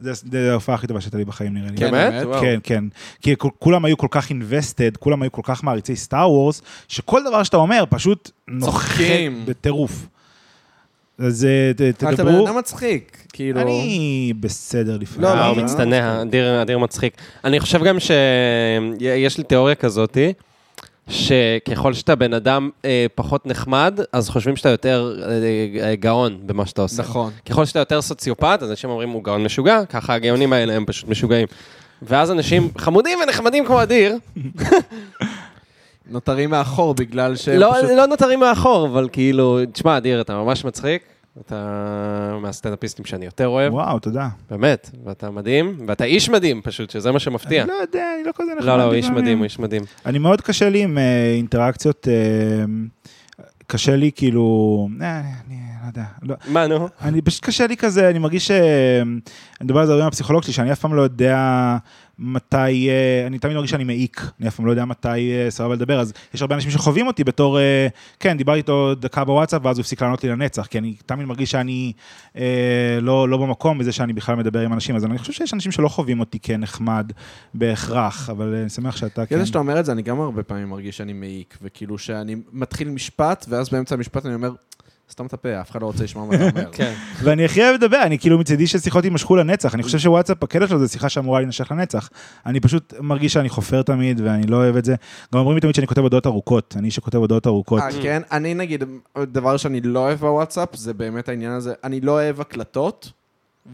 זה זה ההופעה הכי טובה שהייתה לי בחיים נראה לי. כן, באמת? כן, כן. כי כולם היו כל כך invested, כולם היו כל כך מעריצי סטאר וורס, שכל דבר שאתה אומר פשוט נוחת. בטירוף. אז אה, ת- אתה בן תדברו. אדם מצחיק, כאילו... אני בסדר לפעמים. לא, אה, לא, הוא לא, מצטנע, אדיר, אדיר מצחיק. אני חושב גם שיש לי תיאוריה כזאתי, שככל שאתה בן אדם אה, פחות נחמד, אז חושבים שאתה יותר אה, אה, גאון במה שאתה עושה. נכון. ככל שאתה יותר סוציופט, אז אנשים אומרים, הוא גאון משוגע, ככה הגאונים האלה הם פשוט משוגעים. ואז אנשים חמודים ונחמדים כמו אדיר, נותרים מאחור בגלל שהם לא, פשוט... לא נותרים מאחור, אבל כאילו, תשמע, אדיר, אתה ממש מצחיק, אתה מהסטנדאפיסטים שאני יותר אוהב, וואו, תודה. באמת, ואתה מדהים, ואתה איש מדהים פשוט, שזה מה שמפתיע. אני לא יודע, אני לא כזה נחמד. לא, לא, הוא איש. מדהים, הוא איש מדהים. אני מאוד קשה לי עם אה, אינטראקציות, אה, קשה לי כאילו, אה, אני לא יודע, לא, מה, נו? אני פשוט קשה לי כזה, אני מרגיש ש... אני מדבר על זה הרבה עם הפסיכולוג שלי, שאני אף פעם לא יודע מתי, אה, אני תמיד מרגיש שאני מעיק, אני אף פעם לא יודע מתי אה, סבבה לדבר, אז יש הרבה אנשים שחווים אותי בתור, אה, כן, דיברתי איתו דקה בוואטסאפ, ואז הוא הפסיק לענות לי לנצח, כי אני תמיד מרגיש שאני אה, לא, לא במקום בזה שאני בכלל מדבר עם אנשים, אז אני חושב שיש אנשים שלא חווים אותי כנחמד בהכרח, אבל אה, אני שמח שאתה כן. כזה שאתה אומר את זה, אני גם הרבה פעמים מרגיש שאני מעיק, וכאילו שאני מתחיל משפט, ואז באמצע המשפט אני אומר, סתם את הפה, אף אחד לא רוצה לשמוע מה אתה אומר. כן. ואני הכי אוהב לדבר, אני כאילו מצידי ששיחות יימשכו לנצח, אני חושב שוואטסאפ, הקטע שלו זה שיחה שאמורה להימשך לנצח. אני פשוט מרגיש שאני חופר תמיד, ואני לא אוהב את זה. גם אומרים לי תמיד שאני כותב הודעות ארוכות, אני שכותב הודעות ארוכות. אה, כן? אני נגיד, דבר שאני לא אוהב בוואטסאפ, זה באמת העניין הזה, אני לא אוהב הקלטות,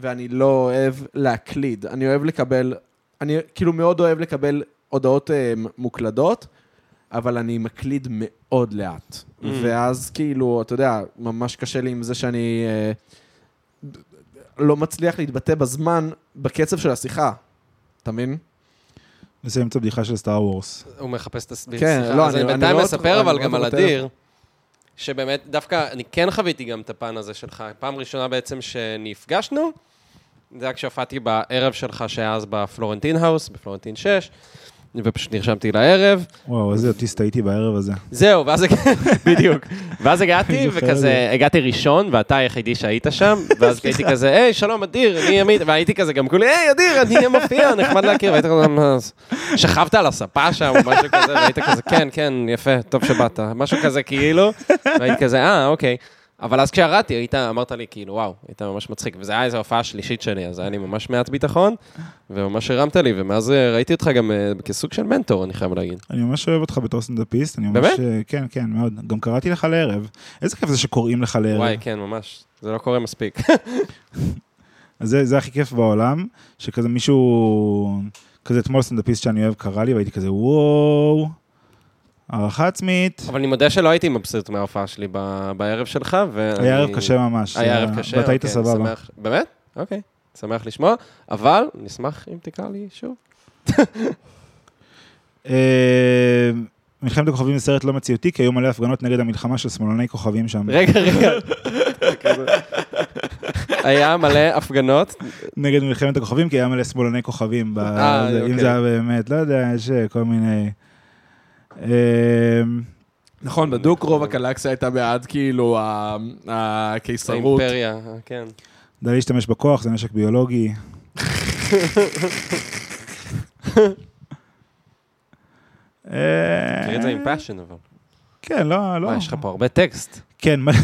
ואני לא אוהב להקליד. אני אוהב לקבל, אני כאילו מאוד אוהב לקבל הודעות אה, מוקלדות, אבל אני מקליד מאוד לאט. Mm. ואז כאילו, אתה יודע, ממש קשה לי עם זה שאני אה, לא מצליח להתבטא בזמן, בקצב של השיחה. אתה מבין? נסיים את הבדיחה של Star Wars. הוא מחפש את הסביב. כן, לא, אז אני- אני אני בינתיים לא מספר, אבל אני גם לא על אדיר, שבאמת, דווקא, אני כן חוויתי גם את הפן הזה שלך. פעם ראשונה בעצם שנפגשנו, זה היה כשהופעתי בערב שלך, שהיה אז בפלורנטין האוס, בפלורנטין 6, ופשוט נרשמתי לערב. וואו, איזה אוטיסט הייתי בערב הזה. זהו, ואז בדיוק. ואז הגעתי, וכזה, זה. הגעתי ראשון, ואתה היחידי שהיית שם, ואז הייתי כזה, היי, שלום, אדיר, אני עמית, והייתי כזה גם כולי, היי, אדיר, אני מופיע, נחמד להכיר, והיית כזה? שכבת על הספה שם, או משהו כזה, והיית כזה, כן, כן, יפה, טוב שבאת, משהו כזה כאילו, והייתי כזה, אה, אוקיי. אבל אז כשירדתי, היית, אמרת לי, כאילו, וואו, היית ממש מצחיק. וזו הייתה איזו הופעה שלישית שלי, אז היה לי ממש מעט ביטחון, וממש הרמת לי, ומאז אה, ראיתי אותך גם אה, כסוג של מנטור, אני חייב להגיד. אני ממש אוהב אותך בתור סטנדאפיסט, אני ממש... באמת? אה, כן, כן, מאוד. גם קראתי לך לערב. איזה כיף זה שקוראים לך לערב. וואי, כן, ממש. זה לא קורה מספיק. אז זה, זה הכי כיף בעולם, שכזה מישהו, כזה אתמול סטנדאפיסט שאני אוהב קרא לי, והייתי כזה, וואו, הערכה עצמית. אבל אני מודה שלא הייתי מבסוט מההופעה שלי ב- בערב שלך, ואני... היה ערב קשה ממש. היה ערב קשה, ואתה היית אוקיי, סבבה. שמח- באמת? אוקיי, שמח לשמוע, אבל נשמח אם תקרא לי שוב. אה, מלחמת הכוכבים זה סרט לא מציאותי, כי היו מלא הפגנות נגד המלחמה של שמאלני כוכבים שם. רגע, רגע. היה מלא הפגנות, נגד מלחמת הכוכבים, כי היה מלא שמאלני כוכבים. אה, אם אוקיי. זה היה באמת, לא יודע, יש אה, כל מיני... אה, נכון, בדוק רוב הקלקסיה הייתה בעד כאילו הקיסרות. האימפריה, כן. די להשתמש בכוח, זה נשק ביולוגי. תראי את זה עם passion, אבל. כן, לא, לא. וואי, יש לך פה הרבה טקסט. כן, מלא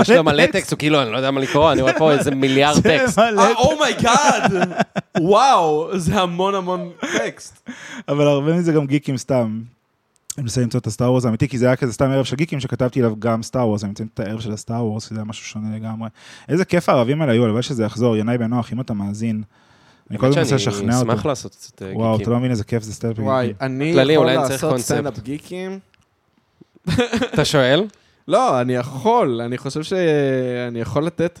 יש לו מלא טקסט, הוא כאילו, אני לא יודע מה לקרוא, אני רואה פה איזה מיליארד טקסט. מלא, אה, Oh my God! וואו, זה המון המון טקסט. אבל הרבה מזה גם גיקים סתם. אני מנסה למצוא את הסטאר וורס האמיתי, כי זה היה כזה סתם ערב של גיקים שכתבתי עליו גם סטאר וורס, אני מציין את הערב של הסטאר וורס, שזה היה משהו שונה לגמרי. איזה כיף הערבים האלה היו, הלוואי שזה יחזור, ינאי בן נוח, אם אתה מאזין. אני כל הזמן מנסה לשכנע אני אותו. אשמח לעשות קצת אה, וואו, אתה גיקים. לא מבין איזה כיף זה סטלפינג. וואי, אני יכול אני לעשות. סטנדאפ גיקים? אתה שואל? לא, אני יכול, אני חושב שאני יכול לתת...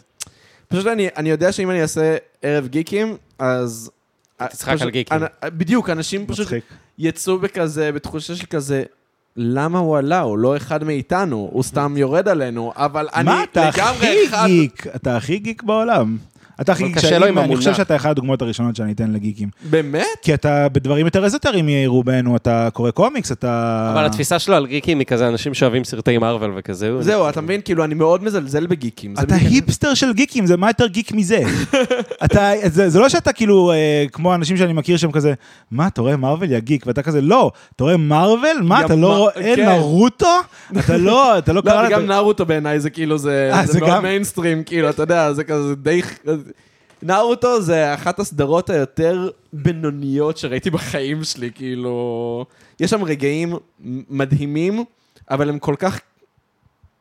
פשוט אני, אני יודע שאם אני אעשה ערב גיקים, אז... תצחק על גיקים. בדיוק, אנשים פשוט מצחיק. יצאו בכזה, בתחושה של כזה, למה הוא עלה? הוא לא אחד מאיתנו, הוא סתם יורד עלינו, אבל אני מה, אתה הכי לגמרי אחד... גיק, אתה הכי גיק בעולם. אתה הכי גיק, קשה שאני- לו עם אני חושב. שאתה אחד הדוגמאות הראשונות שאני אתן לגיקים. באמת? כי אתה בדברים יותר אזוטריים רובנו, אתה קורא קומיקס, אתה... אבל התפיסה שלו על גיקים היא כזה אנשים שאוהבים סרטי מארוול וכזה. זהו, אתה מבין? כאילו, אני מאוד מזלזל בגיקים. אתה היפסטר של גיקים, זה מה יותר גיק מזה? אתה, זה, זה לא שאתה כאילו, אה, כמו אנשים שאני מכיר שהם כזה, מה, אתה רואה מארוול, יא גיק, ואתה כזה, לא, אתה רואה מארוול? מה, גם אתה לא רואה כן. נרוטו? אתה לא, אתה לא לא, קרא וגם לזה... נרוטו בעיניי זה כאילו, זה אה, מאוד גם- מיינסטרים, כאילו, אתה יודע, זה כזה די... נרוטו זה אחת הסדרות היותר בינוניות שראיתי בחיים שלי, כאילו... יש שם רגעים מדהימים, אבל הם כל כך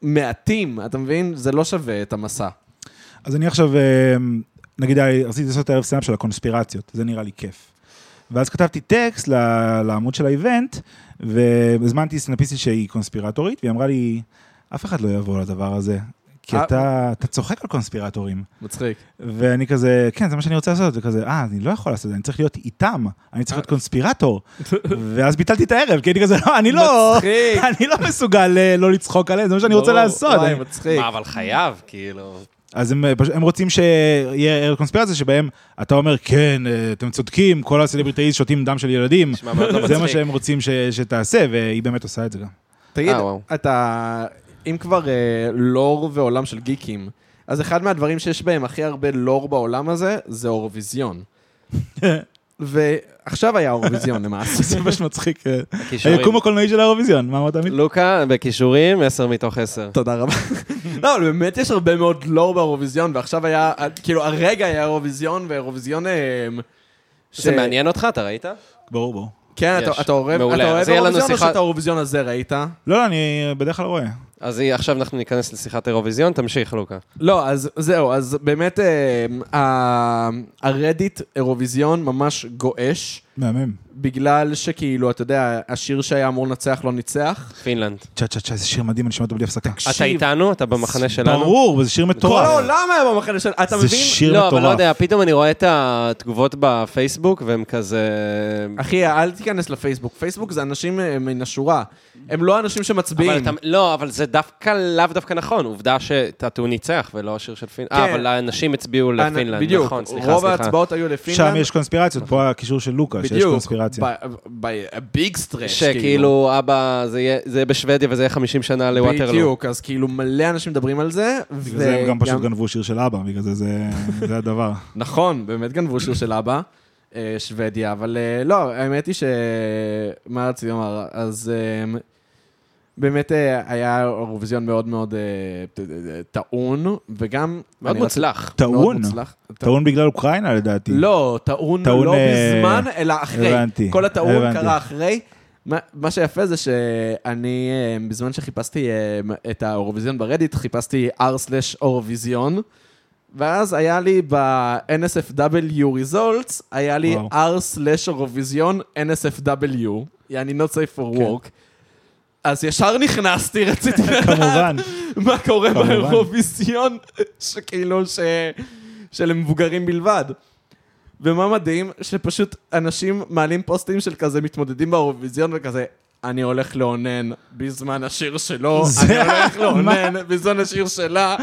מעטים, אתה מבין? זה לא שווה את המסע. אז אני עכשיו, אה, נגיד, רציתי לעשות ערב סטנדאפ של הקונספירציות, זה נראה לי כיף. ואז כתבתי טקסט לעמוד של האיבנט, והזמנתי סטנדאפיסטית שהיא קונספירטורית, והיא אמרה לי, אף אחד לא יבוא לדבר הזה, כי אה. אתה, אתה צוחק על קונספירטורים. מצחיק. ואני כזה, כן, זה מה שאני רוצה לעשות, וכזה, אה, אני לא יכול לעשות את זה, אני צריך להיות איתם, אני צריך להיות קונספירטור. ואז ביטלתי את הערב, כי הייתי כזה, לא, אני לא, מצחיק. אני לא מסוגל אה, לא לצחוק עליהם, זה מה שאני רוצה. לעשות. וואי, מצחיק. מה, אבל חייב, כאילו. אז הם, אה, הם רוצים שיהיה ערב קונספירציה שבהם אתה אומר, כן, אתם צודקים, כל הסלבריטאיז שותים דם של ילדים. זה מה. שהם רוצים ש- שתעשה, והיא באמת עושה את זה גם. תגיד. אתה... אם כבר אה, לור ועולם של גיקים, אז אחד מהדברים שיש בהם הכי הרבה לור בעולם הזה, זה אורוויזיון. ועכשיו היה אורוויזיון למעשה. זה ממש מצחיק. אה, הכישורים. היקום הקולנועי של האירוויזיון, מה אמרת עמית? לוקה, בכישורים, 10 מתוך 10. תודה רבה. לא, אבל באמת יש הרבה מאוד לור באירוויזיון, ועכשיו היה, כאילו, הרגע היה אירוויזיון, ואירוויזיון... אה, זה מעניין אותך, אתה ראית? ברור, ברור. כן. אתה- אתה אוהב אירוויזיון או שאת האירוויזיון הזה ראית? לא, לא, אני בדרך כלל רואה. אז היא- עכשיו אנחנו ניכנס לשיחת אירוויזיון, תמשיך, לוקה. לא, אז זהו, אז באמת אה, הרדיט אירוויזיון ממש גועש, מהמם. בגלל שכאילו, אתה יודע, השיר שהיה אמור לנצח לא ניצח. פינלנד. צ'ה צ'ה צ'ה, איזה שיר מדהים, אני שומע אותו בלי הפסקה. אתה איתנו? אתה במחנה שלנו? ברור, וזה שיר כל מטורף. העולם היה במחנה של... אתה זה מבין? שיר לא, אבל לא מטורף. יודע, פתאום אני רואה את התגובות בפייסבוק, והם כזה... אחי, אל תיכנס לפייסבוק. פייסבוק זה אנשים אה, מן השורה. הם לא אנשים שמצביעים. לא, אבל זה דווקא לאו דווקא נכון. עובדה ש Tattoo ניצח ולא השיר של פינלנד. אה, כן. אבל האנשים הצביעו לפינלנד, בדיוק, נכון, סליחה, רוב. ההצבעות היו לפינלנד. שם יש קונספירציות, פה הקישור של לוקה, שיש בדיוק, קונספירציה. ביג סטרש, שכאילו, אבא, זה יהיה זה יהיה בשוודיה וזה יהיה 50 שנה לווטרלו. בדיוק, אז כאילו מלא אנשים מדברים על זה. בגלל זה הם גם פשוט גנבו שיר של אבא, בגלל זה זה זה הדבר. נכון, באמת גנבו שיר של אבא, אה, שוודיה, אבל אה, לא, האמת היא ש... מה רציתי לומר? אז... אה, באמת אה, היה אירוויזיון מאוד מאוד אה, ט- טעון, וגם... מאוד מוצלח. טעון? טעון בגלל אוקראינה לדעתי. לא, טעון לא אה, בזמן, אלא אחרי. הבנתי, כל הטעון. קרה אחרי. מה- מה שיפה זה שאני, אה, בזמן שחיפשתי אה, את האירוויזיון ברדיט, חיפשתי r/אירוויזיון, ואז היה לי ב-NSFW results, היה לי r/אירוויזיון NSFW, יעני not safe for כן. work. אז ישר נכנסתי, רציתי לדעת. מה קורה. באירוויזיון, שכאילו ש... של מבוגרים בלבד. ומה מדהים? שפשוט אנשים מעלים פוסטים של כזה מתמודדים באירוויזיון וכזה, אני הולך לאונן בזמן השיר שלו, אני הולך לאונן בזמן השיר שלה.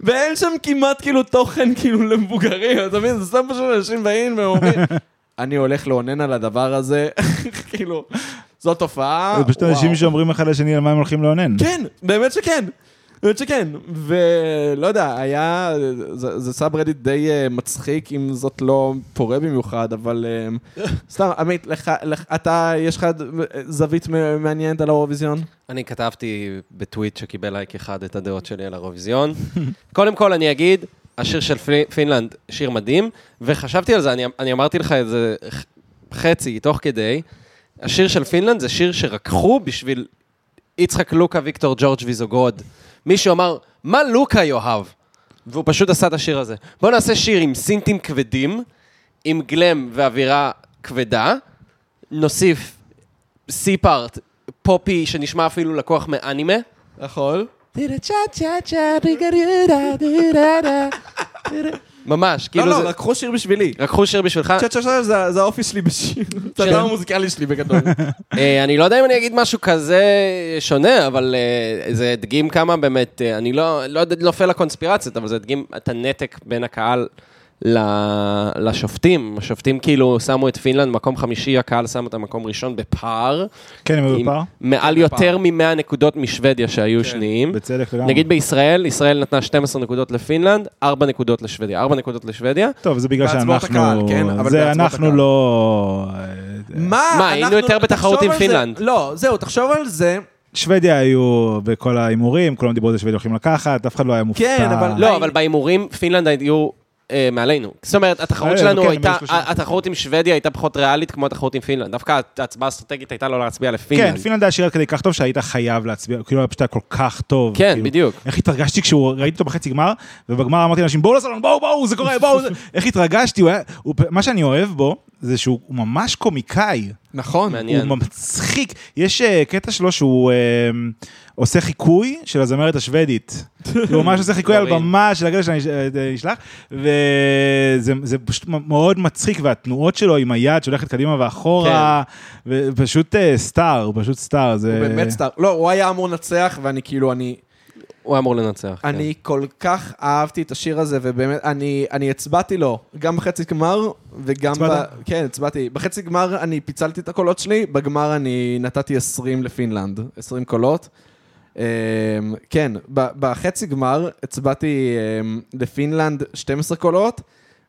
ואין שם כמעט כאילו תוכן כאילו למבוגרים, אתה מבין? זה סתם פשוט אנשים באים ואומרים, אני הולך לאונן על הדבר הזה, כאילו, זו תופעה. זה פשוט. אנשים שאומרים אחד לשני על מה הם הולכים לאונן. כן, באמת שכן. באמת שכן. ולא יודע, היה... זה, זה סאב רדיט די uh, מצחיק, אם זאת לא פורה במיוחד, אבל uh, סתם, עמית, לך, לך, אתה, יש לך זווית מעניינת על האירוויזיון? אני כתבתי בטוויט שקיבל לייק אחד את הדעות שלי על האירוויזיון. קודם כל, אני אגיד, השיר של פי- פינלנד, שיר מדהים, וחשבתי על זה, אני, אני אמרתי לך את זה חצי, תוך כדי. השיר של פינלנד זה שיר שרקחו בשביל יצחק לוקה, ויקטור ג'ורג' ויזוגרוד. מישהו אמר, מה לוקה יאהב? והוא פשוט עשה את השיר הזה. בואו נעשה שיר עם סינטים כבדים, עם glam ואווירה כבדה, נוסיף C-part, פופי שנשמע אפילו לקוח מאנימה. יכול. ממש, לא, כאילו לא, זה... לקחו שיר בשבילי. לקחו שיר בשבילך. צ'ה צ'ה צ'ה זה זה האופי שלי בשיר. זה. הדבר המוזיקלי שלי בגדול. אה, אני לא יודע אם אני אגיד משהו כזה שונה, אבל אה, זה הדגים כמה באמת, אה, אני לא לא נופל לקונספירציות, אבל זה הדגים את הנתק בין הקהל לשופטים. השופטים כאילו שמו את פינלנד מקום חמישי, הקהל שם אותם מקום ראשון בפער. כן, הם היו בפער? מעל כן, יותר מ-100 נקודות משוודיה שהיו שניים. בצדק לגמרי. נגיד בישראל, ישראל נתנה 12 נקודות לפינלנד, 4 נקודות לשוודיה. 4 נקודות לשוודיה. טוב, זה בגלל שאנחנו... הקהל, כן? אבל זה אנחנו הקהל. לא... מה? מה, היינו אנחנו- יותר בתחרות עם על זה- פינלנד. לא, זהו, תחשוב על זה. שוודיה היו בכל ההימורים, כולם דיברו על זה שוודיה הולכים לקחת, אף אחד לא היה מופתע. כן, אבל- לא. אבל בהימורים פינלנד היו אה, מעלינו. זאת אומרת, התחרות אה, שלנו כן, הייתה, 130. התחרות עם שוודיה הייתה פחות ריאלית כמו התחרות עם פינלנד. דווקא ההצבעה האסטרטגית הייתה לא להצביע כן, לפינלנד. פינלנד היה שיר כדי כך טוב שהיית חייב להצביע, כאילו היה פשוט כל כך טוב. כן, כאילו. בדיוק. איך התרגשתי כשהוא, ראיתי אותו בחצי גמר, ובגמר אמרתי לאנשים, בואו לסלון, בואו, בואו, זה קורה, בואו. איך התרגשתי, הוא היה, הוא, מה שאני אוהב בו, זה שהוא הוא ממש קומיקאי. נכון. מעניין. הוא מצחיק. יש uh, קטע שלו שהוא uh, עושה חיקוי של הזמרת השוודית. הוא ממש עושה חיקוי על. במה של הקטע שאני אה, אשלח, וזה זה פשוט מאוד מצחיק, והתנועות שלו עם היד שהולכת קדימה ואחורה, ופשוט אה, סטאר, פשוט סטאר. זה... הוא באמת סטאר. לא, הוא היה אמור לנצח, ואני כאילו, אני... הוא אמור לנצח. כן. אני כל כך אהבתי את השיר הזה, ובאמת, אני, אני הצבעתי לו, גם בחצי גמר, וגם... ב... הצבעת? כן, הצבעתי. בחצי גמר אני פיצלתי את הקולות שלי, בגמר אני נתתי 20 לפינלנד, 20 קולות. Um, כן, ב- בחצי גמר הצבעתי um, לפינלנד 12 קולות,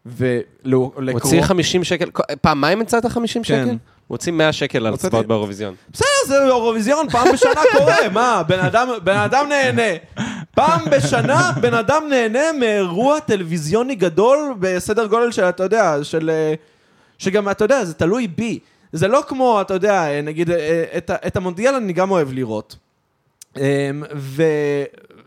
ולקרוא... הוא הוציא 50 שקל, פעמיים הצעת 50 כן. שקל? הוציא 100 שקל על הצבעות באירוויזיון. בסדר, זה אירוויזיון, פעם בשנה קורה, מה, בן אדם, בן אדם נהנה. פעם בשנה בן אדם נהנה מאירוע טלוויזיוני גדול בסדר גודל של, אתה יודע, של... אה, שגם, אתה יודע, זה תלוי בי. זה לא כמו, אתה יודע, אה, נגיד, אה, את, את המונדיאל אני גם אוהב לראות. אמ, ו...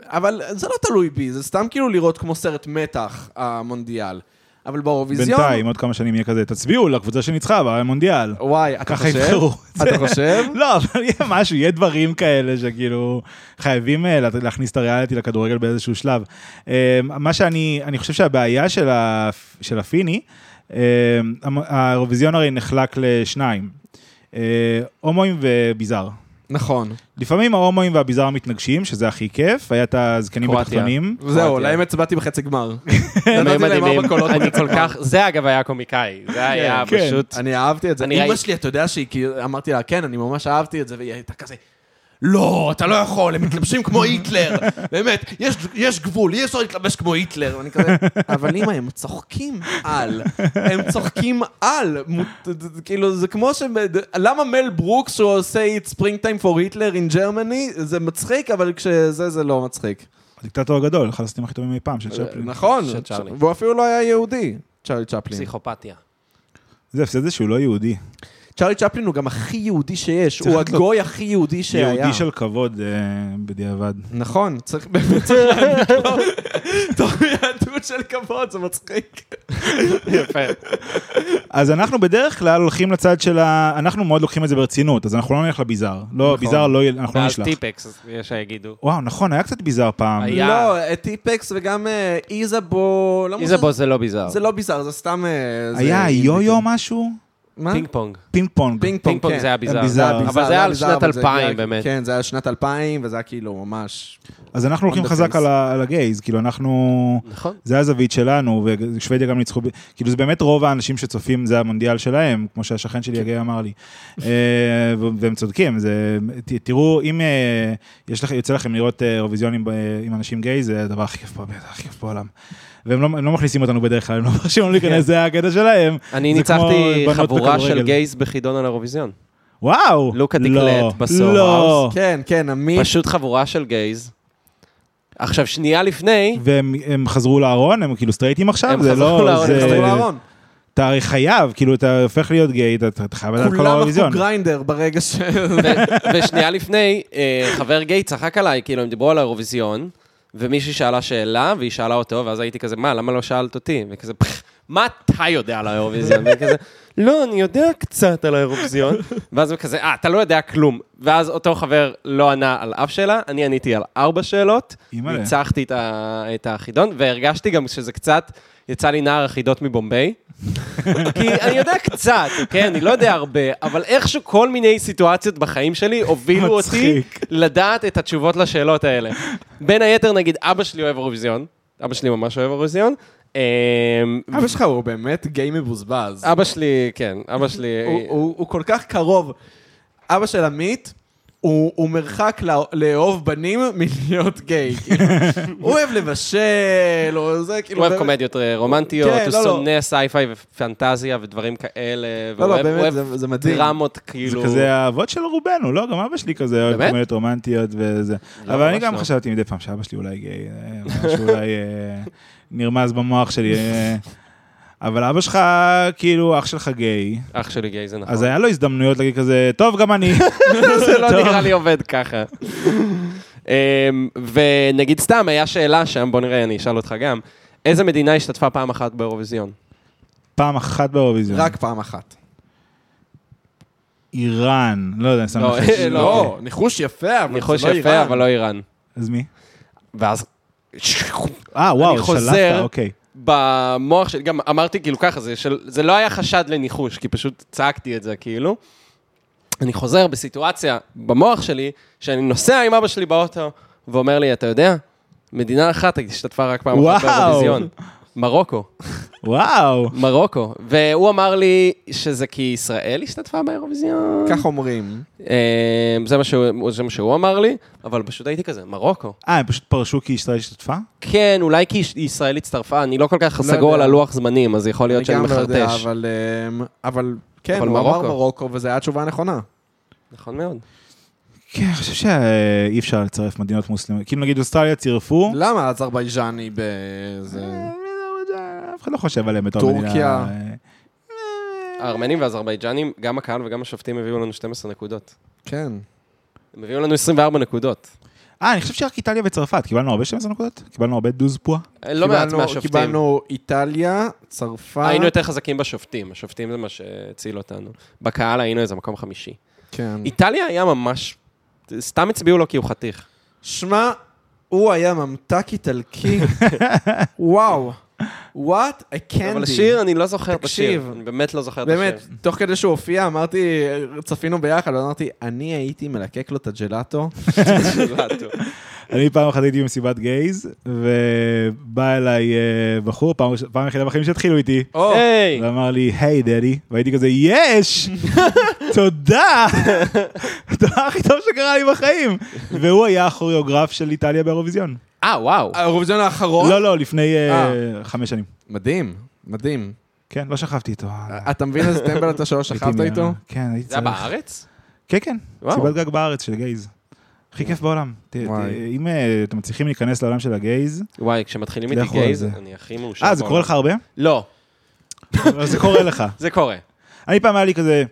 אבל זה לא תלוי בי, זה סתם כאילו לראות כמו סרט מתח, המונדיאל. אבל באירוויזיון... בינתיים, עוד כמה שנים יהיה כזה, תצביעו לקבוצה שניצחה במונדיאל. וואי, אתה ככה חושב? יבחרו. אתה חושב? לא, אבל יהיה משהו, יהיה דברים כאלה שכאילו חייבים אה, לה- להכניס את הריאליטי לכדורגל באיזשהו שלב. אה, מה שאני, אני חושב שהבעיה של, ה, של הפיני, אה, האירוויזיון הרי נחלק לשניים, הומואים וביזאר. נכון. לפעמים ההומואים והביזאר מתנגשים, שזה הכי כיף, היה את הזקנים. בתחתונים. זהו. להם הצבעתי בחצי גמר. אני כל. כך, זה אגב היה קומיקאי. זה היה כן. פשוט... אני אהבתי את זה. אני אמא שלי, אתה יודע שהיא, כאילו, אמרתי לה, כן, אני ממש אהבתי את זה, והיא הייתה כזה, לא, אתה לא יכול, הם מתלבשים כמו היטלר. באמת, יש, יש גבול, אי אפשר להתלבש כמו היטלר. ואני כזה, אבל אמא, הם צוחקים על. הם צוחקים על. כאילו, זה כמו ש... למה מל ברוקס, שהוא עושה את Springtime for Hitler and Germany, זה מצחיק, אבל כשזה, זה לא מצחיק. הדיקטטור הגדול, אחד הסרטים הכי טובים אי פעם של צ'פלין. נכון. והוא אפילו לא היה יהודי, צ'ארלי צ'פלין. פסיכופתיה. זה הפסד זה שהוא לא יהודי. צ'ארלי צ'פלין הוא גם הכי יהודי שיש, הוא הגוי הכי יהודי שהיה. יהודי של כבוד אה, בדיעבד. נכון, צריך באמת צריך להגיד לו, תואר יהדות של כבוד, זה מצחיק. יפה. אז אנחנו בדרך כלל הולכים לצד של ה... אנחנו מאוד לוקחים את זה ברצינות, אז אנחנו לא נלך לביזאר. לא, נכון. ביזאר לא, אנחנו לא ואז נשלח. טיפקס, אז יש שיגידו. וואו, נכון, היה קצת ביזאר פעם. לא, טיפקס וגם אה, איזבו, למה איזבו זה לא ביזאר. זה לא ביזאר, זה סתם... אה, היה יו-יו. משהו? מה? פינג פונג. פינג פונג. פינג פונג כן. זה היה ביזאר. ביזאר. אבל זה היה על שנת אבל זה 2000 היה- באמת. כן, זה היה שנת 2000, וזה היה כאילו ממש... אז אנחנו הולכים חזק. על ה- על הגייז, כאילו אנחנו... נכון. זה הזווית שלנו, ושוודיה גם ניצחו, כאילו זה באמת רוב האנשים שצופים, זה המונדיאל שלהם, כמו שהשכן שלי הגיא אמר לי. אה, והם צודקים, זה, תראו, אם אה, יש לכם, יוצא לכם לראות אה, אירוויזיון עם, אנשים גיי, זה הדבר הכי כיף פה, הכי כיף בעולם. והם לא, לא מכניסים אותנו בדרך כלל, הם לא מרשים לנו להיכנס, זה הקטע שלהם. אני ניצחתי חבורה של. גייז בחידון על האירוויזיון. וואו! לוקה לא, דקלט בסוף. לא. כן, כן, עמית... פשוט חבורה של גייז. עכשיו, שנייה לפני, והם הם חזרו לארון, הם כאילו סטרייטים עכשיו, הם זה חזרו לא, לארון, זה... הם חזרו לארון. אתה הרי חייב, כאילו אתה הופך להיות גיי, אתה- חייב לדעת כל כולם האירוויזיון. הפכו גריינדר ברגע ש... ו- ושנייה לפני, אה, חבר גיי צחק עליי, כאילו, הם דיברו על האירוויזיון, ומישהי שאלה שאלה, והיא שאלה אותו, ואז הייתי כזה, מה, למה לא שאלת אותי? וכזה, "פח, מה אתה יודע על האירוויזיון? וכזה, לא, אני יודע קצת על האירוויזיון. ואז הוא כזה, אה, אתה לא יודע כלום. ואז אותו חבר לא ענה על אף שאלה, אני עניתי על ארבע שאלות. ניצחתי את ה- את החידון, והרגשתי גם שזה קצת, יצא לי נער החידות מבומביי. כי אני יודע קצת, אוקיי? אני לא יודע הרבה, אבל איכשהו כל מיני סיטואציות בחיים שלי הובילו אותי. לדעת את התשובות לשאלות האלה. בין היתר, נגיד, אבא שלי אוהב אירוויזיון, אבא שלי ממש אוהב אירוויזיון. אמ, אבא שלך הוא באמת גיי מבוזבז. אבא שלי, כן, אבא שלי... הוא כל כך קרוב. אבא של עמית, הוא הוא מרחק לא- לאהוב בנים מלהיות גיי. כאילו. הוא אוהב לבשל, או זה כאילו... הוא אוהב באמת- קומדיות אה, רומנטיות, כן, הוא לא, לא. שונא sci-fi ופנטזיה ודברים כאלה, לא, והוא לא, באמת, אוהב זה- זה מדהים. דרמות, זה כאילו... כזה האבות של רובנו, לא? גם אבא שלי כזה אוהב באמת? קומדיות רומנטיות וזה. לא, אבל אני גם לא. חשבתי מדי פעם שאבא שלי אולי גיי, אה, משהו אולי אה, נרמז במוח שלי. אבל אבא שלך, כאילו, אח שלך גיי, אח שלי גיי, זה נכון. אז היה לו הזדמנויות להגיד כזה, טוב, גם אני. זה לא. נראה לי עובד ככה. אמ, ונגיד סתם, היה שאלה שם, בוא נראה, אני אשאל אותך גם. איזה מדינה השתתפה פעם אחת באירוויזיון? פעם אחת באירוויזיון. רק פעם אחת. איראן, לא יודע, אני שם לא, לך... אה, לא, ניחוש יפה, אבל ניחוש זה לא יפה, איראן. אבל לא איראן. אז מי? ואז אה, וואו. שלפת, אוקיי. במוח שלי, גם אמרתי כאילו ככה, זה, של, זה לא היה חשד לניחוש, כי פשוט צעקתי את זה כאילו. אני חוזר בסיטואציה במוח שלי, שאני נוסע עם אבא שלי באוטו, ואומר לי, אתה יודע, מדינה אחת השתתפה רק פעם אחת. באירוויזיון. מרוקו, וואו. מרוקו. והוא אמר לי שזה כי ישראל השתתפה באירוויזיון. כך אומרים. אה, זה מה שהוא, זה מה שהוא אמר לי, אבל פשוט הייתי כזה, מרוקו. אה, הם פשוט פרשו כי ישראל השתתפה? כן, אולי כי ישראל הצטרפה, אני לא כל כך לא סגור על יודע. הלוח זמנים, אז יכול להיות אני שאני גם לא יודע, מחרטש. אבל... אמ, אבל כן, אבל הוא אמר מרוקו. מרוקו, וזו הייתה התשובה הנכונה. נכון מאוד. כן, אני חושב שאי אפשר לצרף מדינות מוסלמיות. כאילו נגיד אוסטרליה צירפו. למה אזרבייג'אני באיזה... אה, אחד לא חושב עליהם בתור טורקיה. מדינה. אה, הארמנים והאזרבייג'נים, גם הקהל וגם השופטים הביאו לנו 12 נקודות. כן. הם הביאו לנו 24 נקודות. אה, אני חושב שרק איטליה וצרפת, קיבלנו הרבה 12 נקודות? קיבלנו הרבה דוז פועה? לא מעט קיבלנו- מהשופטים. קיבלנו איטליה, צרפת. היינו יותר חזקים בשופטים, השופטים זה מה שהציל אותנו. בקהל היינו איזה מקום חמישי. כן. איטליה היה ממש... סתם הצביעו לו כי הוא חתיך. שמע, הוא היה ממתק איטלקי. וואו. What a candy. אבל השיר, אני לא זוכר את השיר. אני באמת לא זוכר את השיר. באמת, תוך כדי שהוא הופיע, אמרתי, צפינו ביחד, ואמרתי, אני הייתי מלקק לו את הג'לטו. אני פעם אחת הייתי במסיבת גייז, ובא אליי אה, בחור, פעם יחידה בחיים שהתחילו איתי! ואמר לי, היי דדי, והייתי כזה, יש! תודה! הדבר הכי טוב שקרה לי בחיים. והוא היה הכוריאוגרף של איטליה באירוויזיון. אה, וואו. האירוויזיון האחרון? לא, לא, לפני אה, אה. חמש שנים. מדהים, מדהים. כן, לא שכבתי איתו. אתה מבין איזה טמבל אתה שלא הייתי שכבת מה- איתו? כן, הייתי זה היה צריך. בארץ? כן, כן, וואו. מסיבת גג בארץ של גייז. הכי כיף בעולם. ת- ת- וואי. אם אה, אתם מצליחים להיכנס לעולם של הגייז, וואי, כשמתחילים איתי לכו על גייז, זה. אני הכי מאושר. אה, זה קורה לך הרבה? לא, זה קורה לך. זה קורה. אני פעם היה לי כזה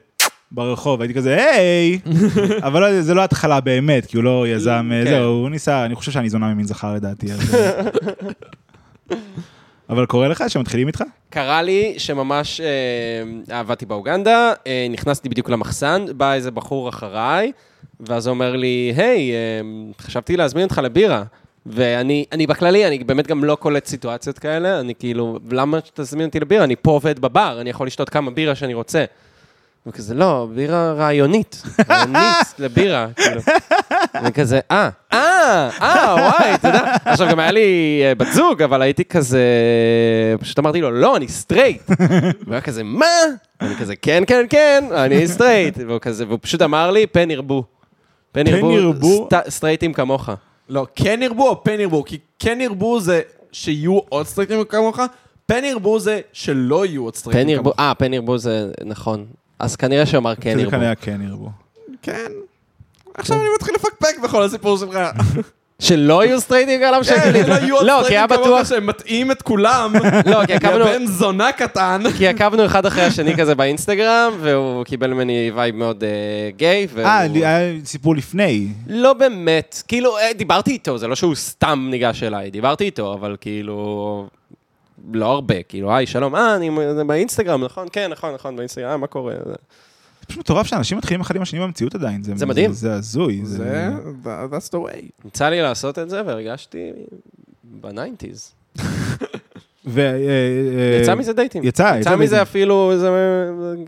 ברחוב, הייתי כזה, היי! אבל לא, זה לא התחלה באמת, כי הוא לא יזם, כן. זהו, הוא ניסה, אני חושב שאני זונה ממין זכר לדעתי. אה. אבל קורה לך שמתחילים איתך? קרה לי שממש אה, עבדתי באוגנדה, אה, נכנסתי בדיוק למחסן, בא איזה בחור אחריי, ואז הוא אומר לי, היי, אה, חשבתי להזמין אותך לבירה. ואני אני בכללי, אני באמת גם לא קולט סיטואציות כאלה, אני כאילו, למה שתזמין אותי לבירה? אני פה עובד בבר, אני יכול לשתות כמה בירה שאני רוצה. וכזה, לא, בירה רעיונית, רעיונית לבירה, כאילו. וכזה, אה, אה, אה, וואי, אתה יודע. עכשיו, גם היה לי אה, בת זוג, אבל הייתי כזה, פשוט אמרתי לו, לא, אני סטרייט. והוא היה כזה, מה? אני כזה, כן, כן, כן, אני סטרייט. והוא כזה, והוא פשוט אמר לי, פן ירבו. פן ירבו, ירבו? סט- סטרייטים כמוך. לא, כן ירבו או פן ירבו? כי כן ירבו זה שיהיו עוד סטרייטים כמוך, פן ירבו זה שלא יהיו עוד סטרייטים פן ירבו, כמוך. אה, פן ירבו זה נכון. אז כנראה שהוא אמר כן ירבו. כנראה כן ירבו. כן. עכשיו אני מתחיל לפקפק בכל הסיפור שלך. שלא יהיו סטרייטים כאלה כן, שלי. שלא יהיו עוד לא, כי היה סטרייטים כמוך בטוח, שהם מטעים את כולם. לא, כי עקבנו, בן זונה קטן. כי עקבנו אחד אחרי השני כזה באינסטגרם, והוא קיבל ממני vibe מאוד אה, גיי. אה, היה סיפור לפני. לא באמת, כאילו, אה, דיברתי איתו, זה לא שהוא סתם ניגש אליי, דיברתי איתו, אבל כאילו, לא הרבה, כאילו, היי, שלום, אה, אני באינסטגרם, נכון? כן, נכון, נכון, באינסטגרם, אה, מה קורה? זה פשוט מטורף שאנשים מתחילים אחד עם השני במציאות עדיין. זה מדהים. זה הזוי. זה, that's the way. יצא לי לעשות את זה, והרגשתי ב nineties. ו- אה, אה, יצא מזה דייטים. יצא, יצא יצא מזה מזה. אפילו איזה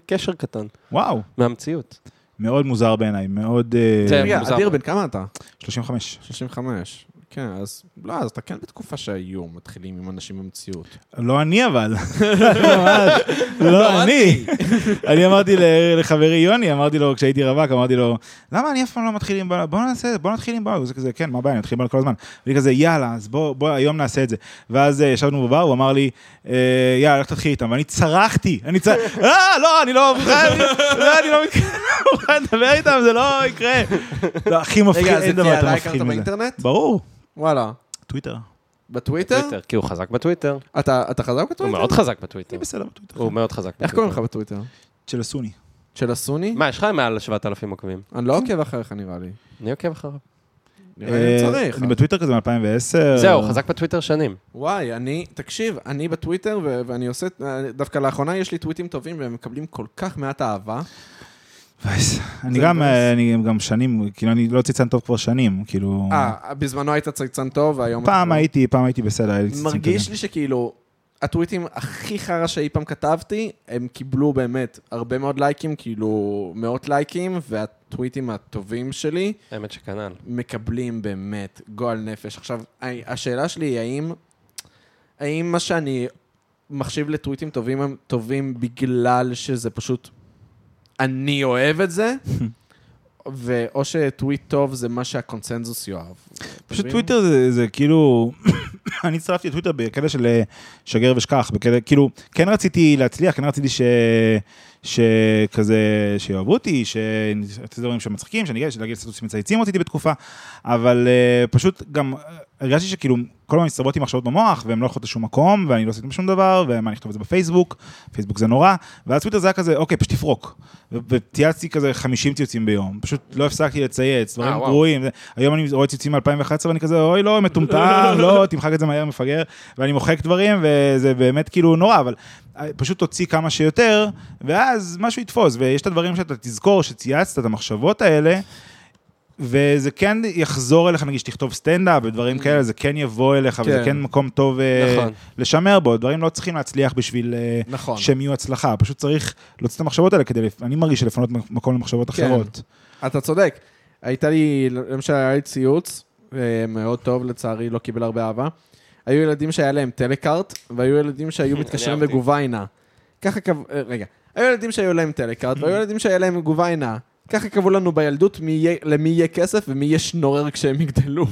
קשר קטן, וואו, מהמציאות. מאוד מוזר בעיניי, מאוד... אה, זה- מוזר. אדיר, בן כמה אתה? 35. 35. כן, אז לא, אז אתה כן בתקופה שהיו מתחילים עם אנשים במציאות. לא אני אבל. ממש, לא אני. אני אמרתי לחברי יוני, אמרתי לו, כשהייתי רווק, אמרתי לו, למה אני אף פעם לא מתחיל עם בנות? בוא נעשה, בוא נתחיל עם בנות. זה כזה, כן, מה הבעיה, נתחיל עם בנות כל הזמן. ואני כזה, יאללה, אז בוא, היום נעשה את זה. ואז אה, ישבנו בבר, הוא אמר לי, אה, יאללה, לך תתחיל איתם. ואני צרחתי, אני צרחתי, אה, לא, אני לא מוכן, אני- לא, אני לא מוכן לדבר איתם, זה לא יקרה. לא, הכי מפחיד, אין את דבר יותר מפחיד מזה. ברור, וואלה. טוויטר. בטוויטר? טוויטר, כי הוא חזק בטוויטר. אתה אתה חזק הוא בטוויטר? מאוד חזק בטוויטר. אני בסדר בטוויטר. הוא מאוד חזק איך קוראים לך בטוויטר? של הסוני. של הסוני? מה, יש לך מעל 7,000 עוקבים? אני לא עוקב אחריך נראה לי. אני עוקב אחריו. אה. אני בטוויטר כזה מ-2010. זהו, חזק בטוויטר שנים. וואי, אני, תקשיב, אני בטוויטר, ואני עושה, דווקא לאחרונה יש לי טוויטים טובים, והם מקבלים כל כך מעט אהבה. וייס. אני גם. אה, אני גם שנים, כאילו, אני לא ציצן טוב כבר שנים, כאילו... אה, בזמנו היית צייצן טוב, והיום... פעם כבר- הייתי, פעם הייתי בסדר, היה לי ציצים מרגיש. לי שכאילו, הטוויטים הכי חרא שאי פעם כתבתי, הם קיבלו באמת הרבה מאוד לייקים, כאילו מאות לייקים, והטוויטים הטובים שלי האמת שכנ"ל. מקבלים באמת גועל נפש. עכשיו, השאלה שלי היא האם, האם מה שאני מחשיב לטוויטים טובים הם טובים בגלל שזה פשוט, אני אוהב את זה, ו- או שטוויט טוב זה מה שהקונצנזוס יאהב. פשוט? טוויטר זה, זה כאילו, אני הצטרפתי לטוויטר בקטע של אה, שגר ושכח, בקטע, כאילו, כן רציתי להצליח, כן רציתי ש... שכזה, שיאהבו אותי, שעשיתי דברים שמצחיקים, שאני אגיד, להגיד סטטוסים מצייצים רציתי בתקופה, אבל אה, פשוט גם אה, הרגשתי שכאילו כל הזמן מסתובבות עם מחשבות במוח, והן לא הולכות לשום מקום, ואני לא עשיתי שום דבר, ומה, אני אכתוב את זה בפייסבוק, פייסבוק זה נורא, ואז טוויטר זה היה כזה, אוקיי, פשוט תפרוק. וצייצתי כזה 50 ציוצים ביום, פשוט לא הפסקתי לצייץ, דברים אה. גרועים. היום אני רואה ציוצים מ-2011 ואני כזה, אוי לא, מטומטם, לא, תמחק את זה מהר, מפגר, ואני מוחק דברים, וזה באמת כאילו נורא, אבל אה, פשוט תוציא כמה שיותר, ואז משהו יתפוס, ויש את הדברים שאתה תזכור, שצייצת את המחשבות האלה, וזה כן יחזור אליך, נגיד שתכתוב סטנדאפ ודברים כאלה, זה כן יבוא אליך, וזה כן. כן מקום טוב אה, נכון. לשמר בו, דברים לא צריכים להצליח בשביל אה, נכון. שהם יהיו הצלחה, פשוט צריך להוציא את המחשבות האלה כדי, אני מרגיש שלפנות מקום למחשבות כן. אחרות. אתה צודק. הייתה לי, למשל היה לי ציוץ, אה, מאוד טוב, לצערי לא קיבל הרבה אהבה. היו ילדים שהיה להם טלקארט, והיו ילדים שהיו מתקשרים אהבתי. בגוביינה. ככה קבעו, רגע, היו ילדים שהיו להם טלקארט, והיו ילדים שהיה להם גוביינה. ככה קבעו לנו בילדות למי יהיה כסף ומי יהיה שנורר כשהם יגדלו.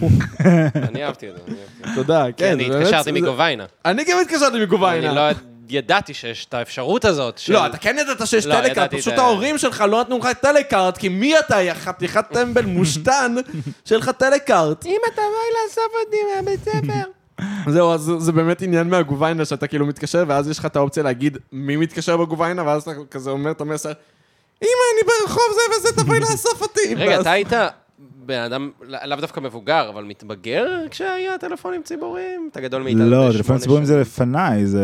אני אהבתי את זה, אני אהבתי. תודה, כן, כן. אני התקשרתי מגוביינה. אני גם התקשרתי מגוביינה. אני לא ידעתי שיש את האפשרות הזאת. של- לא, אתה כן ידעת שיש לא, טלקארט, פשוט את ההורים שלך לא נתנו לך טלקארט, כי מי אתה, יא חתיכת טמבל מושתן, שיהיה לך טלקארט. אמא, תבואי לאסוף אותי מהבית ספר. זהו, אז זה- זה באמת עניין מהגוביינה, שאתה כאילו מתקשר, ואז יש לך את האופציה להגיד מי מתקשר בגוביינה, ואז אתה כזה אומר את המסר, אמא, אני ברחוב זה וזה, תבואי לאסוף אותי. רגע, אתה היית בן אדם, לא- לאו דווקא מבוגר, אבל מתבגר כשהיה טלפונים ציבוריים? אתה גדול מאיתנו לא, טלפונים ציבוריים זה. לפניי, זה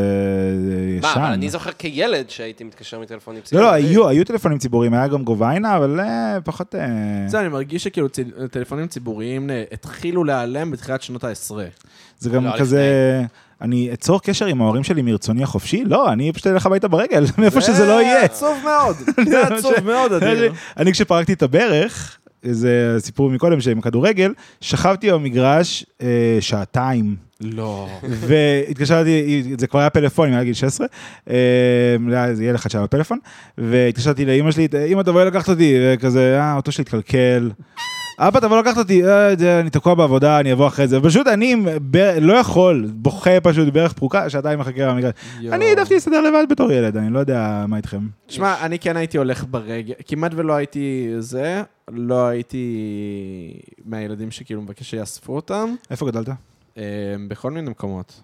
זה מה, ישן. אבל אני זוכר כילד שהייתי מתקשר מטלפונים לא, ציבוריים. לא, היו, היו טלפונים ציבוריים, היה גם גוביינה, אבל אה, פחות... אה, זה, אני מרגיש שכאילו טלפונים ציבוריים אה, התחילו להיעלם בתחילת שנות העשרה. זה גם לא, כזה... אני אצור קשר עם ההורים שלי מרצוני החופשי? לא, אני פשוט אלך הביתה ברגל, מאיפה שזה לא יהיה. זה עצוב מאוד, זה עצוב מאוד, אדיר. אני כשפרקתי את הברך, זה סיפור מקודם שעם כדורגל, שכבתי במגרש אה, שעתיים. לא. והתקשרתי, זה כבר היה פלאפון, היה גיל 16, אה, היה איזה ילד אחד שהיה בפלאפון, והתקשרתי לאמא שלי, אמא תבואי לקחת אותי, וכזה, אה, האוטו שלי התקלקל. אבא תבוא לקחת אותי, אה, אני תקוע בעבודה, אני אבוא אחרי זה. ופשוט אני ב- לא יכול, בוכה פשוט, ברך פרוקה, שעתיים מחכה במגרש. אני העדפתי להסתדר לבד בתור ילד, אני לא יודע מה איתכם. שמע, אני כן הייתי הולך ברגל, כמעט ולא הייתי זה, לא הייתי מהילדים שכאילו מבקש שיאספו אותם, איפה גדלת? אה, בכל מיני מקומות.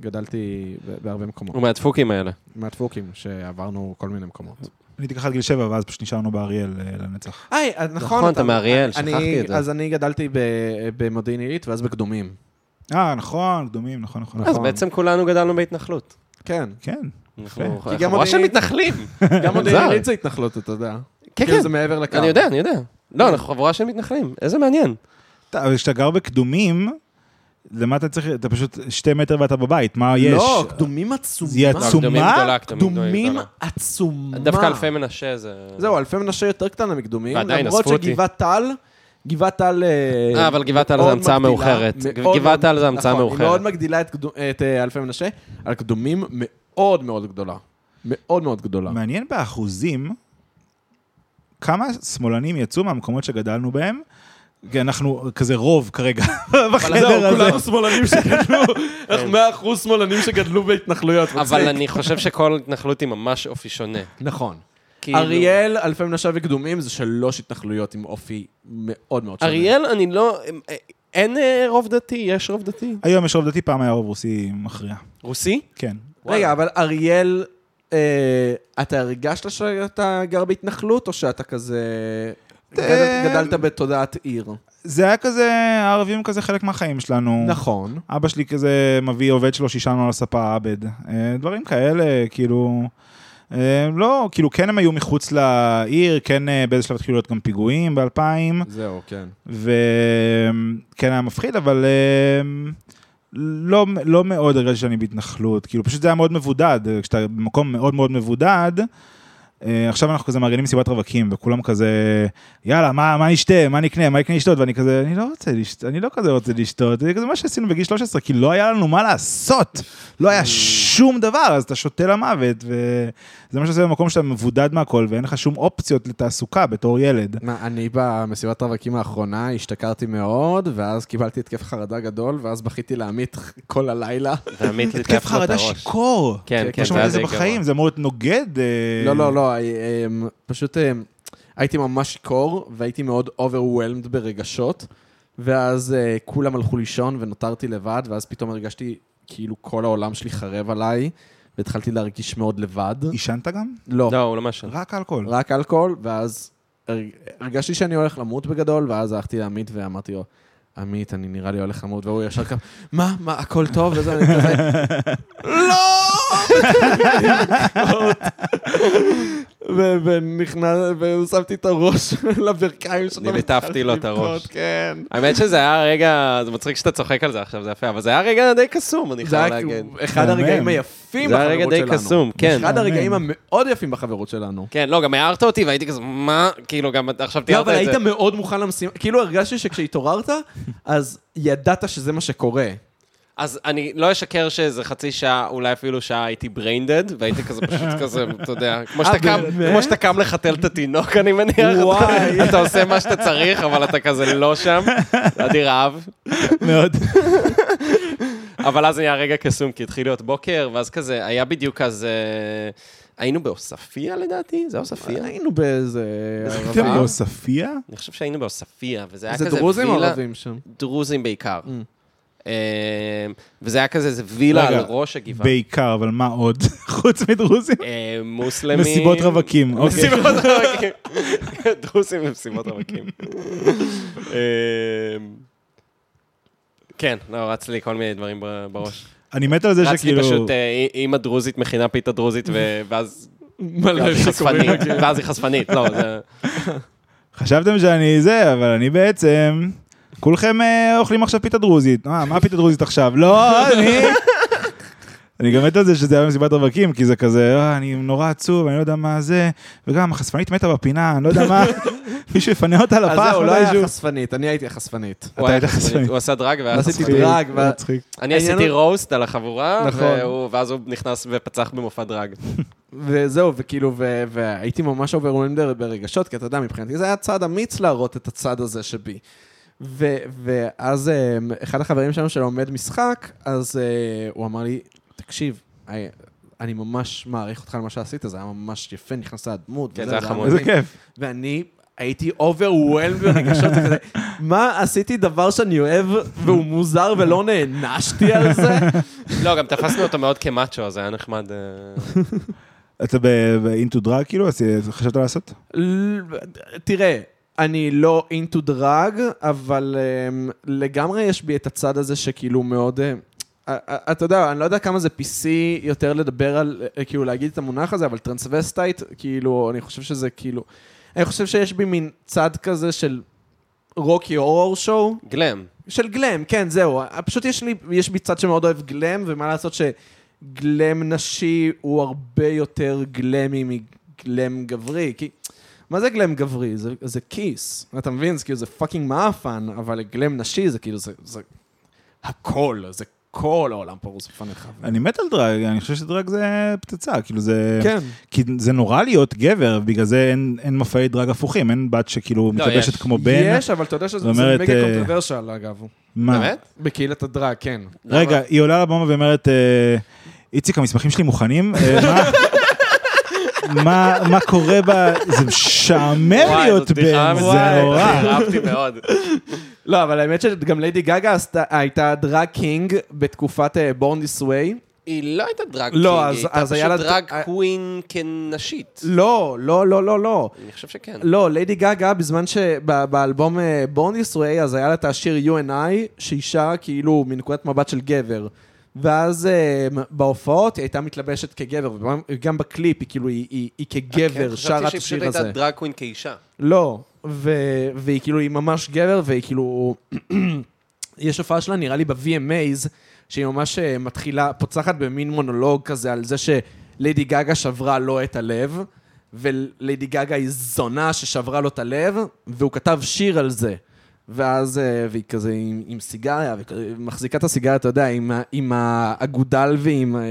גדלתי ב- בהרבה מקומות. הוא מהדפוקים האלה. מהדפוקים, שעברנו כל מיני מקומות. אני הייתי ככה עד גיל שבע, ואז פשוט נשארנו באריאל אה, לנצח. היי, אז נכון. נכון, אתה מאריאל, שכחתי את זה. אז אני גדלתי במודיעין עילית, ואז בקדומים. אה, נכון, קדומים, נכון, נכון. אז נכון. בעצם כולנו גדלנו בהתנהלות. כן. כן. אנחנו כי גם חבורה של מתנחלים. גם מודיעין. עילית זה התנחלות, אתה יודע. כן, כן. זה מעבר לקו. אני יודע, אני יודע. לא, אנחנו חבורה של מתנחלים. איזה מעניין. אבל כשאתה גר בקדומים, למה אתה צריך, אתה פשוט שתי מטר ואתה בבית, מה יש? לא, קדומים עצומה. היא עצומה? קדומים. עצומה. דווקא אלפי מנשה זה... זהו, אלפי מנשה יותר קטנה מקדומים. ועדיין, למרות אספו אותי. שגבעת טל, גבעת טל... אה, אבל גבעת טל זה המצאה מאוחרת. גבעת טל זה המצאה נכון, היא מאוד מאוחרת. מגדילה את אה, אלפי מנשה, על קדומים מאוד מאוד גדולה. מאוד מאוד גדולה. מעניין באחוזים, כמה שמאלנים יצאו מהמקומות שגדלנו בהם, אנחנו כזה רוב כרגע בחדר הזה. כולנו שמאלנים שגדלו, אנחנו מאה אחוז שמאלנים שגדלו בהתנחלויות. אבל. אני חושב שכל התנחלות היא ממש אופי שונה. נכון. כאילו- אריאל, אלפי מנשה וקדומים זה שלוש התנחלויות עם אופי מאוד מאוד שונה. אריאל, אני לא... אין אה, רוב דתי, יש רוב דתי. היום יש רוב דתי, פעם היה רוב רוסי מכריע. רוסי? כן. רגע, אבל אריאל, אה, אתה הרגשת שאתה גר בהתנחלות, או שאתה כזה... אה, גדלת- בתודעת עיר. זה היה כזה, הערבים כזה חלק מהחיים שלנו. נכון. אבא שלי כזה מביא עובד שלו שישנו על הספה עבד. אה, דברים כאלה, כאילו... אה, לא, כאילו כן הם היו מחוץ לעיר, כן באיזה שלב התחילו להיות גם פיגועים באלפיים. זהו, כן. וכן היה מפחיד, אבל לא, לא מאוד הרגשתי שאני בהתנחלות, כאילו פשוט זה היה מאוד מבודד, כשאתה במקום מאוד מאוד מבודד, עכשיו אנחנו כזה מארגנים מסיבת רווקים, וכולם כזה, יאללה, מה, מה נשתה, מה נקנה, מה נקנה לשתות, ואני כזה, אני לא רוצה לשתות, אני לא כזה רוצה לשתות, זה כזה מה שעשינו בגיל 13, כי לא היה לנו מה לעשות, לא היה שום דבר, אז אתה שותה למוות, וזה מה שעושה במקום שאתה מבודד מהכל, ואין לך שום אופציות לתעסוקה בתור ילד. מה, אני במסיבת רווקים האחרונה השתכרתי מאוד, ואז קיבלתי התקף חרדה גדול, ואז בכיתי לעמית כל הלילה. ועמית התקף לו את חרדה. שיכור. כן, כן, זה די בחיים. זה אמור להיות נוגד. אה, לא, לא, לא, אה, אה, פשוט אה, הייתי ממש שיכור, והייתי מאוד overwhelmed ברגשות, ואז אה, כולם הלכו לישון ונותרתי לבד, ואז פתאום הרגשתי כאילו כל העולם שלי חרב עליי, והתחלתי להרגיש מאוד לבד. עישנת גם? לא, לא, הוא לא מעשן. רק אלכוהול. רק אלכוהול, ואז הרג- הרגשתי שאני הולך למות בגדול, ואז הלכתי לעמית ואמרתי לו, עמית, אני נראה לי הולך למות, והוא ישר ככה, מה, מה, הכל טוב? וזה, אני כזה, לא! ונכנס, ושמתי את הראש לברכיים שלו. אני ליטפתי לו את הראש. כן. האמת שזה היה רגע, זה מצחיק שאתה צוחק על זה עכשיו, זה יפה, אבל זה היה רגע די קסום, אני זה חייב היה להגיד. כאילו אחד. הרגעים היפים זה היה רגע בחברות די שלנו. קסום, כן. אחד הרגעים. המאוד יפים בחברות שלנו. כן, לא, גם הערת אותי והייתי כזה, מה? כאילו, גם עכשיו לא, תיארת אבל את היית זה. מאוד מוכן למשימה, כאילו הרגשתי שכשהתעוררת, אז ידעת שזה מה שקורה. אז אני לא אשקר שאיזה חצי שעה, אולי אפילו שעה הייתי brain dead, והייתי כזה פשוט כזה, אתה יודע, כמו שאתה אה, קם? כמו שאתה קם לחתל את התינוק, אני מניח. וואי. אתה- עושה מה שאתה צריך, אבל אתה כזה לא שם. הייתי רעב. מאוד. אבל אז היה רגע קסום, כי התחיל להיות בוקר, ואז כזה, היה בדיוק אז... אה, היינו בעוספיא לדעתי? זה היה עוספיא? היינו באיזה... ערבה. בעוספיא? אני חושב שהיינו בעוספיא, וזה היה זה כזה דרוזים או וילה- ערבים שם? דרוזים בעיקר. אה, וזה היה כזה, איזה וילה על ראש הגבעה. בעיקר, אבל מה עוד? חוץ מדרוזים? אה, מוסלמים. מסיבות רווקים, אוקיי. מסיבות רווקים. דרוזים ומסיבות רווקים. אה, כן, לא, רץ לי כל מיני דברים בראש. אני מת על זה רץ לי שכאילו... פשוט אימא דרוזית מכינה פיתה דרוזית, ואז ואז היא חשפנית, לא, זה... חשבתם שאני זה, אבל אני בעצם... כולכם אה, אוכלים עכשיו פיתה דרוזית. מה, מה פיתה דרוזית עכשיו? לא, אני... אני גם מת על זה שזה היה במסיבת רווקים, כי זה כזה, אה, אני נורא עצוב, אני לא יודע מה זה, וגם החשפנית מתה בפינה, אני לא יודע מה, מישהו יפנה אותה אז לפח זהו, לא היה מתישהו. חשפנית, אני הייתי החשפנית. הוא היה היית חשפנית. הוא עשה drag והיה עשיתי חשפנית. drag, ו- מצחיק. אני עשיתי roast על החבורה, נכון. ואז הוא נכנס ופצח במופע drag. וזהו, וכאילו, והייתי ממש overwhelmed ברגשות, כי אתה יודע, מבחינתי זה היה צעד אמיץ להראות את הצד הזה שבי. ו- ואז אה, אחד החברים שלנו שלומד משחק, אז אה, הוא אמר לי, תקשיב, אה, אני ממש מעריך אותך על מה שעשית, זה היה ממש יפה, נכנסת לדמות. כן, זה היה חמוד. איזה מדהים." כיף. ואני הייתי overwhelmed ברגשות, כזה, מה, עשיתי דבר שאני אוהב והוא מוזר ולא נענשתי על זה? לא, גם תפסנו אותו מאוד כמאצ'ו, אז היה נחמד. אה, אתה ב into drag כאילו? חשבת לעשות? תראה, אני לא into drag, אבל אמ, לגמרי יש בי את הצד הזה שכאילו מאוד... אה, אתה יודע, אני לא יודע כמה זה PC יותר לדבר על, אה, כאילו להגיד את המונח הזה, אבל transvestite, כאילו, אני חושב שזה כאילו... אני חושב שיש בי מין צד כזה של Rocky Horror Show, glam. של glam, כן, זהו. פשוט יש לי, יש בי צד שמאוד אוהב glam, ומה לעשות ש glam נשי הוא הרבה יותר גלמי מ glam גברי, כי... מה זה glam גברי? זה, זה KISS, אתה מבין? זה כאילו זה fucking מעפן, אבל glam נשי זה כאילו, זה, זה הכל, זה כל העולם פרוס בפניך. אני מת על דרג, אני חושב שדרג זה פצצה, כאילו זה... כן. כי זה נורא להיות גבר, בגלל זה אין, אין מופעי דרג הפוכים, אין בת שכאילו מתלבשת יש. כמו בן. יש, אבל אתה יודע שזה אומרת, מגה אה, controversial, אגב. מה? באמת? בקהילת הדרג, כן. רגע, היא עולה לבמה ואומרת, אה, איציק, המסמכים שלי מוכנים? אה, מה- מה, מה קורה ב... זה משעמם וואי, להיות זאת בדיחה בן, זה נורא. אהבתי מאוד. לא, אבל האמת שגם ליידי גגה עשתה- הייתה drag king בתקופת Born This Way. היא לא הייתה drag לא, king, אז- היא הייתה אז היה פשוט לה- drag אה, queen כנשית. לא, לא, לא, לא, לא. אני חושב שכן. לא, ליידי גגה, בזמן שבאלבום Born This Way, אז היה לה את השיר You and I, שהיא שרה כאילו מנקודת מבט של גבר. ואז אה, בהופעות היא הייתה מתלבשת כגבר, וגם בקליפ היא כאילו, היא, היא, היא כגבר שרה את חשבתי שהיא השיר פשוט הזה. הייתה drag queen כאישה. לא, ו- והיא כאילו, היא ממש גבר, והיא כאילו... יש הופעה שלה, נראה לי ב-VMAs, שהיא ממש אה, מתחילה, פוצחת במין מונולוג כזה על זה שליידי גגה שברה לו את הלב, וליידי גגה היא זונה ששברה לו את הלב, והוא כתב שיר על זה. ואז, אה, והיא כזה עם, עם סיגריה, מחזיקה את הסיגריה, אתה יודע, עם, עם האגודל ועם אה,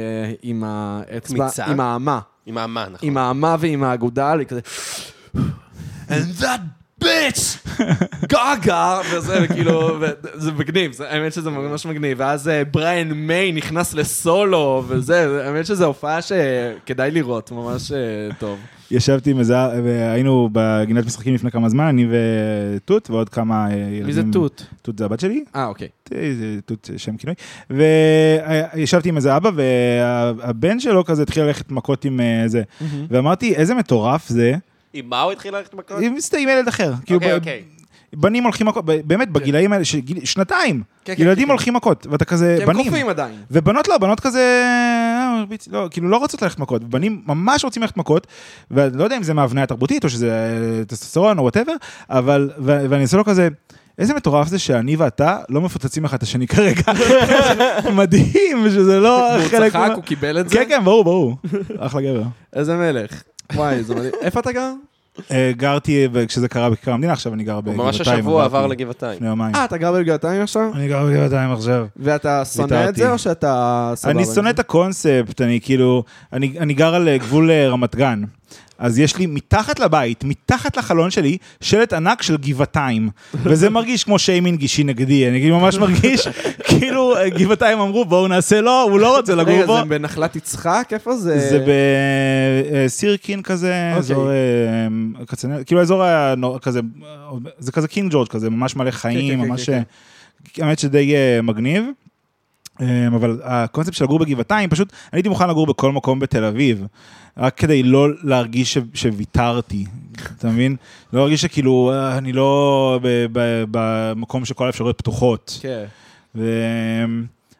עם האצבע, קמיצה? עם האמה. עם האמה, נכון. עם האמה ועם האגודל, היא כזה... And that bitch! גגה! וזה, וכאילו, זה מגניב, זה- האמת שזה ממש מגניב. ואז אה, בריאן מיי נכנס לסולו, וזה, האמת שזו הופעה שכדאי לראות, ממש טוב. ישבתי עם איזה, והיינו בגינת משחקים לפני כמה זמן, אני ותות ועוד כמה אה, ילדים. מי זה תות? תות זה הבת שלי, אה, אוקיי. זה תות זה שם כינוי. וישבתי עם איזה אבא, והבן שלו כזה התחיל ללכת מכות עם אה, זה. ואמרתי, איזה מטורף זה, עם מה הוא התחיל ללכת מכות? עם ילד אחר. אוקיי, אוקיי. בנים הולכים מכות, באמת, בגילאים האלה, שגיל- שנתיים, כן, כן, ילדים כן. הולכים מכות, ואתה כזה, כי הם בנים. קופים עדיין. ובנות לא, בנות כזה, אה, לא, כאילו לא רוצות ללכת מכות, בנים ממש רוצים ללכת מכות, ואני לא יודע אם זה מההבניה התרבותית או שזה אה, טסטוסטרון או whatever, אבל, ו- ואני עושה לו כזה, איזה מטורף זה שאני ואתה לא מפוצצים אחד את השני כרגע. מדהים, שזה לא חלק... צחק, מה- הוא קיבל את זה? כן, כן, ברור, ברור. אחלה גבר. איזה מלך. וואי, זה מדהים. איפה אתה גר? אה, גרתי, כשזה קרה בכיכר המדינה, עכשיו אני גר בגבעתיים. ממש השבוע עבר לגבעתיים. לפני יומיים. אה, אתה גר בגבעתיים עכשיו? אני גר בגבעתיים עכשיו. ואתה שונא את. זה או שאתה סבבה? אני שונא? את הקונספט, אני כאילו, אני, אני גר על אה, גבול אה, רמת גן. אז יש לי מתחת לבית, מתחת לחלון שלי, שלט ענק של גבעתיים. וזה מרגיש כמו שיימינג אישי נגדי, אני כאילו ממש מרגיש כאילו אה, גבעתיים אמרו בואו נעשה לו, הוא לא רוצה לגור רגע, בו. זה בנחלת יצחק? איפה זה? זה בסירקין כזה, אוקיי. אזור אה, כצנל, כאילו אזור הנור- כזה, אה, זה כזה קינג ג'ורג' כזה, ממש מלא חיים, כן, כן, ממש, כן, אה, האמת שדי אה, מגניב. אה, אבל הקונספט של לגור בגבעתיים, פשוט אני הייתי מוכן לגור בכל מקום בתל אביב, רק כדי לא להרגיש ש- שוויתרתי, אתה מבין? לא להרגיש שכאילו אה, אני לא במקום שכל האפשרויות פתוחות. כן. ו...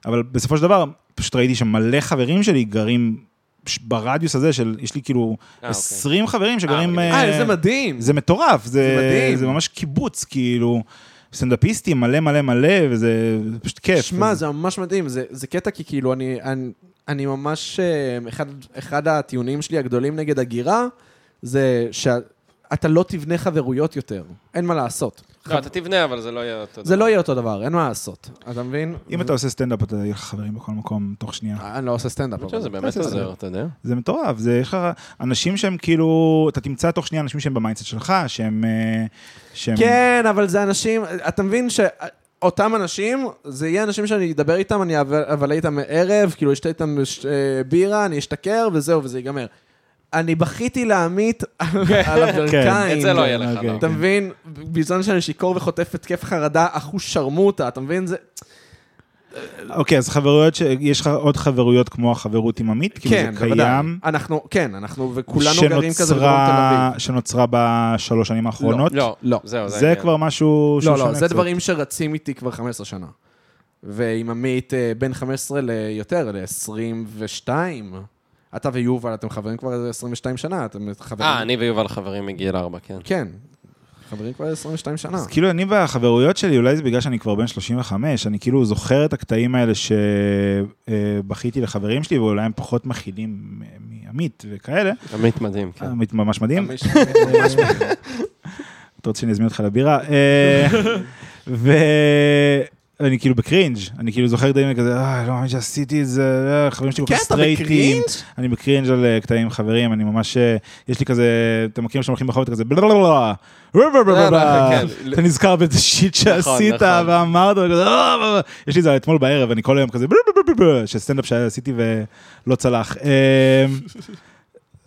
אבל בסופו של דבר, פשוט ראיתי שמלא חברים שלי גרים ברדיוס הזה של, יש לי כאילו אה, 20 חברים שגרים... אה, אה, איזה מדהים. זה מטורף, זה, זה מדהים. זה ממש קיבוץ, כאילו, סטנדאפיסטים מלא מלא מלא, וזה פשוט כיף. שמע, זה ממש מדהים, זה, זה קטע כי כאילו אני, אני, אני ממש, אה, אחד, אחד הטיעונים שלי הגדולים נגד הגירה, זה שאתה לא תבנה חברויות יותר, אין מה לעשות. לא, אתה תבנה, אבל זה לא יהיה אותו זה לא יהיה אותו דבר, אין מה לעשות, אתה מבין? אם אתה עושה סטנדאפ, אתה יהיה לך חברים בכל מקום תוך שנייה. אני לא עושה סטנדאפ. שזה באמת עוזר, אתה יודע. זה מטורף, זה יש לך אנשים שהם כאילו, אתה תמצא תוך שנייה אנשים שהם ב mindset שלך, שהם... אה, שהם... כן, אבל זה אנשים, אתה מבין שאותם אנשים, זה יהיה אנשים שאני אדבר איתם, אני אבלה איתם ערב, כאילו אשתה איתם ש- אה, בירה, אני אשתכר, וזהו, וזה ייגמר. אני בכיתי לעמית על הברכיים. את זה לא יהיה לך, אוקיי. לא. אתה מבין? בזמן שאני שיכור וחוטף התקף חרדה, אחוז שרמוטה, אתה מבין? זה... אוקיי, אז חברויות, יש לך עוד חברויות כמו החברות עם עמית? כאילו כן, זה בוודאי. קיים? אנחנו, כן, אנחנו, וכולנו גרים כזה בדרום תל אביב. שנוצרה בשלוש שנים האחרונות? לא, לא. זהו, זה זה. כבר משהו שהוא לא, לא, זה. דברים שרצים איתי כבר 15 שנה. ועם עמית אה, בין 15 ליותר, ל-22. אתה ויובל, אתם חברים כבר איזה 22 שנה, אתם חברים... אה, אני ויובל חברים מגיל ארבע, כן. כן, חברים כבר 22 שנה. אז כאילו אני והחברויות שלי, אולי זה בגלל שאני כבר בן 35, אני כאילו זוכר את הקטעים האלה שבכיתי לחברים שלי, ואולי הם פחות מכילים מעמית וכאלה. עמית מדהים, כן. עמית ממש מדהים. ממש מדהים. אתה רוצה שאני אזמין אותך לבירה? ואני כאילו ב cringe, אני כאילו זוכר קטעים כזה, אה, לא מאמין שעשיתי את זה, אה, חברים שלי כל כן, כך אתה סטרייטים. ב cringe? אני בקרינג' על אה, קטעים עם חברים, אני ממש, אה, יש לי כזה, אתם מכירים שאתם הולכים ברחוב, אתה כזה, בלבלבלה,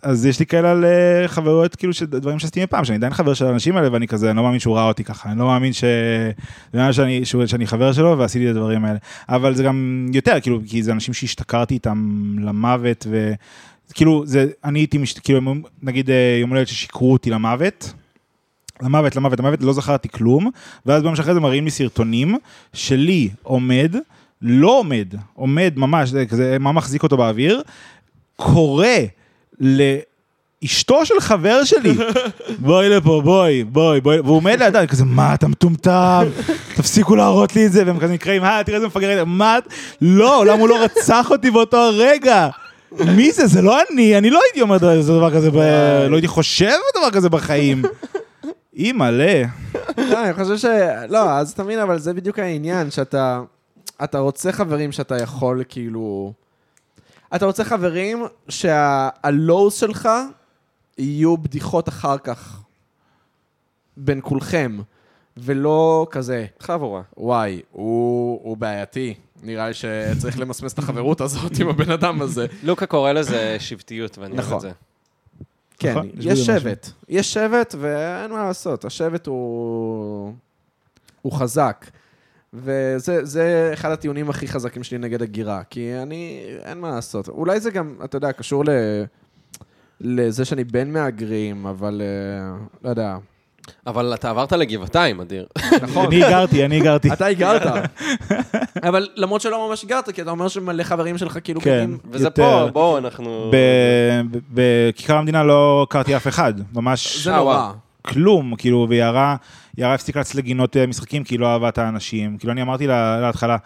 אז יש לי כאלה על אה, חברות, כאילו, דברים שעשיתי מפעם, שאני עדיין חבר של האנשים האלה, ואני כזה, אני לא מאמין שהוא ראה אותי ככה, אני לא מאמין ש... שאני, שהוא- שאני חבר שלו ועשיתי את הדברים האלה. אבל זה גם יותר, כאילו, כי זה אנשים שהשתכרתי איתם למוות, ו... כאילו, זה, אני הייתי, מש... כאילו, נגיד אה, יום הולדת ששיקרו אותי למוות, למוות, למוות, למוות, לא זכרתי כלום, ואז ביום שאחרי זה מראים לי סרטונים שלי עומד, לא עומד, עומד ממש, זה כזה, מה מחזיק אותו באוויר, קורא לאשתו של חבר שלי, בואי לפה, בואי, בואי, בואי, והוא עומד לידה, אני כזה, מה, אתה מטומטם? תפסיקו להראות לי את זה, והם כזה נקראים, אה, תראה איזה מפגר, מה, לא, למה הוא לא רצח אותי באותו הרגע? מי זה? זה לא אני, אני לא הייתי אומר דבר כזה, לא הייתי חושב דבר כזה בחיים. אימא'לה. לא, אני חושב ש... לא, אז אתה מבין, אבל זה בדיוק העניין, שאתה... אתה רוצה חברים שאתה יכול, כאילו... אתה רוצה חברים שהלואוז שלך יהיו בדיחות אחר כך בין כולכם, ולא כזה, חבורה. וואי, הוא, הוא בעייתי. נראה לי שצריך למסמס את החברות הזאת עם הבן אדם הזה. לוקה קורא לזה שבטיות, ואני אוהב נכון. את זה. כן, נכון, יש. שבט. יש שבט ואין מה לעשות, השבט הוא... הוא חזק. וזה זה אחד הטיעונים הכי חזקים שלי נגד הגירה, כי אני, אין מה לעשות. אולי זה גם, אתה יודע, קשור ל... לזה שאני בן מהגרים, אבל אה, לא יודע. אבל אתה עברת לגבעתיים, אדיר. נכון. אני גרתי, אני גרתי. אתה הגרת. אבל למרות שלא ממש הגרת, כי אתה אומר שמלא חברים שלך כאילו כן. גרים... וזה יותר. פה, בואו, אנחנו... ב- ב- בכיכר המדינה לא הכרתי אף אחד, ממש זה נורא. כלום, כאילו, ויערה, יערה הפסיקה לצאת לגינות אה, משחקים כי היא לא אהבה את האנשים. כאילו, אני אמרתי לה להתחלה,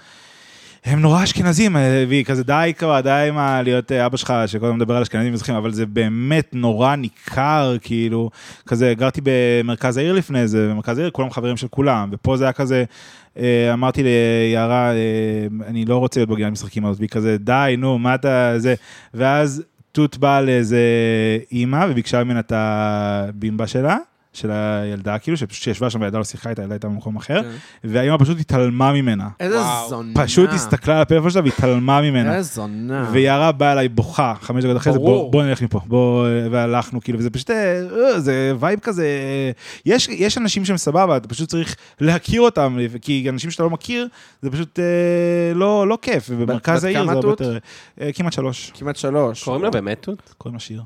הם נורא אשכנזים, אה, והיא כזה, די כבר, די עם להיות אה, אבא שלך, הזמן מדבר על אשכנזים ומזרחים, אבל זה באמת נורא ניכר, כאילו, כזה, גרתי במרכז העיר לפני זה, במרכז העיר כולם חברים של כולם, ופה זה היה כזה, אמרתי ליערה, אני לא רוצה להיות בגינת משחקים הזאת, והיא כזה, די, נו, מה אתה, זה, ואז תות באה לאיזה אימא וביקשה ממנה את הבימבה שלה. של הילדה, כאילו, שפשוט ישבה שם והילדה לא שיחקה איתה, הילדה הייתה במקום אחר, כן. והאימא פשוט התעלמה ממנה. איזה. זונה. פשוט הסתכלה על הפלאפון שלה והתעלמה ממנה. איזה זונה. ויערה באה אליי בוכה, חמש דקות אחרי זה. בוא, נלך מפה, בוא, והלכנו, כאילו, וזה פשוט, אה, אה, זה vibe כזה, יש, יש אנשים שהם סבבה, אתה פשוט צריך להכיר אותם, כי אנשים שאתה לא מכיר, זה פשוט אה, לא, לא כיף, ובמרכז העיר זה הרבה? יותר, כמעט שלוש, כמעט שלוש. קוראים לה באמת תות? קוראים לשיר.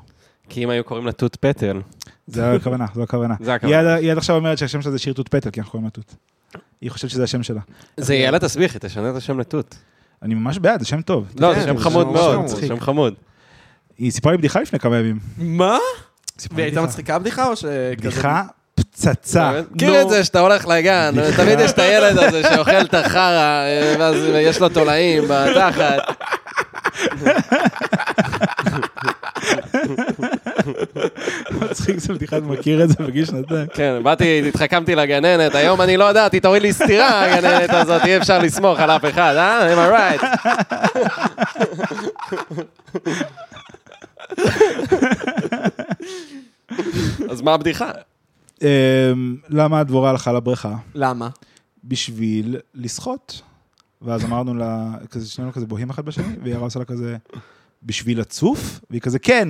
כי אם היו קוראים לה תות פטל. זה הכוונה, זו הכוונה. זה היא הכוונה. עד- היא עד עכשיו אומרת שהשם שלה זה שיר תות פטל, כי אנחנו קוראים לה תות. היא חושבת שזה השם שלה. זה יאללה תסביכי, תשנה את השם לתות. אני ממש בעד, זה שם טוב. לא, כן, זה שם זה חמוד מאוד. זה שם חמוד. היא סיפרה לי בדיחה לפני כמה ימים. מה? והיא הייתה מצחיקה הבדיחה או שכזה... בדיחה פצצה. מכיר את זה שאתה הולך לגן, תמיד יש את הילד הזה שאוכל את החרא, אה, ואז יש לו תולעים בתחת. מצחיק זה בדיחה, אני מכיר את זה בגיל שנתיים. כן, באתי, התחכמתי לגננת, היום אני לא יודעת, היא תוריד לי סטירה, הגננת הזאת, אי אפשר לסמוך על אף אחד, אה? am I right? אז מה הבדיחה? אמ, למה הדבורה הלכה לבריכה? למה? בשביל לשחות. ואז אמרנו לה, כזה שנינו כזה בוהים אחד בשני, והיא עושה לה כזה, בשביל לצוף? והיא כזה, כן.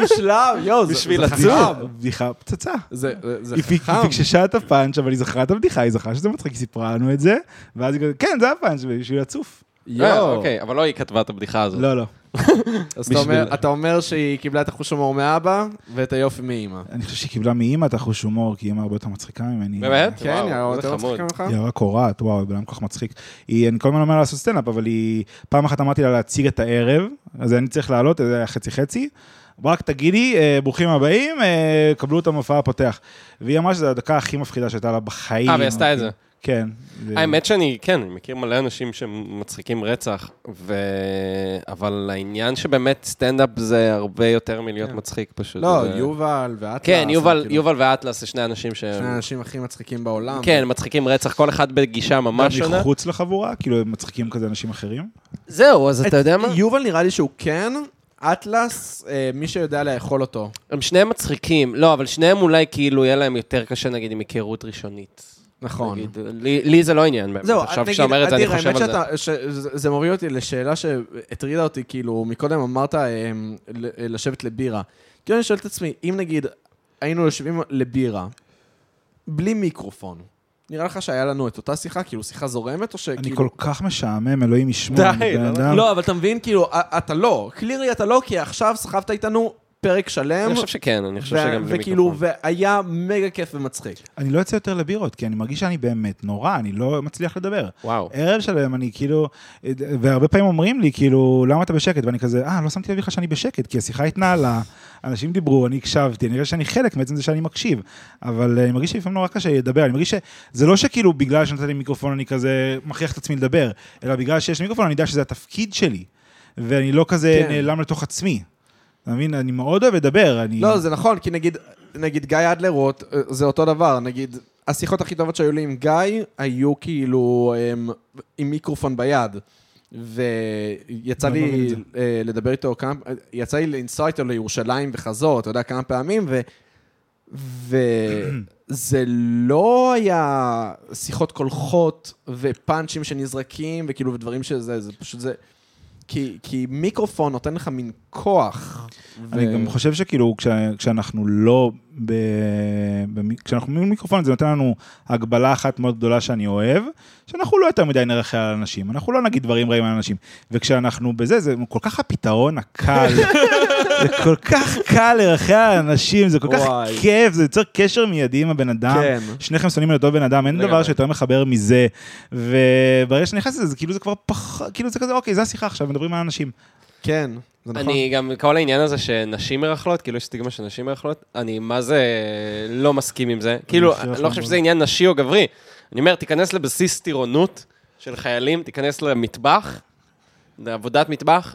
מושלם, יואו, זה בשביל לצוף. חכם. בדיחה פצצה. זה חכם. היא פיקששה את הפאנץ', אבל היא זכרה את הבדיחה, היא זכרה שזה מצחיק, היא סיפרה לנו את זה, ואז היא כזה, כן, זה הפאנץ', בשביל לצוף. יואו. אוקיי, אבל לא היא כתבה את הבדיחה הזאת. לא, לא. אז אתה אומר- בשביל- אתה אומר שהיא קיבלה את החוש הומור מאבא ואת היופי מאימא. אני חושב שהיא קיבלה מאימא את החוש הומור, כי אימא הרבה יותר מצחיקה ממני. באמת? כן, וואו, היא איזה יותר חמוד. מצחיקה ממך? היא רק קורעת, וואו, היא בן אדם כל כך מצחיק. היא, אני כל הזמן אומר לה לעשות סטנדאפ, אבל היא, פעם אחת אמרתי לה להציג את הערב, אז אני צריך לעלות, זה היה חצי חצי. רק תגידי, אה, ברוכים הבאים, אה, קבלו את המופע הפותח. והיא אמרה שזו הדקה הכי מפחידה שהייתה לה בחיים. אה, והיא עשתה את זה. כן. האמת שאני, כן, אני מכיר מלא אנשים שמצחיקים רצח, ו... אבל העניין שבאמת סטנדאפ זה הרבה יותר מלהיות כן. מצחיק פשוט. לא, זה- יובל ואטלס. כן, יובל, כאילו, יובל ואטלס זה שני אנשים ש... שני האנשים הכי מצחיקים בעולם. כן, מצחיקים רצח, כל אחד בגישה ממש גם שונה. מחוץ לחבורה, כאילו הם מצחיקים כזה אנשים אחרים. זהו, אז אתה יודע מה? יובל נראה לי שהוא כן, אטלס, אה, מי שיודע לאכול אותו. הם שניהם מצחיקים, לא, אבל שניהם אולי כאילו יהיה להם יותר קשה נגיד עם היכרות ראשונית. נכון. נגיד, לי, לי זה לא עניין באמת. זהו, עכשיו נגיד, כשאתה אומר את זה, אני חושב על זה. שאתה- שזה זה מוביל אותי לשאלה שהטרידה אותי, כאילו, מקודם אמרת ל- לשבת לבירה. כאילו, אני שואל את עצמי, אם נגיד היינו יושבים לבירה, בלי מיקרופון, נראה לך שהיה לנו את אותה שיחה, כאילו שיחה זורמת, או אני שכאילו... כל כך משעמם, אלוהים ישמור. די, אני? אדם- לא, אבל אתה מבין, כאילו, אתה לא. קלירי אתה לא, כי עכשיו סחבת איתנו פרק שלם. אני חושב שכן, אני חושב שגם בלי וכאילו. והיה מגה כיף ומצחיק. אני לא יוצא יותר לבירות, כי אני מרגיש שאני באמת נורא, אני לא מצליח לדבר. וואו. ערב שלם, אני כאילו, והרבה פעמים אומרים לי, כאילו, למה אתה בשקט? ואני כזה, אה, לא שמתי לב לך שאני בשקט, כי השיחה התנהלה, אנשים דיברו, אני הקשבתי, אני רואה שאני חלק מעצם זה שאני מקשיב, אבל אה, אני מרגיש שלפעמים נורא קשה לדבר, אני מרגיש שזה לא שכאילו בגלל שנתת לי מיקרופון אני כזה מכריח את עצמי לדבר, אלא בגלל שיש לי מיקרופון אני יודע שזה התפקיד שלי, ואני לא כזה כן. נעלם לתוך עצמי. אתה מבין? אני מאוד אוהב לדבר, אני... לא, זה נכון, כי נגיד, נגיד גיא אדלרוט, אה, זה אותו דבר, נגיד, השיחות הכי טובות שהיו לי עם גיא, היו כאילו הם, עם מיקרופון ביד. ויצא לא לי זה. אה, לדבר איתו כמה, יצא לי לנסוע איתו לירושלים וחזור, אתה יודע, כמה פעמים, ו... וזה לא היה שיחות קולחות ופאנצ'ים שנזרקים, וכאילו, ודברים שזה, זה פשוט זה... כי, כי מיקרופון נותן לך מין כוח. אני ו- גם חושב שכאילו, כש, כשאנחנו לא ב... ב... כשאנחנו מול מיקרופון זה נותן לנו הגבלה אחת מאוד גדולה שאני אוהב, שאנחנו לא יותר מדי נרחם על אנשים, אנחנו לא נגיד דברים רעים על אנשים. וכשאנחנו בזה, זה כל כך הפתרון הקל, זה כל כך קל לרחם על אנשים, זה כל כך. כיף, זה יוצר קשר מיידי עם הבן אדם. כן. שניכם שונאים על אותו בן אדם, אין דבר. שיותר מחבר מזה. וברגע שנכנס לזה, זה כאילו זה כבר פח... כאילו זה כזה, אוקיי, זה השיחה עכשיו, מדברים על אנשים. כן, זה נכון. אני גם, כל העניין הזה שנשים מרכלות, כאילו יש סטיגמה של נשים מרכלות, אני מה זה לא מסכים עם זה. כאילו, אני לא חושב. שזה עניין נשי או גברי. אני אומר, תיכנס לבסיס טירונות של חיילים, תיכנס למטבח, לעבודת מטבח,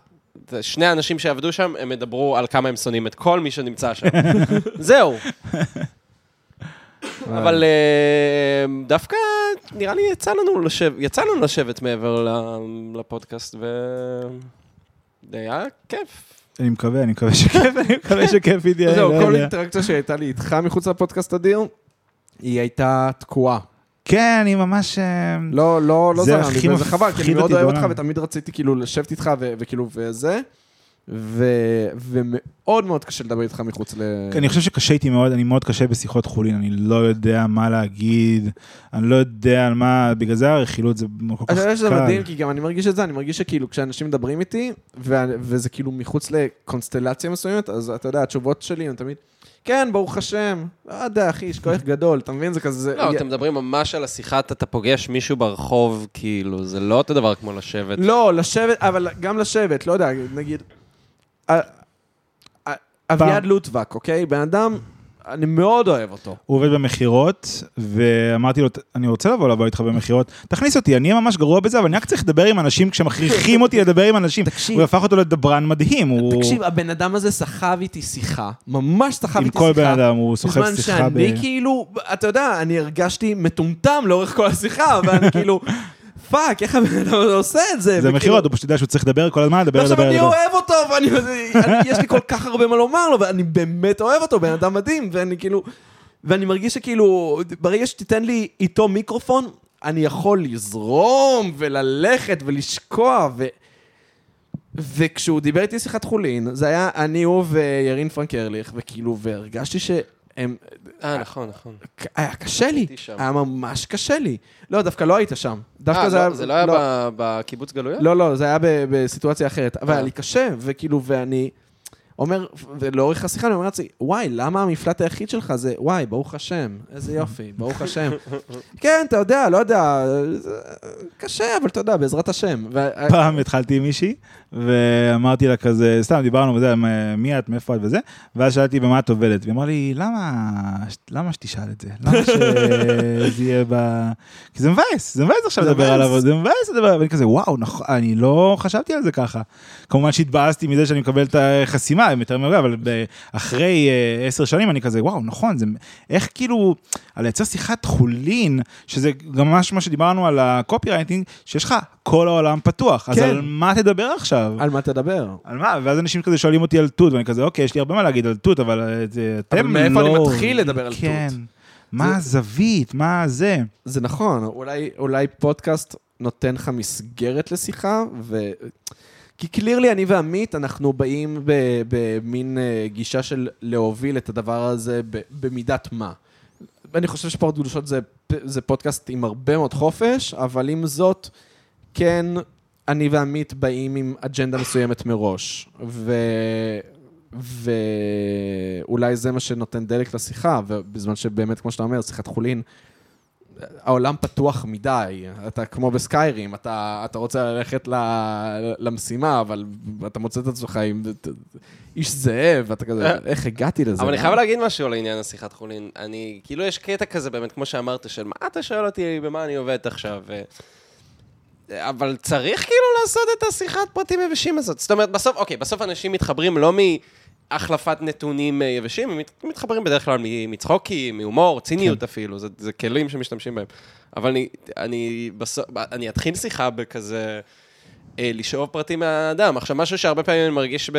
שני אנשים שעבדו שם, הם ידברו על כמה הם שונאים את כל מי שנמצא שם. זהו. אבל אה, דווקא, נראה לי יצא לנו לשבת, מעבר לפודקאסט, ו... זה היה כיף. אני מקווה, אני מקווה שכיף, אני מקווה שכיף. אני זהו, לא כל. אינטראקציה שהייתה לי איתך מחוץ לפודקאסט אדיר, היא הייתה תקועה. כן, אני ממש... אה, לא, לא, לא זה זרם לי, וזה חבל, כי אני מאוד אוהב אותך. ותמיד רציתי כאילו לשבת איתך, וכאילו, וזה, ו- ומאוד מאוד קשה לדבר איתך מחוץ ל... אני חושב שקשה איתי מאוד, אני מאוד קשה בשיחות חולין, אני לא יודע מה להגיד, אני לא יודע על מה, בגלל זה הרכילות זה כל כך אתה יודע שזה קל. מדהים, כי גם אני מרגיש את זה, אני מרגיש שכאילו כשאנשים מדברים איתי, ו- וזה כאילו מחוץ לקונסטלציה מסוימת, אז אתה יודע, התשובות שלי הן תמיד, כן, ברוך השם, לא יודע, אחי, יש כוח גדול, אתה מבין? זה כזה... זה- לא, אתם מדברים ממש על השיחה, אתה פוגש מישהו ברחוב, כאילו, זה לא אותו דבר כמו לשבת. לא, לשבת, אבל גם לשבת, לא יודע, נגיד... אביעד לוטבק, אוקיי? בן אדם, אני מאוד אוהב אותו. הוא עובד במכירות, ואמרתי לו, אני רוצה לבוא לבוא איתך במכירות, תכניס אותי, אני אהיה ממש גרוע בזה, אבל אני רק צריך לדבר עם אנשים כשמכריחים אותי לדבר עם אנשים. תקשיב. הוא הפך אותו לדברן מדהים, הוא... תקשיב, הבן אדם הזה סחב איתי שיחה, ממש סחב עם איתי כל שיחה. בן אדם, הוא סוחב בזמן שיחה ב... שאני כאילו, אתה יודע, אני הרגשתי מטומטם לאורך כל השיחה, ואני כאילו, fuck, איך הבן אדם הזה עושה את זה? זה מכירות, הוא פשוט יודע שהוא צריך לדבר כל הזמן, לדבר, ועכשיו לדבר, אני לדבר. אוהב אותו, ואני, אני, יש לי כל כך הרבה מה לומר לו, ואני באמת אוהב אותו, בן אדם מדהים, ואני כאילו, ואני מרגיש שכאילו, ברגע שתיתן לי איתו מיקרופון, אני יכול לזרום וללכת ולשקוע, ו... וכשהוא דיבר איתי שיחת חולין, זה היה אני, הוא וירין פרנק ארליך, וכאילו, והרגשתי שהם... אה, נכון, נכון. היה קשה לי. היה ממש קשה לי. לא, דווקא לא היית שם. דווקא אה, זה היה... לא, זה לא היה ב- בקיבוץ גלויות? לא, לא, זה היה ב- בסיטואציה אחרת. אבל אה. היה לי קשה, וכאילו, ואני אומר, ולאורך השיחה אני אומר לעצמי, וואי, למה המפלט היחיד שלך זה, וואי, ברוך השם, איזה יופי, ברוך השם. כן, אתה יודע, לא יודע, קשה, אבל אתה יודע, בעזרת השם. פעם התחלתי עם מישהי, ואמרתי לה כזה, סתם דיברנו וזה, מי את, מאיפה את וזה, ואז שאלתי במה את עובדת, והיא אמרה לי, למה, למה שתשאל את זה? למה שזה יהיה ב... כי זה מבאס, זה מבאס עכשיו לדבר. עליו, זה מבאס לדבר, ואני כזה, וואו, נכון, אני לא חשבתי על זה ככה. כמובן שהתבאסתי מזה שאני מקבל את החסימה, יותר מעולה, אבל אחרי אה, עשר שנים אני כזה, וואו, נכון, זה, איך כאילו, על לייצר שיחת חולין, שזה גם ממש מה שדיברנו על הקופי רייטינג, שיש לך כל העולם פתוח, אז כן. על מה תדבר עכשיו? על מה תדבר? על מה? ואז אנשים כזה שואלים אותי על תות, ואני כזה, אוקיי, יש לי הרבה מה להגיד על תות, אבל אה, זה- אתם לא... מאיפה אני מתחיל לדבר על כן. תות? מה הזווית? מה זה? זה נכון, אולי, אולי פודקאסט נותן לך מסגרת לשיחה, ו... כי קלירלי, אני ועמית, אנחנו באים במין אה, גישה של להוביל את הדבר הזה במידת מה. אני חושב שפורט גדושות זה, זה פודקאסט עם הרבה מאוד חופש, אבל עם זאת, כן, אני ועמית באים עם אג'נדה מסוימת מראש. ו... ואולי זה מה שנותן דלק לשיחה, ובזמן שבאמת, כמו שאתה אומר, שיחת חולין, העולם פתוח מדי, אתה כמו בסקיירים, אתה, אתה רוצה ללכת למשימה, אבל אתה מוצא את עצמך עם איש זאב, ואתה כזה, איך הגעתי לזה? אבל אני חייב להגיד משהו על עניין השיחת חולין. אני, כאילו, יש קטע כזה באמת, כמו שאמרת, של מה אתה שואל אותי, במה אני עובד עכשיו? אבל צריך כאילו לעשות את השיחת פרטים יבשים הזאת. זאת אומרת, בסוף, אוקיי, בסוף אנשים מתחברים לא מהחלפת נתונים אה, יבשים, הם מת- מתחברים בדרך כלל מצחוקים, מהומור, ציניות אפילו, זה, זה כלים שמשתמשים בהם. אבל אני, אני, בסוף, אני אתחיל שיחה בכזה... אה, לשאוב פרטים מהאדם. עכשיו, משהו שהרבה פעמים אני מרגיש ב,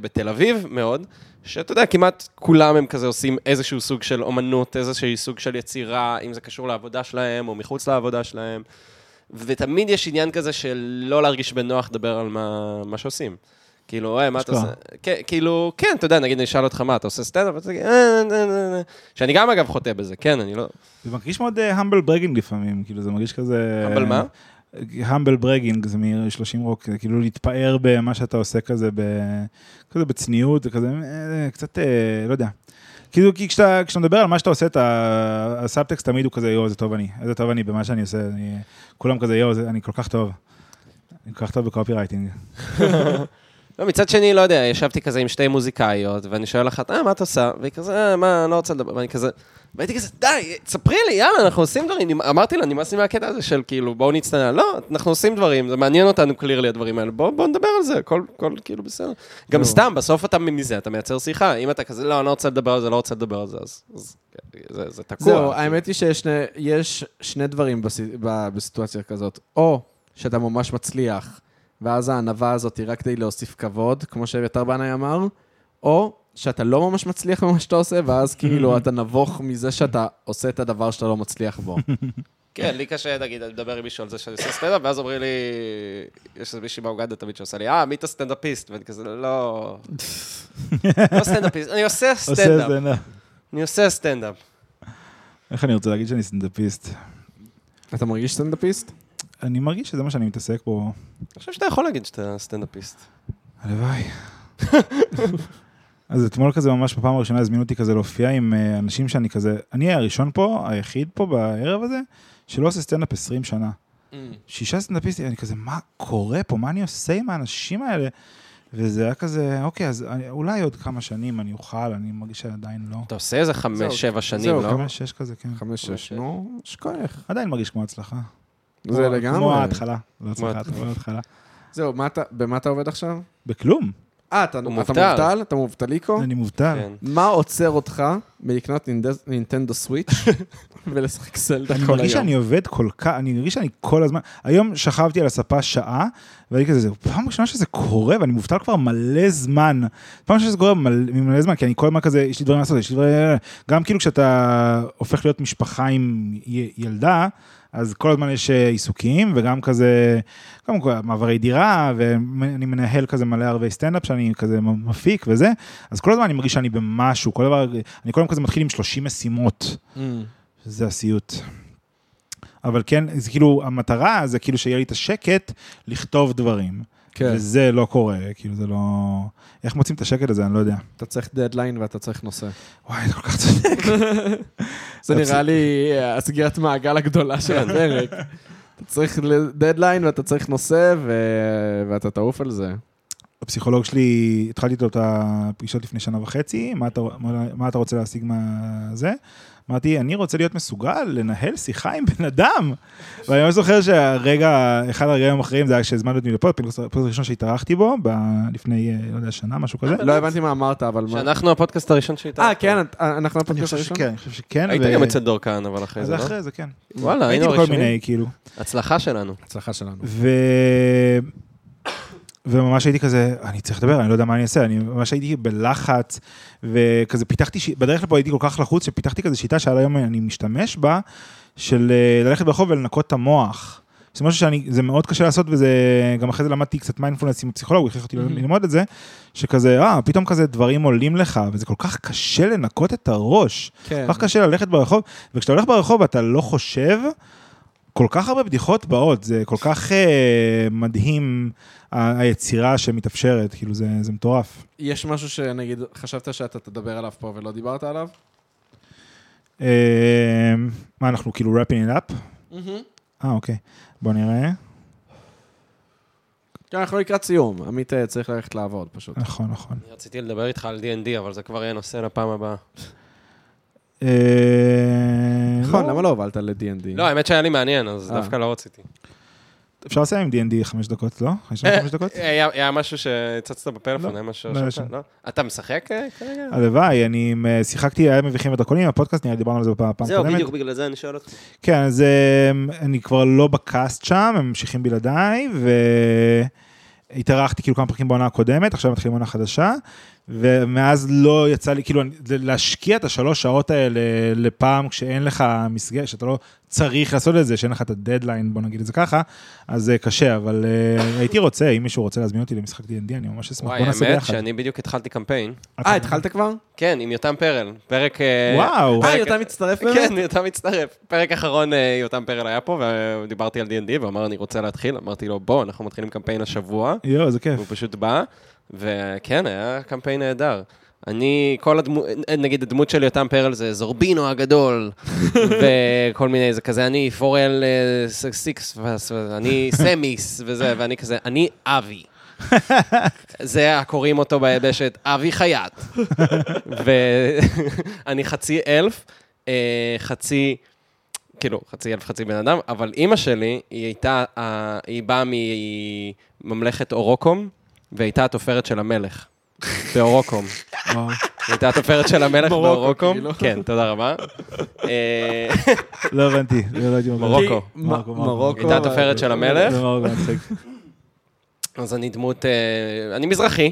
בתל אביב מאוד, שאתה יודע, כמעט כולם הם כזה עושים איזשהו סוג של אומנות, איזשהו סוג של יצירה, אם זה קשור לעבודה שלהם או מחוץ לעבודה שלהם. ותמיד יש עניין כזה של לא להרגיש בנוח לדבר על מה, מה שעושים. כאילו, "היי, מה אתה. עושה? כן, כאילו, כן, אתה יודע, נגיד אני אשאל אותך מה, אתה עושה סטנדאפ? ואתה תגיד, "אה, אה, אה, אה." שאני גם אגב חוטא בזה, כן, אני לא... זה מרגיש מאוד humble bragging לפעמים, כאילו זה מרגיש כזה... אבל מה? humble bragging זה מ-30 רוק, זה כאילו להתפאר במה שאתה עושה כזה, ב... כזה בצניעות, זה כזה אה, קצת, אה, לא יודע. כאילו, כי כשאתה, כשאתה מדבר על מה שאתה עושה, אתה, הסאבטקסט תמיד הוא כזה, יואו, איזה טוב אני, איזה טוב אני במה שאני עושה, אני, כולם כזה, יואו, זה- אני כל כך טוב. אני כל כך טוב בקופי רייטינג. לא, מצד שני, לא יודע, ישבתי כזה עם שתי מוזיקאיות, ואני שואל אחת, אה, מה את עושה? והיא כזה, אה, מה, אני לא רוצה לדבר, ואני כזה... והייתי כזה, די, תספרי לי, יאללה, אנחנו עושים דברים. אמרתי לה, נמאס לי מהקטע הזה של כאילו, בואו נצטנע. לא, אנחנו עושים דברים, זה מעניין אותנו קלירלי הדברים האלה, בואו בוא נדבר על זה, הכל, כאילו בסדר. גם. סתם, בסוף אתה מזה, אתה מייצר שיחה. אם אתה כזה, לא, אני לא רוצה לדבר על זה, לא רוצה לדבר על זה, אז אז זה- זה תקוע. זהו, האמת היא שיש שני, דברים בסיטואציה כזאת. או שאתה ממש מצליח, ואז הענווה הזאת היא רק כדי להוסיף כבוד, כמו שאביתר בנאי אמר, או שאתה לא ממש מצליח במה שאתה עושה, ואז כאילו אתה נבוך מזה שאתה עושה את הדבר שאתה לא מצליח בו. כן, לי קשה, נגיד, אני מדבר עם מישהו על זה שאני עושה סטנדאפ, ואז אומרים לי, יש איזה מישהי באוגנדה תמיד שעושה לי, אה, מי אתה סטנדאפיסט? ואני כזה, לא... לא סטנדאפיסט, אני עושה סטנדאפ. אני עושה סטנדאפ. איך אני רוצה להגיד שאני סטנדאפיסט? אתה מרגיש סטנדאפיסט? אני מרגיש שזה מה שאני מתעסק בו. אני חושב שאתה יכול להגיד שאתה סטנדאפיסט. הלוואי. אז אתמול כזה ממש בפעם הראשונה הזמינו אותי כזה להופיע עם אה, אנשים שאני כזה, אני הראשון פה, היחיד פה בערב הזה, שלא עושה סטנדאפ 20 שנה. שישה סטנדאפיסטים, אני כזה, מה קורה פה? מה אני עושה עם האנשים האלה? וזה היה כזה, אוקיי, אז אני- אולי עוד כמה שנים אני אוכל, אני מרגיש שעדיין לא. אתה עושה איזה זהו, חמש, שבע שנים, זהו, לא? חמש, שש כזה, כן. חמש, שש, נו, יש כוח. עדיין מרגיש כמו הצלחה. זה לגמרי. כמו ההתחלה. לא הצלחה, כמו ההתחלה. זהו, במה אתה עובד עכשיו? בכלום. אה, אתה מובטל. אתה מובטליקו? אני מובטל. כן. מה עוצר אותך מלקנות נינטנדו סוויץ' ולשחק סלדה אני כל מרגיש שאני היום? עובד כל כך, אני מרגיש שאני כל הזמן, היום שכבתי על הספה שעה, והייתי כזה, זו פעם ראשונה שזה קורה, ואני מובטל כבר מלא זמן. פעם ראשונה שזה קורה מלא, מלא זמן, כי אני כל הזמן כזה, יש לי דברים לעשות, יש לי דברים... גם כאילו כשאתה הופך להיות משפחה עם י- ילדה, אז כל הזמן יש אה, עיסוקים, וגם כזה, קודם כל מעברי דירה, ואני מנהל כזה מלא ערבי סטנדאפ שאני כזה מפיק וזה, אז כל הזמן אני מרגיש שאני במשהו, כל דבר, אני כל הזמן כזה מתחיל עם 30 משימות. Mm. זה הסיוט. אבל כן, זה כאילו, המטרה זה כאילו שיהיה לי את השקט לכתוב דברים. כן. וזה לא קורה, כאילו זה לא... איך מוצאים את השקט הזה, אני לא יודע. אתה צריך דדליין ואתה צריך נושא. וואי, זה כל כך צודק. זה נראה לי הסגירת מעגל הגדולה של הפרק. אתה צריך דדליין ואתה צריך נושא ו- ואתה תעוף על זה. הפסיכולוג שלי, התחלתי איתו את הפגישות לפני שנה וחצי, מה אתה, מה, מה אתה רוצה להשיג מהזה? אמרתי, אני רוצה להיות מסוגל לנהל שיחה עם בן אדם. ואני ממש זוכר שהרגע, אחד הרגעים המכריעים זה היה כשהזמנו אותי לפה, הפודקאסט הראשון שהתארחתי בו, לפני, אה, לא יודע, שנה, משהו כזה. לא הבנתי מה אמרת, אבל. שאנחנו הפודקאסט הראשון שאיתה. אה, כן, את- אנחנו הפודקאסט הראשון? אני חושב שכן. היית גם אצל דור כהן, אבל אחרי זה, לא? אחרי זה, כן. וואלה, הייתי היינו בכל הראשונים. מיני, כאילו. הצלחה שלנו. הצלחה שלנו. וממש הייתי כזה, אני צריך לדבר, אני לא יודע מה אני אעשה, אני ממש הייתי בלחץ, וכזה פיתחתי. בדרך לפה הייתי כל כך לחוץ, שפיתחתי כזה שיטה שעד היום אני משתמש בה, של אה, ללכת ברחוב ולנקות את המוח. זה משהו שאני, זה מאוד קשה לעשות, וזה, גם אחרי זה למדתי קצת מיינדפולנס עם הפסיכולוג, הוא הכריח אותי ללמוד את זה, שכזה, אה, פתאום כזה דברים עולים לך, וזה כל כך קשה לנקות את הראש. כן. כל כך קשה ללכת ברחוב, וכשאתה הולך ברחוב ואתה לא חושב, כל כך הרבה בדיחות באות, זה כל כך אה, מדהים ה- היצירה שמתאפשרת, כאילו זה, זה מטורף. יש משהו שנגיד, חשבת שאתה תדבר עליו פה ולא דיברת עליו? אה, מה, אנחנו כאילו wrapping it up? אה, אוקיי. בוא נראה. כן, אנחנו לקראת סיום. עמית אה, צריך ללכת לעבוד פשוט. נכון, נכון. אני רציתי לדבר איתך על D&D, אבל זה כבר יהיה נושא לפעם הבאה. אה, נכון, לא, למה לא הובלת ל-D&D? לא, האמת שהיה לי מעניין, אז אה. דווקא לא רציתי. אפשר לסיים עם D&D חמש דקות, לא? יש לנו חמש דקות? היה משהו שהצצת בפלאפון, לא, היה משהו לא, שרשמת? יש- לא? אתה משחק אה, כרגע? הלוואי, אני אה, שיחקתי, היה מביכים ודרקונים, הפודקאסט, נראה לי דיברנו על זה בפעם זהו, הקודמת. בדיוק בגלל זה אני שואל אותך. כן, אז אני כבר לא בקאסט שם, הם ממשיכים בלעדיי, והתארחתי כאילו כמה פרקים בעונה הקודמת, עכשיו מתחילים עונה חדשה, ומאז לא יצא לי, כאילו, להשקיע את השלוש שעות האלה לפעם כשאין לך מסגרת, שאתה לא צריך לעשות את זה, שאין לך את הדדליין, בוא נגיד את זה ככה, אז זה קשה, אבל uh, הייתי רוצה, אם מישהו רוצה להזמין אותי למשחק D&D, אני ממש אשמח, וואי, בוא נעשה האמת ביחד. שאני בדיוק התחלתי קמפיין. אה, התחלת כבר? כן, עם יותם פרל. פרק... אה, וואו. אה, יותם מצטרף באמת? כן, יותם מצטרף. פרק אחרון אה, יותם פרל היה פה, ודיברתי על D&D, והוא אמר, אני רוצה להתחיל. אמרתי לו, בוא, אנחנו מתחילים קמפיין השבוע. יואו, זה כיף. הוא פשוט בא, וכן, היה קמפיין נהדר. אני, כל הדמות, נגיד הדמות של יותם פרל זה זורבינו הגדול, וכל מיני, זה כזה, אני פורל אה, סיקס, אני סמיס, וזה, ואני כזה, אני אבי. זה הקוראים אותו ביבשת, אבי חייט. ואני חצי אלף, אה, חצי, כאילו, חצי אלף, חצי בן אדם, אבל אימא שלי, היא הייתה, היא באה מממלכת אורוקום, והייתה התופרת של המלך. באורוקום. הייתה התופרת של המלך באורוקום. כאילו. כן, תודה רבה. אה, לא הבנתי, לא יודעת אם... מרוקו. מרוקו, הייתה התופרת של המלך. אז אני דמות, אה, אני מזרחי,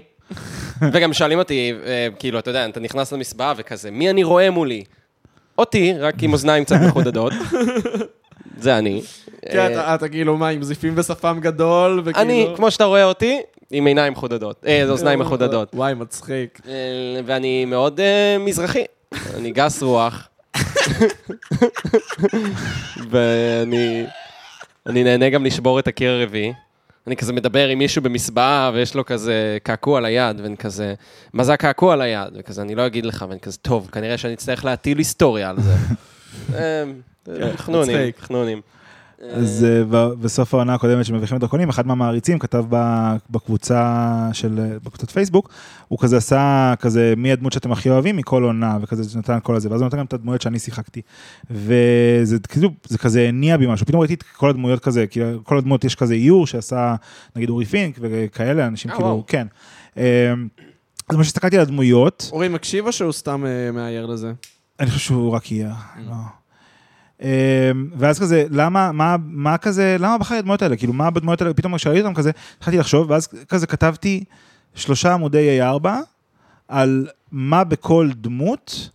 וגם שואלים אותי, אה, כאילו, אתה יודע, אתה נכנס למסבעה וכזה, מי אני רואה מולי? אותי, רק עם אוזניים קצת מחודדות. זה אני. כן, אתה- כאילו מה, עם זיפים בשפם גדול, וכאילו... אני, כמו שאתה רואה אותי, עם עיניים מחודדות, אה, אוזניים מחודדות. וואי, מצחיק. אה, ואני מאוד אה, מזרחי, אני גס רוח. ואני אני נהנה גם לשבור את הקיר הרביעי. אני כזה מדבר עם מישהו במסבעה, ויש לו כזה קעקוע על היד, ואני כזה, מה זה הקעקוע על היד? וכזה, אני לא אגיד לך, ואני כזה, טוב, כנראה שאני אצטרך להטיל היסטוריה על זה. אה, חנונים, מצחיק. חנונים. אז אה, ב- בסוף העונה הקודמת של מביכים את דרכונים, אחד מהמעריצים כתב בקבוצה של, אה, בקבוצת פייסבוק, הוא כזה עשה כזה מי הדמות שאתם הכי אוהבים מכל עונה, וכזה נתן כל הזה, ואז הוא נתן גם את הדמויות שאני שיחקתי. וזה כאילו, זה כזה הניע בי משהו, פתאום ראיתי את כל הדמויות כזה, כאילו כל הדמויות יש כזה איור שעשה נגיד אורי פינק וכאלה, אנשים אה, כאילו. כן. אה, אז מה שהסתכלתי על הדמויות, אורי מקשיב או שהוא סתם אה, מאייר לזה? אני חושב שהוא רק יהיה, לא. אמ, ואז כזה, למה, מה, מה כזה, למה בחר את הדמויות האלה? כאילו, מה בדמויות האלה, פתאום כשראיתי אותם כזה, התחלתי לחשוב, ואז כזה כתבתי שלושה עמודי A4 על מה בכל דמות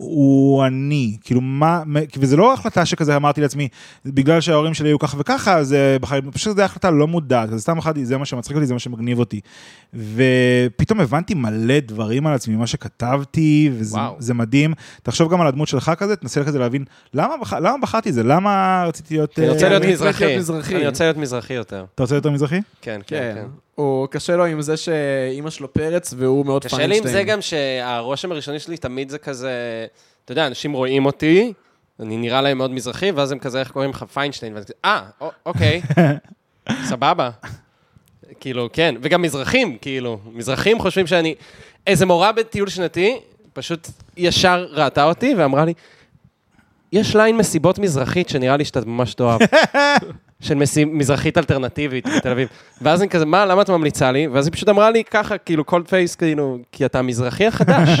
הוא אני, כאילו מה, וזה לא החלטה שכזה אמרתי לעצמי, בגלל שההורים שלי היו ככה וככה, אז אה, בחר, פשוט זו החלטה לא מודעת, זה סתם החלטתי, זה מה שמצחיק אותי, זה מה שמגניב אותי. ופתאום הבנתי מלא דברים על עצמי, מה שכתבתי, וזה וואו. זה מדהים. תחשוב גם על הדמות שלך כזה, תנסה כזה להבין, למה, בח... למה בחרתי את זה? למה רציתי להיות... אני אה, רוצה להיות מזרחי. להיות מזרחי. אני רוצה להיות מזרחי יותר. אתה רוצה יותר מזרחי? כן, כן, כן. הוא קשה לו עם זה שאימא שלו פרץ והוא מאוד קשה פיינשטיין. לי עם זה גם שהרושם הראשוני שלי תמיד זה כזה, אתה יודע, אנשים רואים אותי, אני נראה להם מאוד מזרחי, ואז הם כזה, איך קוראים לך פיינשטיין? ואני כזה, אה, אוקיי, סבבה. כאילו, כן, וגם מזרחים, כאילו, מזרחים חושבים שאני... איזה מורה בטיול שנתי, פשוט ישר ראתה אותי ואמרה לי, יש ליין מסיבות מזרחית שנראה לי שאתה ממש תאהב. של מסי- מזרחית אלטרנטיבית בתל אביב. ואז אני כזה, מה, למה את ממליצה לי? ואז היא פשוט אמרה לי ככה, כאילו, cold face, כאילו, כי אתה המזרחי החדש.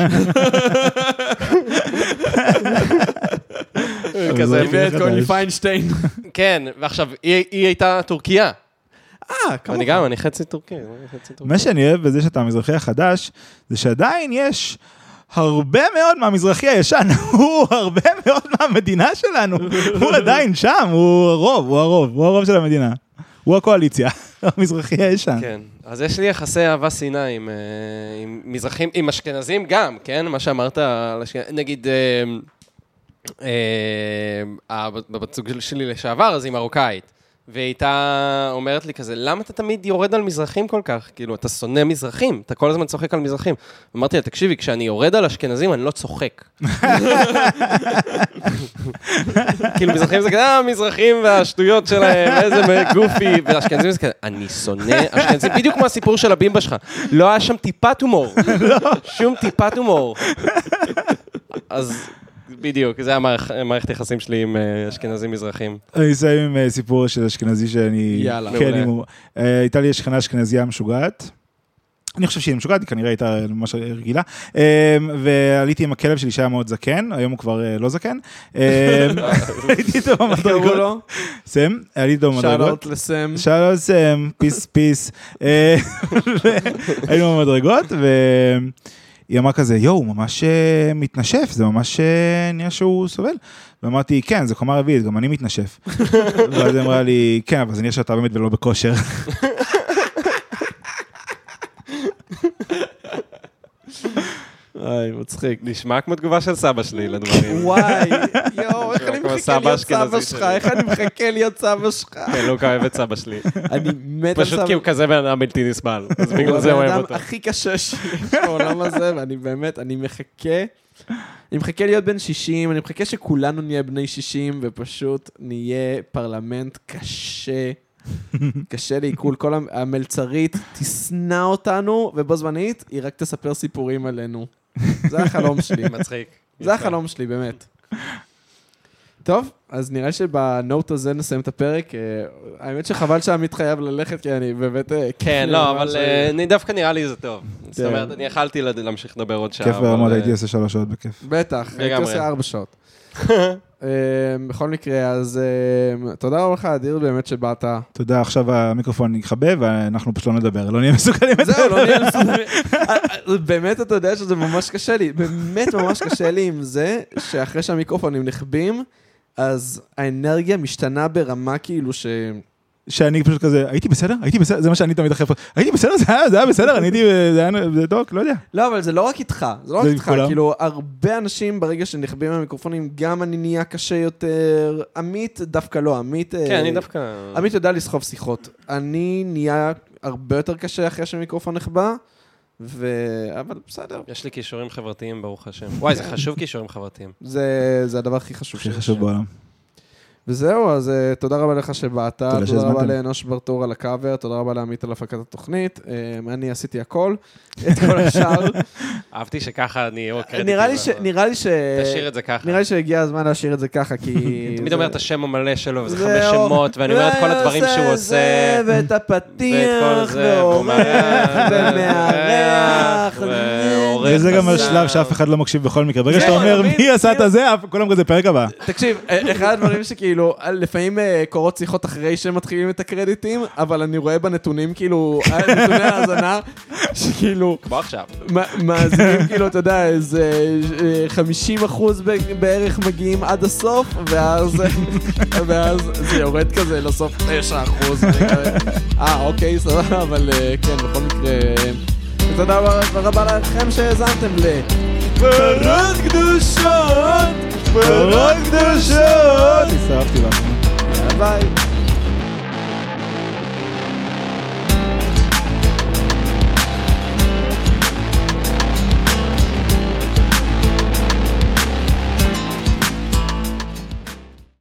כזה, גברת חדש. קוראים לי פיינשטיין. כן, ועכשיו, היא היא הייתה טורקיה. אה, כמה... אני גם. אני חצי טורקי. מה שאני אוהב בזה שאתה המזרחי החדש, זה שעדיין יש הרבה מאוד מהמזרחי הישן, הוא הרבה מאוד מהמדינה שלנו, הוא עדיין שם, הוא הרוב, הוא הרוב, הוא הרוב של המדינה. הוא הקואליציה, המזרחי הישן. כן, אז יש לי יחסי אהבה שנאה עם, אה, עם מזרחים, עם אשכנזים גם, כן? מה שאמרת נגיד, אה, אה, הבת זוג שלי לשעבר, אז היא מרוקאית. והיא הייתה אומרת לי כזה, למה אתה תמיד יורד על מזרחים כל כך? כאילו, אתה שונא מזרחים, אתה כל הזמן צוחק על מזרחים. אמרתי לה, תקשיבי, כשאני יורד על אשכנזים, אני לא צוחק. כאילו, מזרחים זה כזה, אה, מזרחים והשטויות שלהם, איזה גופי, ואשכנזים זה כזה, אני שונא אשכנזים, בדיוק כמו הסיפור של הבימבה שלך. לא היה שם טיפת הומור. שום טיפת הומור. אז בדיוק, זה המערכ- המערכת יחסים שלי עם אה, אשכנזים מזרחים. אני אסיים עם אה, סיפור של אשכנזי שאני... יאללה. כן, מעולה. אה, הייתה לי שכנה אשכנזייה משוגעת, אני חושב שהיא משוגעת, היא כנראה הייתה ממש רגילה. ועליתי עם הכלב שלי שהיה מאוד זקן, היום הוא כבר לא זקן. הייתי איתו במדרגות. סם, עליתי איתו במדרגות. שאלות לסם. שלום סם, פיס פיס. היינו במדרגות, והיא אמרה כזה, יואו, הוא ממש אה, מתנשף, זה ממש אה, נראה שהוא סובל. ואמרתי, כן, זה קומה רביעית, גם אני מתנשף. ואז היא אמרה לי, כן, אבל זה נראה שאתה באמת ולא בכושר. איי, מצחיק. נשמע כמו תגובה של סבא שלי לדברים. וואי, יואו, איך אני מחכה להיות סבא שלך. איך אני מחכה להיות סבא שלך. כן, לוקה אוהב את סבא שלי. אני מת על סבא. פשוט כי הוא כזה בן אדם בלתי נסבל, אז הוא בגלל זה הוא הבן אוהב אדם אותו. הכי קשה שיש בעולם הזה, ואני באמת, אני מחכה. אני מחכה להיות בן 60, אני מחכה שכולנו נהיה בני 60, ופשוט נהיה פרלמנט קשה. קשה לעיכול. כל המ- המלצרית תשנא אותנו, ובו זמנית היא רק תספר סיפורים עלינו. זה החלום שלי. מצחיק. זה החלום שלי, באמת. טוב, אז נראה שבנוט הזה נסיים את הפרק. אה, האמת שחבל שעמית חייב ללכת, כי אני באמת... אה, כן, לא, אבל אה, אני דווקא נראה לי זה טוב. זאת כן. אומרת, אני יכלתי להמשיך לדבר עוד שעה. כיף ברמות, הייתי עושה שלוש שעות בכיף. בטח, הייתי. עושה ארבע שעות. אה, בכל מקרה, אז אה, תודה רבה לך, אדיר, באמת שבאת. תודה, עכשיו המיקרופון יכבה ואנחנו פשוט לא נדבר, לא נהיה מסוגלים. זהו, לא נהיה מסודרים. אה, באמת, אתה יודע שזה ממש קשה לי. באמת ממש קשה לי עם זה, שאחרי שהמיקרופונים נחבים, אז האנרגיה משתנה ברמה כאילו ש... שאני פשוט כזה, הייתי בסדר? הייתי בסדר? זה מה שאני תמיד אחרי פה. הייתי בסדר? זה היה- זה היה בסדר? אני הייתי, זה היה זה טוב, לא יודע. לא, אבל זה לא רק איתך, זה לא רק איתך. כאילו, הרבה אנשים ברגע שנחבים המיקרופונים, גם אני נהיה קשה יותר. עמית דווקא לא, עמית... אה, כן, אני דווקא... עמית יודע לסחוב שיחות. אני נהיה הרבה יותר קשה אחרי שהמיקרופון נחבא, ו... אבל בסדר, יש לי כישורים חברתיים, ברוך השם. וואי, זה חשוב כישורים חברתיים. זה, זה הדבר הכי חשוב הכי. חשוב בעולם. וזהו, אז uh, תודה רבה לך שבאת, תודה, רבה שהזמנתם. לאנוש ברטור על הקאבר, תודה רבה לעמית על הפקת התוכנית. Um, אני עשיתי הכל, את כל השאר. אהבתי שככה אני אהיה קרדיטים. נראה לי ש... נראה לי ש... תשאיר את זה ככה. נראה לי שהגיע הזמן להשאיר את זה ככה, כי... תמיד אומר את השם המלא שלו, וזה. חמש שמות, ואני אומר את כל הדברים שהוא עושה. ואת הפתיח, זה, ועורך, ומארח, וזה גם. השלב שאף אחד לא מקשיב בכל מקרה. ברגע שאתה אומר? מי עשה את זה, אף- כולם כזה פרק הבא. תקשיב, אה, אחד הדברים שכאילו, אה, לפעמים אה, קורות שיחות אחרי שהם מתחילים את הקרדיטים, אבל אני רואה בנתונים, כאילו, אה, נתוני ההאזנה, שכאילו, כמו עכשיו. מאזינים, כאילו, אתה יודע, איזה אה, 50 אחוז בערך מגיעים עד הסוף, ואז זה יורד כזה לסוף 9 אחוז. אה, אוקיי, סבבה, אבל אה, כן, בכל מקרה, אה, תודה רבה לכם שהאזנתם ל... פרות קדושות! פרות קדושות! הצטרפתי לך. ביי.